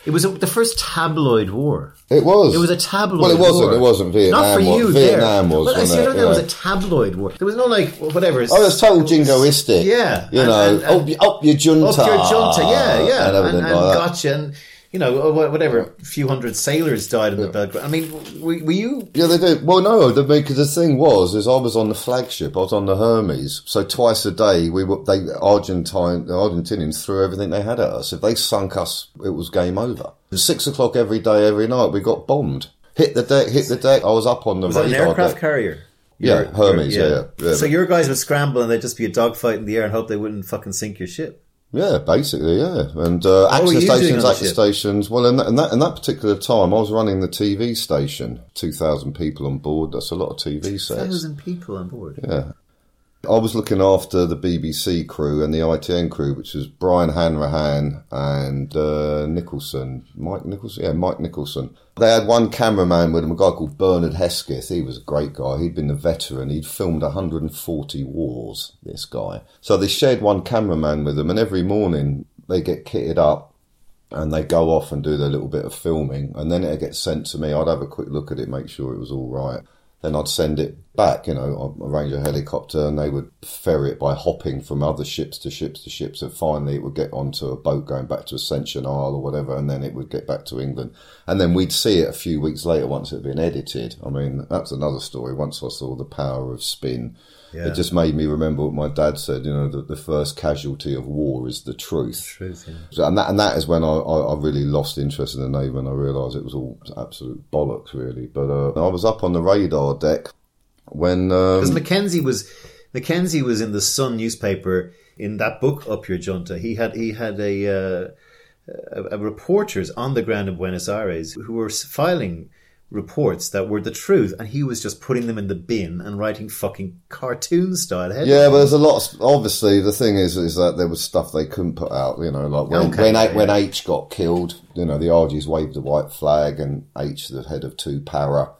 it was the first tabloid war. It was. It was a tabloid. Well, it wasn't. war. It wasn't Vietnam. Not for you. Vietnam there. was. Well, I see, it? it was a tabloid war. There was no like whatever. Oh, it was total jingoistic. Yeah, You and- know, and- and- up, up your junta. Up your junta, yeah, yeah, And and, everything and like that. Gotcha, and you know, whatever. A few hundred sailors died in the Belgrano. I mean, were, were you? Yeah, they did. Well, no, the, because the thing was, is I was on the flagship. I was on the Hermes. So twice a day, we were, they, Argentine, the Argentinians threw everything they had at us. If they sunk us, it was game over. Six o'clock every day, every night, we got bombed. Hit the deck, hit the deck. I was up on the Was that an aircraft deck. carrier? Yeah, Hermes, your- yeah, yeah. So your guys would scramble and there'd just be a dogfight in the air and hope they wouldn't fucking sink your ship. Yeah, basically, yeah. And uh, action stations, on the stations. Well, in that, in that in that particular time, I was running the TV station. Two thousand people on board. That's a lot of TV sets. Thousand people on board. Yeah. I was looking after the BBC crew and the ITN crew, which was Brian Hanrahan and uh, Nicholson. Mike Nicholson? Yeah, Mike Nicholson. They had one cameraman with them, a guy called Bernard Hesketh. He was a great guy. He'd been a veteran. He'd filmed 140 wars, this guy. So they shared one cameraman with them, and every morning they get kitted up and they go off and do their little bit of filming, and then it gets sent to me. I'd have a quick look at it, make sure it was all right. Then I'd send it back, you know, I'd arrange a helicopter and they would ferry it by hopping from other ships to ships to ships. And finally it would get onto a boat going back to Ascension Isle or whatever. And then it would get back to England. And then we'd see it a few weeks later once it had been edited. I mean, that's another story. Once I saw the power of spin, Yeah. it just made me remember what my dad said, you know, that the first casualty of war is the truth. Truth, yeah. So, and that and that is when I, I, I really lost interest in the navy and I realised it was all absolute bollocks, really. But uh, I was up on the radar deck when Because um, Mackenzie was Mackenzie was in the Sun newspaper in that book Up Your Junta. He had he had a, uh, a, a reporters on the ground in Buenos Aires who were filing reports that were the truth, and he was just putting them in the bin and writing fucking cartoon style headlines. yeah, but there's a lot. Of, obviously, the thing is, is that there was stuff they couldn't put out. You know, like when Okay, when, yeah, when. H got killed, you know, the Argies waved the white flag, and H, the head of two para,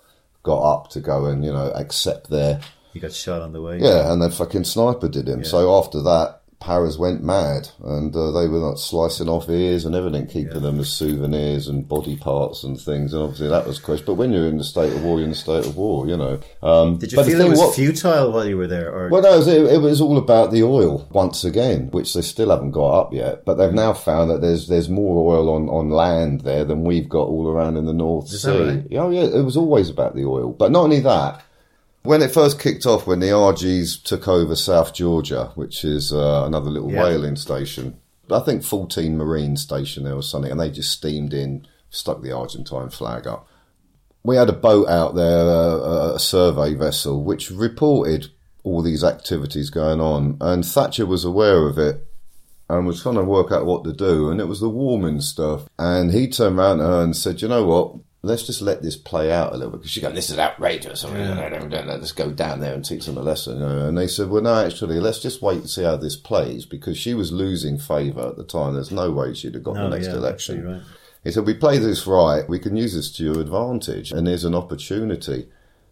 got up to go and you know accept their he got shot on the way. Yeah, and then fucking sniper did him. So after that, Paras went mad, and uh, they were like slicing off ears and everything, keeping them as souvenirs and body parts and things. And obviously that was question. But when you're in the state of war, you're in the state of war, you know. Um, Did you but feel it was what- futile while you were there, or well, no, it was, it was all about the oil once again, which they still haven't got up yet. But they've now found that there's there's more oil on, on land there than we've got all around in the North Is Sea. right? Oh yeah, it was always about the oil. But not only that, when it first kicked off, when the Argies took over South Georgia, which is uh, another little Yeah. whaling station, I think 14 Marine station there or something, and they just steamed in, stuck the Argentine flag up. We had a boat out there, uh, a survey vessel, which reported all these activities going on, and Thatcher was aware of it. and was trying to work out what to do, and it was the warming stuff. And he turned around to her and said, "You know what? Let's just let this play out a little bit." Because she go, "This is outrageous. No, Let's go down there and teach them a lesson." You know? And they said, "Well, no, actually, let's just wait and see how this plays." Because she was losing favour at the time. There's no way she'd have got No, the next yeah, election. right. He said, We play this right, we can use this to your advantage, and there's an opportunity.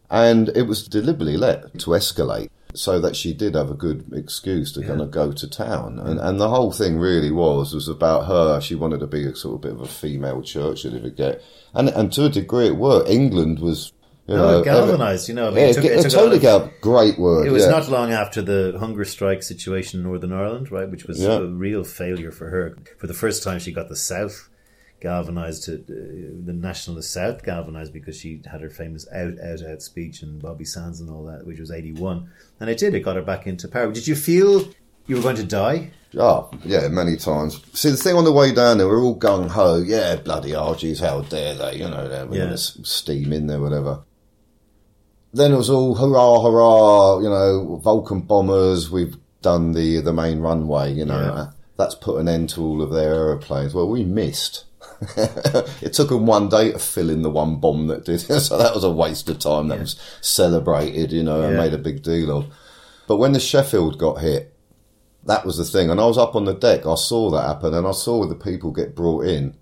And it was deliberately let to escalate so that she did have a good excuse to kind of go to town. And, and the whole thing really was was about her. She wanted to be a sort of bit of a female church, if you get. And, and to a degree it worked. England was. You No, know, it galvanised, you know. I mean, yeah, it took- it, it totally got great word. It was yeah. not long after the hunger strike situation in Northern Ireland, right, which was Yeah. a real failure for her. For the first time, she got the South galvanized to uh, the nationalist South galvanized because she had her famous out, out, out speech and Bobby Sands and all that, which was eighty one, and it did. It got her back into power. Did you feel you were going to die? Oh, yeah, many times. See, the thing on the way down there, we're all gung ho. Yeah, bloody Argies, how dare they? You know, they're yeah. steam in there, whatever. Then it was all hurrah, hurrah, you know, Vulcan bombers, we've done the the main runway, you know. Yeah. That's put an end to all of their aeroplanes. Well, we missed. it took them one day to fill in the one bomb that did, so that was a waste of time. That was celebrated, you know, and made a big deal of. But when the Sheffield got hit, that was the thing. And I was up on the deck, I saw that happen, and I saw the people get brought in.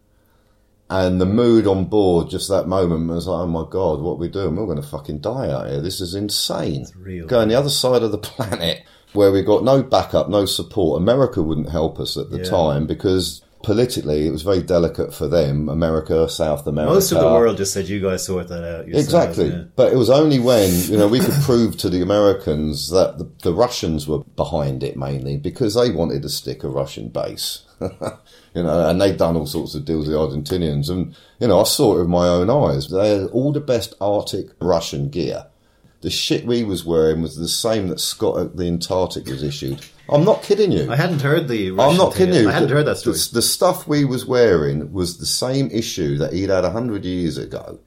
And the mood on board, just that moment, was like, oh my God, what are we doing? We're going to fucking die out here. This is insane. real. Go on the other side of the planet where we got no backup, no support. America wouldn't help us at the Yeah. time because politically it was very delicate for them. America, South America. Most of the world just said, "You guys sort that out." yourselves," Exactly. yeah. But it was only when, you know, we could prove to the Americans that the, the Russians were behind it mainly because they wanted to stick a Russian base. you know, and they'd done all sorts of deals with the Argentinians. And, you know, I saw it with my own eyes. They had all the best Arctic Russian gear. The shit we was wearing was the same that Scott at the Antarctic was issued. I'm not kidding you. I hadn't heard the. I'm Russian not thing. kidding you. I hadn't The- heard that story. The, the stuff we was wearing was the same issue that he'd had a hundred years ago.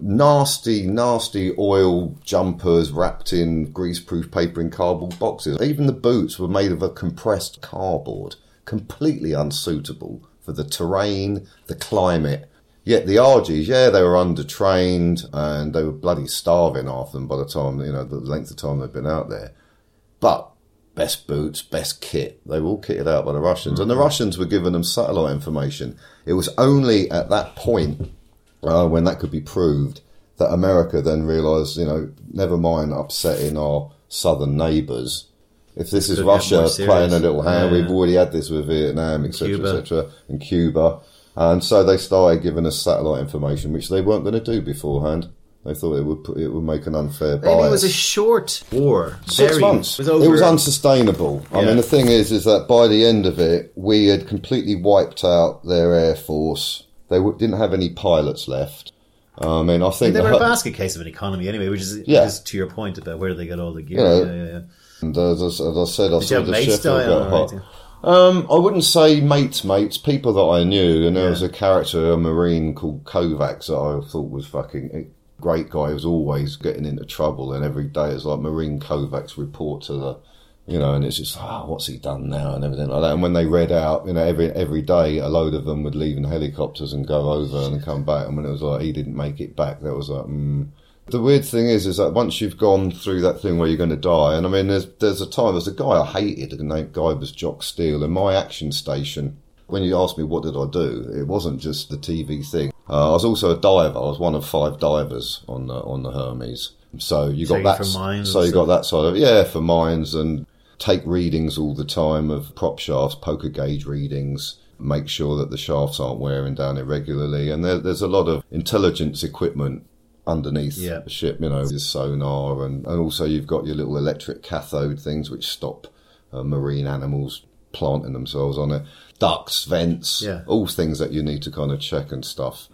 Nasty, nasty oil jumpers wrapped in greaseproof paper in cardboard boxes. Even the boots were made of a compressed cardboard, completely unsuitable for the terrain, the climate. Yet the Argies, yeah, they were undertrained and they were bloody starving half them by the time, you know, the length of time they'd been out there. But best boots, best kit. They were all kitted out by the Russians, and the Russians were giving them satellite information. It was only at that point uh, when that could be proved that America then realised, you know, never mind upsetting our southern neighbours. If this is Could get more Russia playing a little hand, Yeah. we've already had this with Vietnam, etc., etc., and Cuba, and so they started giving us satellite information, which they weren't going to do beforehand. They thought it would put, it would make an unfair bias. Maybe it was a short war. Six Very- months. It was, It was, unsustainable. I mean, the thing is, is that by the end of it, we had completely wiped out their air force. They w- didn't have any pilots left. I mean, I think They the were a basket case of an economy anyway, which is Yeah. to your point about where they got all the gear. You know, yeah, yeah, yeah. and as, I- as I said, I Did saw the Sheffield got hot. Um, I wouldn't say mates, mates, people that I knew, and there Yeah. was a character, a marine called Kovacs, that I thought was fucking great guy. Was always getting into trouble, and every day it's like Marine Kovacs report to the, you know, and it's just, oh, what's he done now, and everything like that. And when they read out, you know, every every day a load of them would leave in helicopters and go over and come back, and when it was like he didn't make it back, that was like, mm. The weird thing is, is that once you've gone through that thing where you're going to die, and I mean, there's there's a time there's a guy I hated, and that guy was Jock Steele, and my action station. When you asked me what did I do, it wasn't just the TV thing. Uh, I was also a diver. I was one of five divers on the on the Hermes. So you got Checking that. mines so you got that side of yeah for mines and take readings all the time of prop shafts, poker gauge readings. Make sure that the shafts aren't wearing down irregularly, and there, there's a lot of intelligence equipment underneath Yeah. the ship, you know, your sonar, and, and also you've got your little electric cathode things which stop uh, marine animals planting themselves on it. Ducts, vents, Yeah. all things that you need to kind of check and stuff.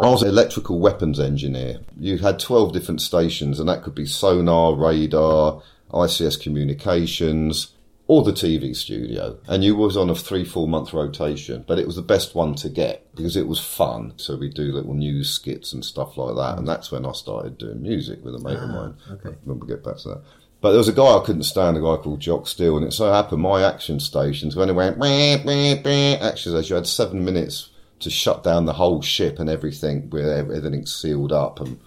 I was an electrical weapons engineer. You had 12 different stations, and that could be sonar, radar, ICS communications, or the TV studio. And you was on a three, four month rotation, but it was the best one to get because it was fun. So we do little news skits and stuff like that. And that's when I started doing music with a mate of ah, mine. okay. When we get back to that. But there was a guy I couldn't stand, a guy called Jock Steele, and it so happened my action stations, when it went, meh, meh, action station, you had seven minutes to shut down the whole ship and everything, with everything sealed up. And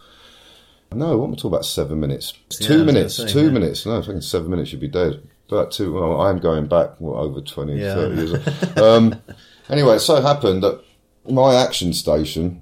no, what am I talking about? Seven minutes. Yeah, two minutes. say, two yeah. minutes. No, I think seven minutes you'd be dead. About two. Well, I'm going back what, over 20, Yeah, 30 years. um, anyway, it so happened that my action station,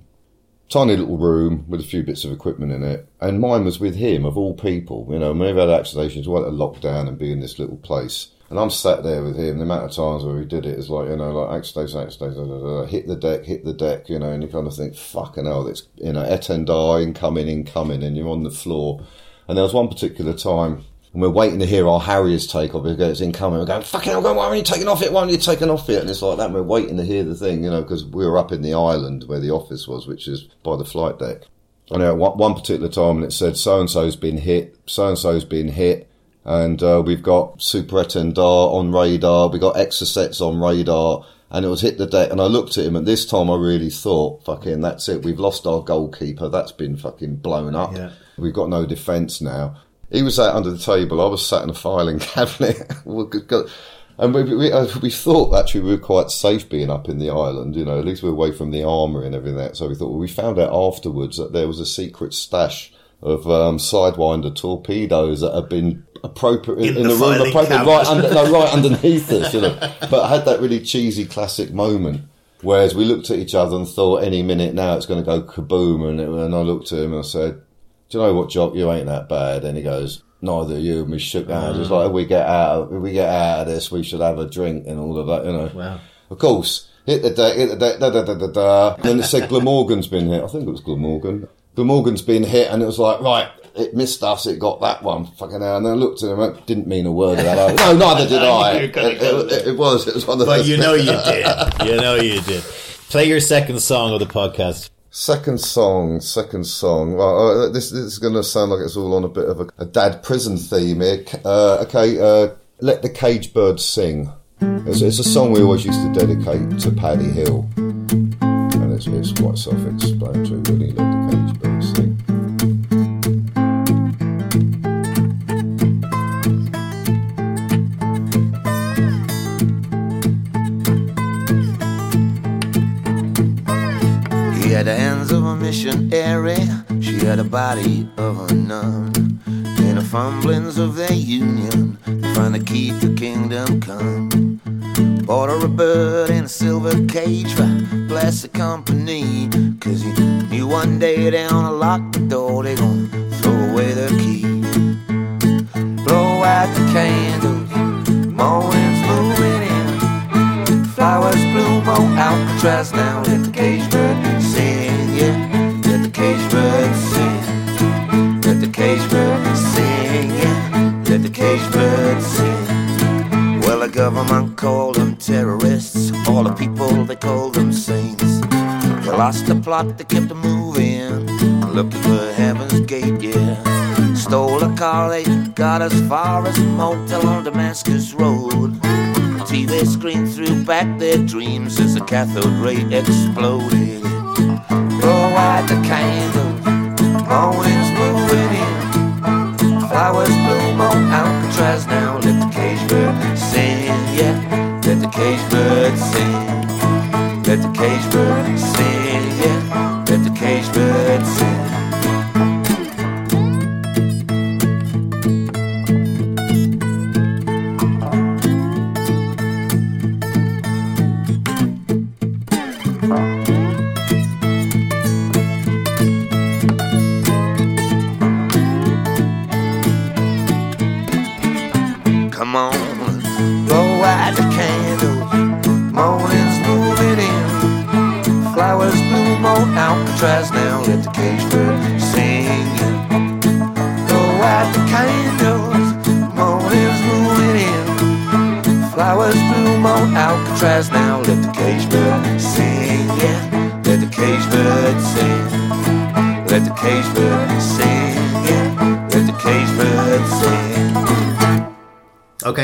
tiny little room with a few bits of equipment in it, and mine was with him, of all people. You know, we've had action stations, we wanted to lock down and be in this little place. And I'm sat there with him. The amount of times where he did it is like, you know, like action station, da, da, hit the deck, hit the deck, you know, and you kind of think, fucking hell, it's, you know, Etendard, incoming, incoming, and you're on the floor. And there was one particular time, and we're waiting to hear our Harriers take off. because It's incoming. We're going, fucking hell, why aren't you taking off it? Why aren't you taking off it? And it's like that. And we're waiting to hear the thing, you know, because we were up in the island where the office was, which is by the flight deck. And one one particular time, and it said, so and so's been hit, so and so's been hit. And uh, we've got Super Etendard on radar, we got Exocets on radar, and it was hit the deck. And I looked at him, and this time I really thought, fucking, that's it. We've lost our goalkeeper. That's been fucking blown up. Yeah. We've got no defence now. He was sat under the table. I was sat in a filing cabinet. We could go- and we, we, uh, we thought actually we were quite safe being up in the island. You know, at least we were away from the armour and everything. So we thought, well, we found out afterwards that there was a secret stash of um, Sidewinder torpedoes that had been appropriate in, In the the room, appropriate right, under, no, right underneath us. You know, but I had that really cheesy classic moment. Whereas we looked at each other and thought, any minute now it's going to go kaboom. And, it, and I looked at him and I said, do you know what, Jock? You ain't that bad. And he goes, neither are you. And we shook hands. It's ah. like, if we get out, if we get out of this, we should have a drink and all of that, you know. Wow. Of course, hit the deck, hit the da da da da da. And then it said Glamorgan's been hit. I think it was Glamorgan. Glamorgan's been hit, and it was like, right, it missed us, it got that one. Fucking hell. And then I looked at him, I didn't mean a word of that. I- no, neither did I. It, it- it was, it was one of But those. you know you did. You know you did. Play your second song of the podcast. Second song, second song. Well, uh, this, this is going to sound like it's all on a bit of a, a dad prison theme here. Uh, okay, uh, Let the Cage Birds Sing. It's, it's a song we always used to dedicate to Paddy Hill. And it's, it's quite self explanatory, really. Missionary, she had a body of a nun. In the fumblings of their union, they find the key to kingdom come. Bought her a bird in a silver cage for blessed company. Cause he knew one day they're gonna lock the door, they gonna throw away the key. Blow out the candles, morning's moving in. Flowers bloom on Alcatraz now. Let the cage bird sing, yeah. Cage bird sing. Let the cage bird sing. Let the cage bird sing. Well, the government called them terrorists. All the people they called them saints. They lost the plot, they kept them moving. Looking for heaven's gate, yeah. Stole a car, they got as far as a motel on Damascus Road. TV screen threw back their dreams as the cathode ray exploded. Blow out the candles, morning's moving in. Flowers bloom on Alcatraz now. Let the cage bird sing, yeah. Let the cage bird sing. Let the cage bird sing, yeah.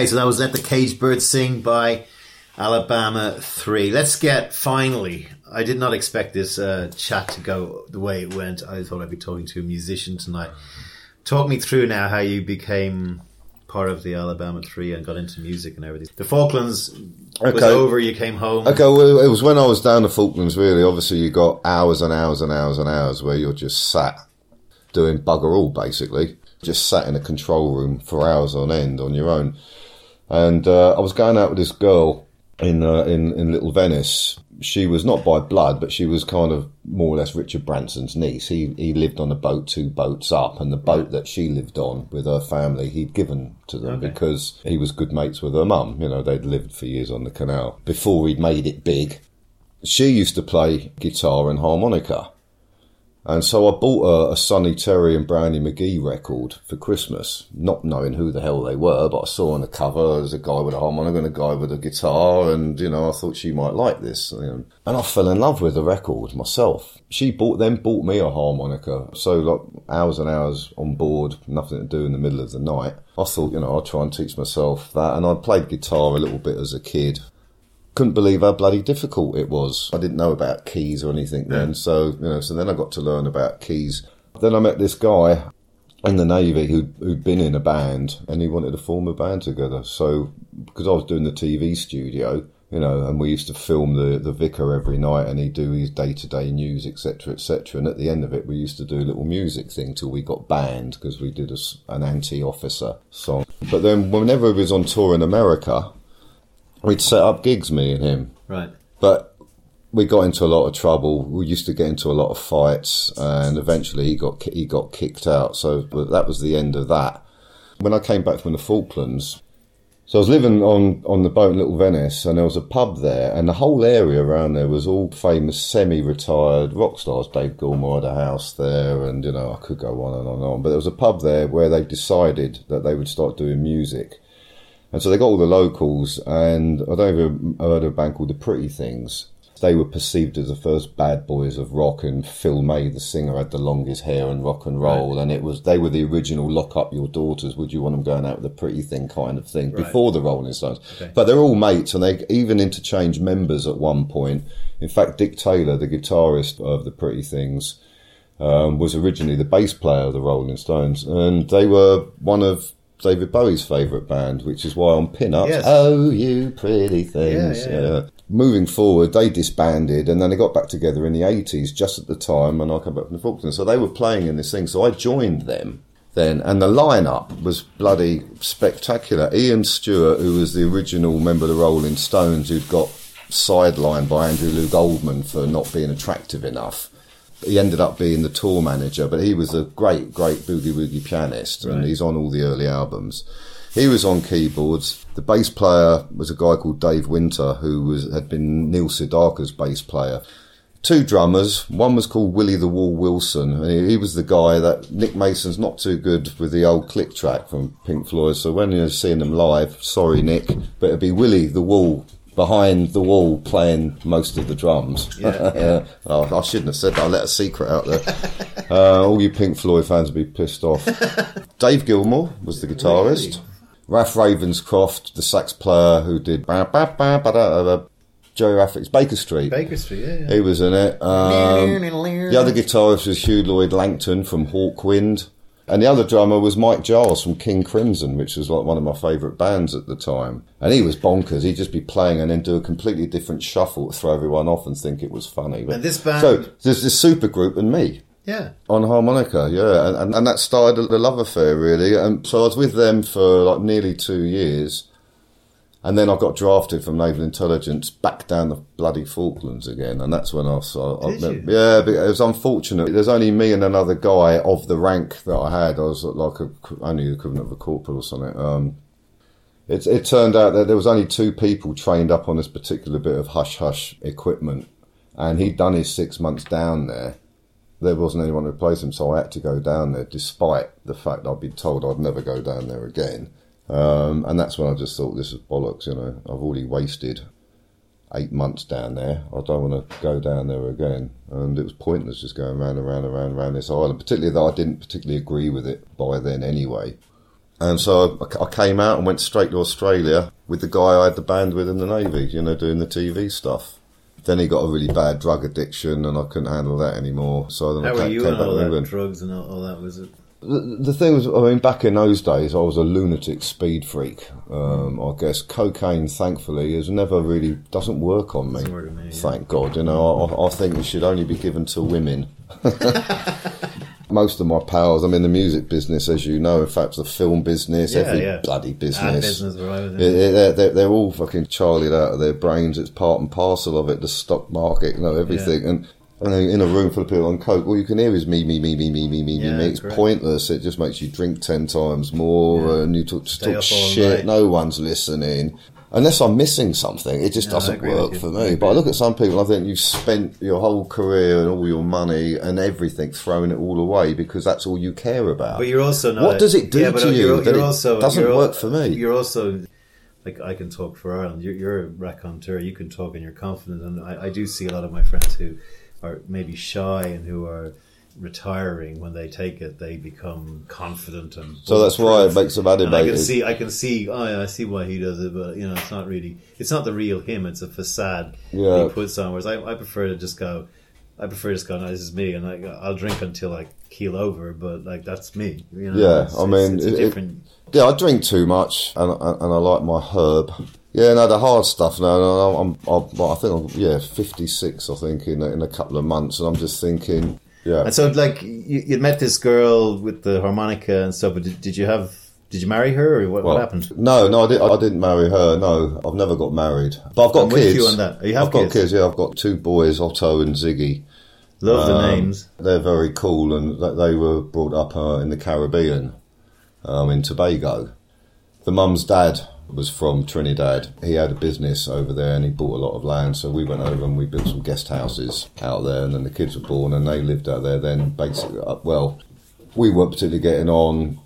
So that was Let the Cage Bird Sing by Alabama 3. Let's get finally. I did not expect this uh, chat to go the way it went. I thought I'd be talking to a musician tonight. Talk me through now how you became part of the Alabama Three and got into music and everything. The Falklands was over. You came home. Okay, well, it was when I was down the Falklands, really. Obviously, you got hours and hours and hours and hours where you're just sat doing bugger all, basically. Just sat in a control room for hours on end on your own. And uh, I was going out with this girl in, uh, in in Little Venice. She was not by blood, but she was kind of more or less Richard Branson's niece. He he lived on a boat two boats up, and the boat that she lived on with her family, he'd given to them Okay. because he was good mates with her mum. You know, they'd lived for years on the canal before he'd made it big. She used to play guitar and harmonica. And so I bought a, a Sonny Terry and Brownie McGhee record for Christmas, not knowing who the hell they were, but I saw on the cover there's a guy with a harmonica and a guy with a guitar, and you know I thought she might like this, and I fell in love with the record myself. She bought then bought me a harmonica, so like hours and hours on board, nothing to do in the middle of the night. I thought you know I'll try and teach myself that, and I played guitar a little bit as a kid couldn't believe how bloody difficult it was. I didn't know about keys or anything then, so you know, so then I got to learn about keys. Then I met this guy in the navy who'd, who'd been in a band and he wanted to form a band together. So because I was doing the TV studio, you know, and we used to film the the vicar every night, and he'd do his day to day news, etc., etc. And at the end of it, we used to do a little music thing till we got banned because we did a an anti officer song. But then whenever we was on tour in America, we'd set up gigs, me and him. Right. But we got into a lot of trouble. We used to get into a lot of fights, and eventually he got he got kicked out. So but that was the end of that. When I came back from the Falklands, so I was living on on the boat in Little Venice, and there was a pub there, and the whole area around there was all famous semi-retired rock stars. Dave Gilmour had a house there, and you know I could go on and on and on. But there was a pub there where they decided that they would start doing music. And so they got all the locals, and I don't you've heard of a band called the Pretty Things. They were perceived as the first bad boys of rock, and Phil May, the singer, had the longest hair and rock and roll, and it was they were the original "Lock Up Your Daughters." Would you want them going out with a pretty thing kind of thing before the Rolling Stones? But they're all mates, and they even interchanged members at one point. In fact, Dick Taylor, the guitarist of the Pretty Things, um, was originally the bass player of the Rolling Stones, and they were one of David Bowie's favourite band, which is why on Pin-Ups, Yes. oh, you pretty things. Yeah, yeah, yeah. Moving forward, they disbanded, and then they got back together in the 80s, just at the time when I came back from the Falklands. So they were playing in this thing, so I joined them then, and the lineup was bloody spectacular. Ian Stewart, who was the original member of the Rolling Stones, who'd got sidelined by Andrew Loog Oldham for not being attractive enough he ended up being the tour manager, but he was a great, great boogie woogie pianist, and he's on all the early albums. He was on keyboards. The bass player was a guy called Dave Winter, who was had been Neil Sedaka's bass player. Two drummers. One was called Willie the Wall Wilson, and he, he was the guy that Nick Mason's not too good with the old click track from Pink Floyd. So when you're seeing them live, sorry Nick, but it'd be Willie the Wall behind the wall playing most of the drums. Yeah, oh, I shouldn't have said that. I let a secret out there. uh, all you Pink Floyd fans will be pissed off. Dave Gilmour was the guitarist. Ralph Ravenscroft, the sax player who did ba- ba- ba- ba- da- da- Joey Baker Street. Baker Street. Yeah. yeah. He was in it. Um, the other guitarist was Huw Lloyd Langton from Hawkwind. And the other drummer was Mike Giles from King Crimson, which was like one of my favourite bands at the time. And he was bonkers. He'd just be playing and then do a completely different shuffle to throw everyone off and think it was funny. But- And this band- So there's this super group and me yeah. on harmonica, yeah, and, and, and that started the love affair really. And so I was with them for like nearly two years, and then I got drafted from Naval Intelligence back down the bloody Falklands again, and that's when I saw. I, you? Yeah, but it was unfortunate. There's only me and another guy of the rank that I had. I was like a, only the equivalent of a corporal or something. Um, it, it turned out that there was only two people trained up on this particular bit of hush hush equipment, and he'd done his six months down there there wasn't anyone to replace him, so I had to go down there, despite the fact I'd been told I'd never go down there again. Um, and that's when I just thought, this is bollocks, you know. I've already wasted eight months down there. I don't want to go down there again. And it was pointless just going round and round and round and round this island, particularly that I didn't particularly agree with it by then anyway. And so I, I came out and went straight to Australia with the guy I had the band with in the Navy, you know, doing the TV stuff. Then he got a really bad drug addiction and I couldn't handle that anymore. So then How I were you came back to England. drugs and all, all that? Was it? The, the thing was, I mean, back in those days, I was a lunatic speed freak. Um, I guess cocaine, thankfully, has never really doesn't work on me. work on me, yeah. Thank God. You know, I, I think it should only be given to women. Most of my pals, I'm in the music business, as you know. In fact, the film business, Yeah, every yeah. bloody business. business where I was in. Yeah, yeah, They're, they're, they're all fucking charlied out of their brains. It's part and parcel of it, the stock market, you know, everything. And, and in a room full of people on coke, all you can hear is me, me, me, me, me, me, me, Yeah, me. It's correct. pointless. It just makes you drink ten times more, and you talk, talk shit. No one's listening. Unless I'm missing something, it just No, doesn't work for me. But I look at some people, I think you've spent your whole career and all your money and everything throwing it all away because that's all you care about. But you're also not. What does it do yeah, to you You're, that you're it also doesn't you're work for me? You're also like I can talk for Ireland. You're, you're a raconteur. You can talk and you're confident. And I, I do see a lot of my friends who are maybe shy and who are retiring when they take it. They become confident and So that's why it makes them And I can see, I can see, oh yeah, I see why he does it, but you know, it's not really, it's not the real him. It's a facade Yeah. he puts on. Whereas I, I prefer to just go, I prefer to just go, no, this is me, and I, I'll drink until I keel over, but like that's me. You know? Yeah, It's- I mean, it's a it- it- different. Yeah, I drink too much, and and I like my herb. Yeah, no, the hard stuff. No, no, I'm, I'm, I think I'm, yeah, 56. I think in a, in a couple of months, and I'm just thinking, yeah. And so, like, you, you met this girl with the harmonica and stuff, but did, did you have, did you marry her, or what, Well, what happened? No, no, I, did, I didn't marry her. No, I've never got married, but I've got I'm kids. you on that. You have I've got kids? kids. Yeah, I've got two boys, Otto and Ziggy. Love the Um, names. They're very cool, and they were brought up uh, in the Caribbean, um, in Tobago. The mum's dad was from Trinidad. He had a business over there, and he bought a lot of land. So we went over and we built some guest houses out there, and then the kids were born, and they lived out there. Then basically, uh, well, we weren't particularly getting on.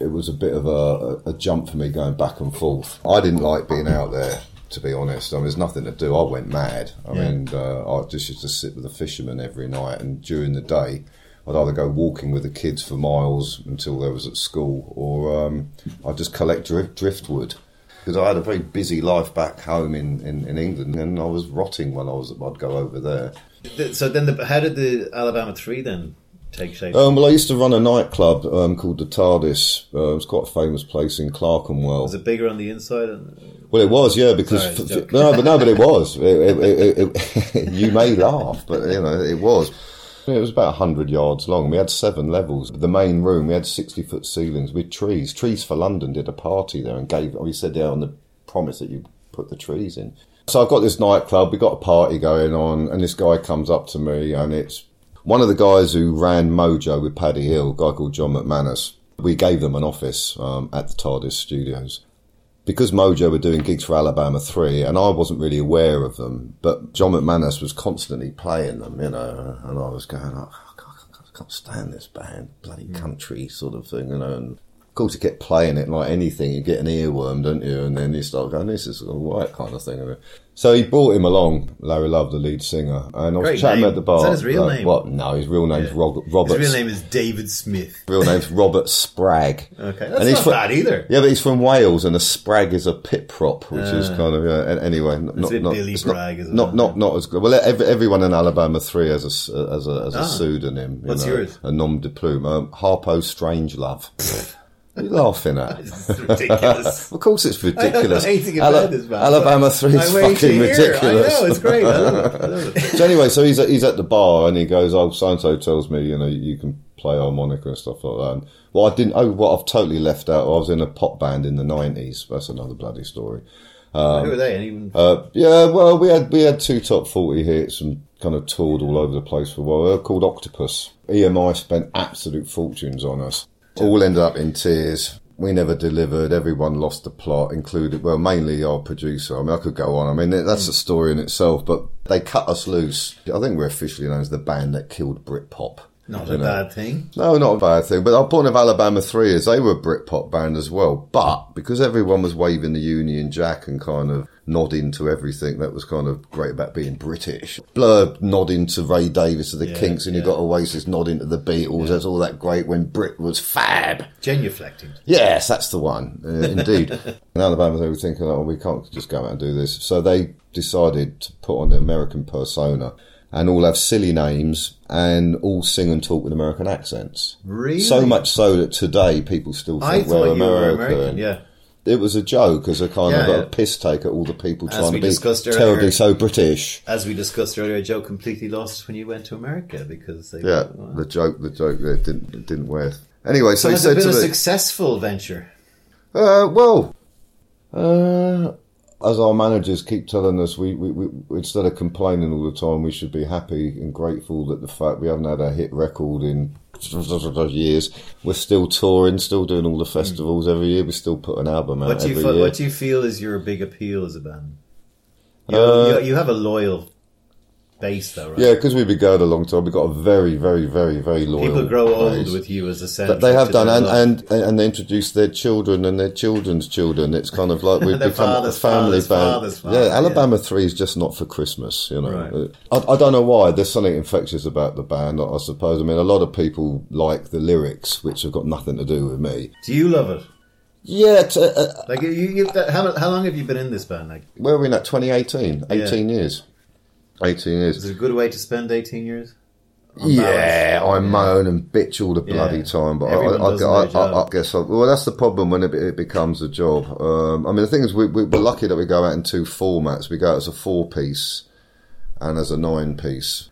It was a bit of a, a, a jump for me going back and forth. I didn't like being out there, to be honest. I mean, there's nothing to do. I went mad. I Yeah. mean, uh, I just used to sit with the fishermen every night, and during the day, I'd either go walking with the kids for miles until they was at school, or um, I'd just collect drift, driftwood. Because I had a very busy life back home in, in, in England, and I was rotting when I was. I'd go over there. So then, the, how did the Alabama Three then take shape? Um, well, I used to run a nightclub um, called the TARDIS. Uh, it was quite a famous place in Clerkenwell. Was it bigger on the inside? And, Well, it was, yeah, because Sorry, f- no, but no, but it was. It, it, it, you may laugh, but you know it was. It was about hundred yards long. We had seven levels. The main room we had sixty foot ceilings with trees. Trees for London did a party there and gave. We said there on the promise that you put the trees in. So I've got this nightclub. We got a party going on, and this guy comes up to me, and it's one of the guys who ran Mojo with Paddy Hill, a guy called John McManus. We gave them an office um, at the TARDIS studios because Mojo were doing gigs for Alabama 3, and I wasn't really aware of them, but John McManus was constantly playing them, you know, and I was going, oh, I, can't, I can't stand this band, bloody hmm. country sort of thing, you know, and of course you get playing it like anything, you get an earworm, don't you, and then you start going, this is all right kind of thing. So he brought him along, Larry Love, the lead singer, and I was Great chatting name. at the bar. Is that his real like, name? What? No, his real name's Yeah. Ro- Robert. his real name is David Smith. real name's Robert Spragg. Okay, And that's he's not fro- bad either. Yeah, but he's from Wales, and a sprag is a pit prop, which is kind of yeah. Anyway, not bit not Billy it's Bragg not, as not well. not not as good. Well, ev everyone in Alabama three has a as a as a Ah. pseudonym. you What's know, yours? A nom de plume. Um, Harpo Strangelove. what are you laughing at? This is ridiculous. Of course, it's I don't know ridiculous. anything Ala- about this man. Alabama three is fucking ridiculous. I know it's great. I love it. I love it. so anyway, so he's at, he's at the bar and he goes, "Oh, so tells me, you know, you can play harmonica and stuff like that." And, well, I didn't. Oh, what I've totally left out. I was in a pop band in the nineties. That's another bloody story. Who are they? Even Uh, yeah, well, we had we had two top forty hits and kind of toured all over the place for a while. They're called Octopus. EMI spent absolute fortunes on us. All ended up in tears. We never delivered. Everyone lost the plot, included well, mainly our producer. I mean, I could go on. I mean, that's a story in itself. But they cut us loose. I think we're officially known as the band that killed Britpop. Not a know. bad thing. No, not a bad thing. But our point of Alabama 3 is they were a Britpop band as well. But because everyone was waving the Union Jack and kind of nodding to everything that was kind of great about being British. Blur nodding to Ray Davies of the Yeah, Kinks and you got Oasis nodding to the Beatles. That's all that great when Brit was fab. Genuflecting. Yes, that's the one. Uh, indeed. In Alabama, they were thinking, oh, we can't just go out and do this. So they decided to put on the American persona. And all have silly names and all sing and talk with American accents. Really? So much so that today people still think we're you were American. American. Yeah. It was a joke as a kind Yeah, of yeah. a piss take at all the people As trying to be earlier. terribly so British. As we discussed earlier, Joe completely lost when you went to America because they. Yeah, Well, the joke, the joke there didn't it didn't wear. Anyway, so, so has it been a successful venture? uh, "Well, uh, as our managers keep telling us, we, we, we instead of complaining all the time, we should be happy and grateful that the fact we haven't had a hit record in years. We're still touring, still doing all the festivals every year. We still put an album out What do you every fe- year. What do you feel is your big appeal as a band? You, Uh, you, you have a loyal base, though, right? yeah, because we've been going a long time. We've got a very, very, very, very loyal. People grow old base. with you as a. But they have done, and, and and they introduced their children and their children's children. It's kind of like we've become fathers, a family fathers, band. fathers, yeah, Alabama Three is just not for Christmas, you know. Right. I, I don't know why. There's something infectious about the band. I suppose. I mean, a lot of people like the lyrics, which have got nothing to do with me. Do you love it? Yeah, t- uh, Like you, you that, how, how long have you been in this band? Like, where are we in at? 2018, 18 years, 18 years. is it a good way to spend eighteen years? Yeah? I moan and bitch all the bloody Yeah. time, but I, I, I, I, guess I, well, that's the problem when it, it becomes a job. Um, I mean, the thing is, we, we, we're lucky that we go out in two formats. We go out as a four piece and as a nine piece.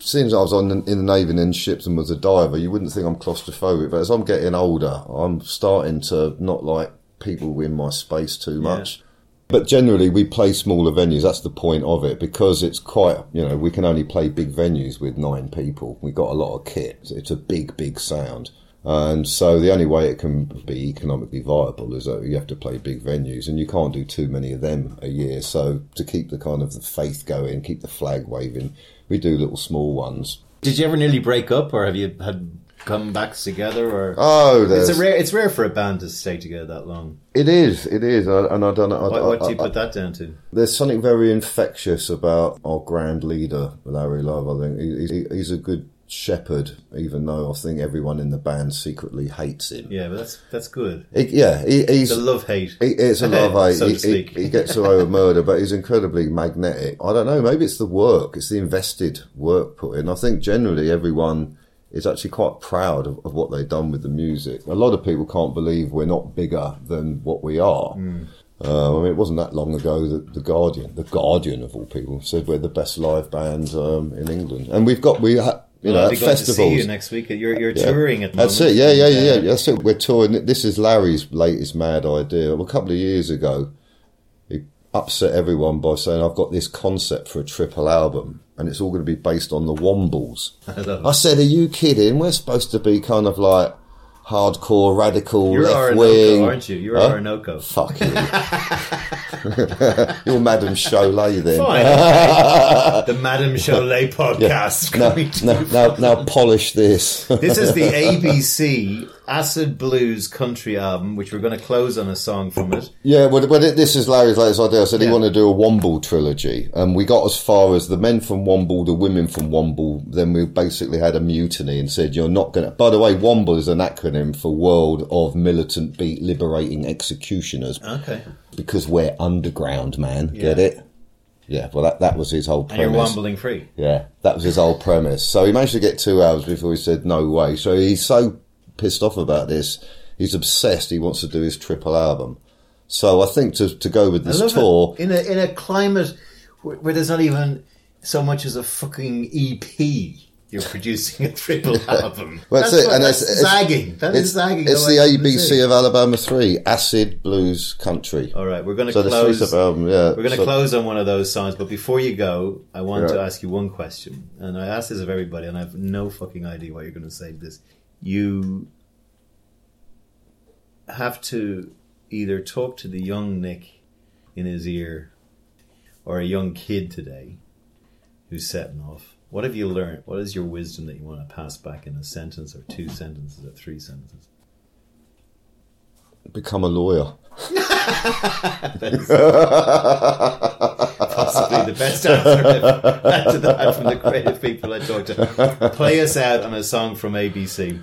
Since I was on in the Navy and in ships and was a diver, you wouldn't think I'm claustrophobic, but as I'm getting older, I'm starting to not like people in my space too much. But generally, we play smaller venues. That's the point of it because it's quite, you know, we can only play big venues with nine people. We've got a lot of kit. It's a big, big sound. And so the only way it can be economically viable is that you have to play big venues and you can't do too many of them a year. So to keep the kind of the faith going, keep the flag waving, we do little small ones. Did you ever nearly break up, or have you had comebacks together? Or Oh, there's, it's a rare. It's rare for a band to stay together that long. it is, it is. I- And I don't know. What, what do you I- I- put that down to? There's something very infectious about our grand leader, Larry Love. I think he, he, he's a good shepherd, even though I think everyone in the band secretly hates him. Yeah, but that's that's good. He- yeah, he, he's It's a love hate. he, it's a love hate. so to he, he, he gets away with murder, but he's incredibly magnetic. I don't know. Maybe it's the work. It's the invested work put in. I think generally everyone is actually quite proud of, of what they've done with the music. A lot of people can't believe we're not bigger than what we are. Hmm. Uh, I mean, it wasn't that long ago that the Guardian, the Guardian of all people, said we're the best live band um, in England, and we've got we ha- you Well, know at festivals. see you next week. You're you're Yeah. touring at the That's moment. it. Yeah, yeah, yeah, yeah. That's it. We're touring. This is Larry's latest mad idea. Well, a couple of years ago, he upset everyone by saying, "I've got this concept for a triple album, and it's all going to be based on the Wombles." I I said, "Are you kidding? We're supposed to be kind of like hardcore, radical, You're left Orinoco, wing, aren't you? You're Huh? Orinoco. Fuck you. You're Madame Cholet then. Fine. the Madame Cholet podcast. Now, now, now, now polish this. This is the ABC Acid Blues country album, which we're going to close on a song from it. Yeah, well, well it, this is Larry's latest idea. I said he wanted to do a Womble trilogy, and we got as far as the men from Womble, the women from Womble. Then we basically had a mutiny and said, "You're not going to." By the way, Womble is an acronym for World of Militant Beat Liberating Executioners, Okay. because we're underground, man. Get it? Yeah. Well, that that was his whole premise. And you're premise. free. Yeah, that was his whole premise. So he managed to get two hours before he said no way. So he's so pissed off about this. He's obsessed. He wants to do his triple album. So I think to to go with this tour, in a in a climate where, where there's not even so much as a fucking EP. You're producing a triple album. Well, that's that's it, what- and that's it's- zagging. That is it's, zagging. it's the ABC of Alabama Three, acid blues country. All right, we're going to So the close. three album, yeah. We're going to So- close on one of those songs, but before you go, I want to ask you one question, and I ask this of everybody, and I have no fucking idea what you're going to say to this. You have to either talk to the young Nick in his ear, or a young kid today who's setting off. What have you learned? What is your wisdom that you want to pass back in a sentence, or two sentences, or three sentences? Become a lawyer. possibly the best answer had to that from the creative people I talked to. Play us out on a song from ABC.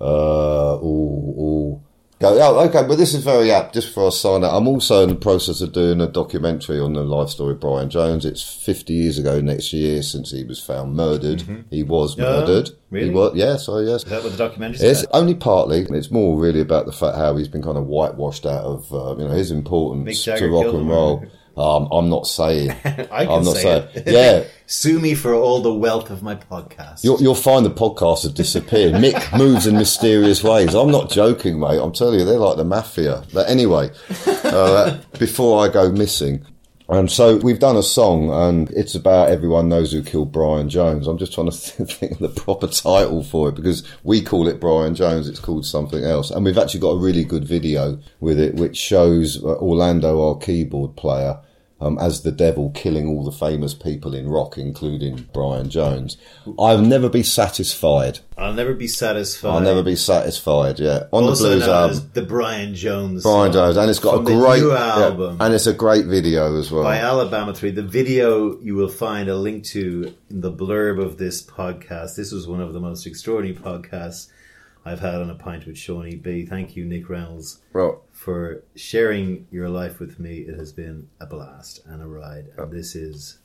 Uh, ooh, ooh. Go, oh, okay, but this is very apt. Just before I sign up. I'm also in the process of doing a documentary on the life story of Brian Jones. It's 50 years ago next year since he was found murdered. He was Mm-hmm. Oh, murdered. really? He was, yeah, so yes. Is that what the documentary It's said? only partly. It's more really about the fact how he's been kind of whitewashed out of uh, you know his importance to rock and roll. Um, I'm not saying. I can I'm not say saying. it. Yeah, Sue me for all the wealth of my podcast. You'll, you'll find the podcast have disappeared. Mick moves in mysterious ways. I'm not joking, mate. I'm telling you, they're like the mafia. But anyway, uh, before I go missing, and so we've done a song, and it's about everyone knows who killed Brian Jones. I'm just trying to think of the proper title for it because we call it Brian Jones. It's called something else, and we've actually got a really good video with it, which shows uh, Orlando, our keyboard player um, as the devil killing all the famous people in rock, including Brian Jones. I'll never be satisfied. I'll never be satisfied. I'll never be satisfied. Yeah, on also the blues album, the Brian Jones. Brian Jones, and it's got a great new yeah, album and it's a great video as well. by Alabama Three. The video you will find a link to in the blurb of this podcast. This was one of the most extraordinary podcasts I've had on a pint with Seaniebee. Thank you, Nick Reynolds, Well, for sharing your life with me. It has been a blast and a ride. And this is,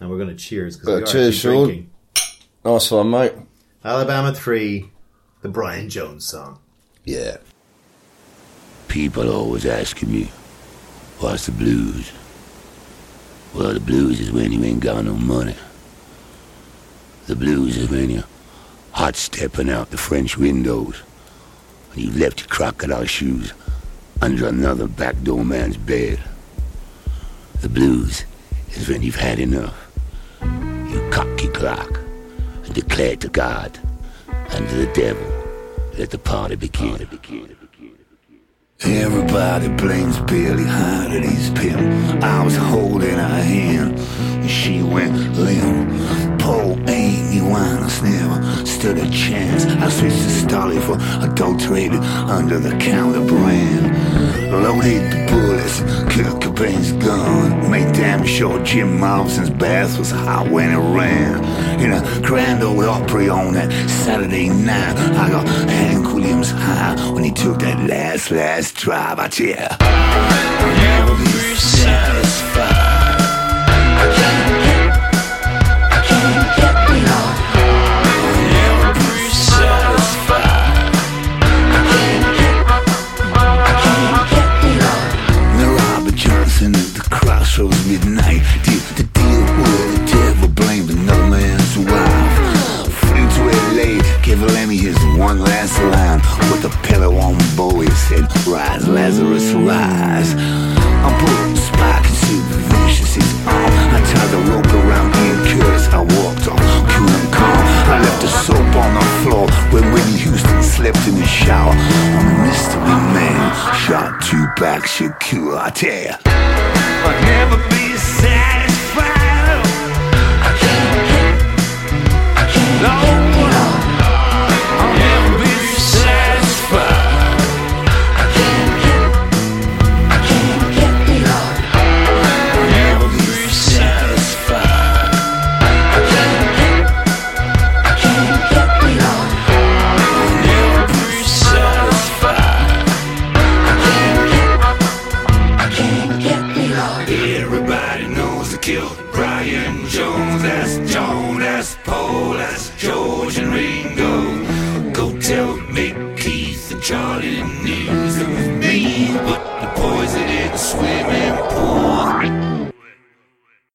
and we're going to cheers because Uh, we are cheers, Sean. drinking. nice one, mate. Alabama Three, the Brian Jones song. Yeah. People always asking me, what's the blues? Well, the blues is when you ain't got no money. The blues is when you're hot stepping out the French windows and you've left your crocodile shoes under another back door man's bed. The blues is when you've had enough. You cock your clock and declare to God and to the devil, let the party begin. Everybody blames Billy Hyde his pimp. I was holding her hand she went limp. Poor Amy Winehouse never stood a chance. I switched to Stoli for adulterated under the counter brand. Loaded the bullets, Kurt Cobain's gun. Made damn sure Jim Morrison's bath was hot when it ran. In a Grand Ole Opry on that Saturday night, I got Hank Williams high when he took that last, last drive. I ya, I'll never be satisfied. Line with a pillow on Bowie said, Rise, Lazarus, rise. I put Spike and Super Vicious his arm. I tied the rope around Ian Curtis. I walked off, cool and calm. I left the soap on the floor when Whitney Houston slept in the shower. I'm a mystery man, shot two back Shakur. I tell ya, I'll never be satisfied. I can't keep. I can't No,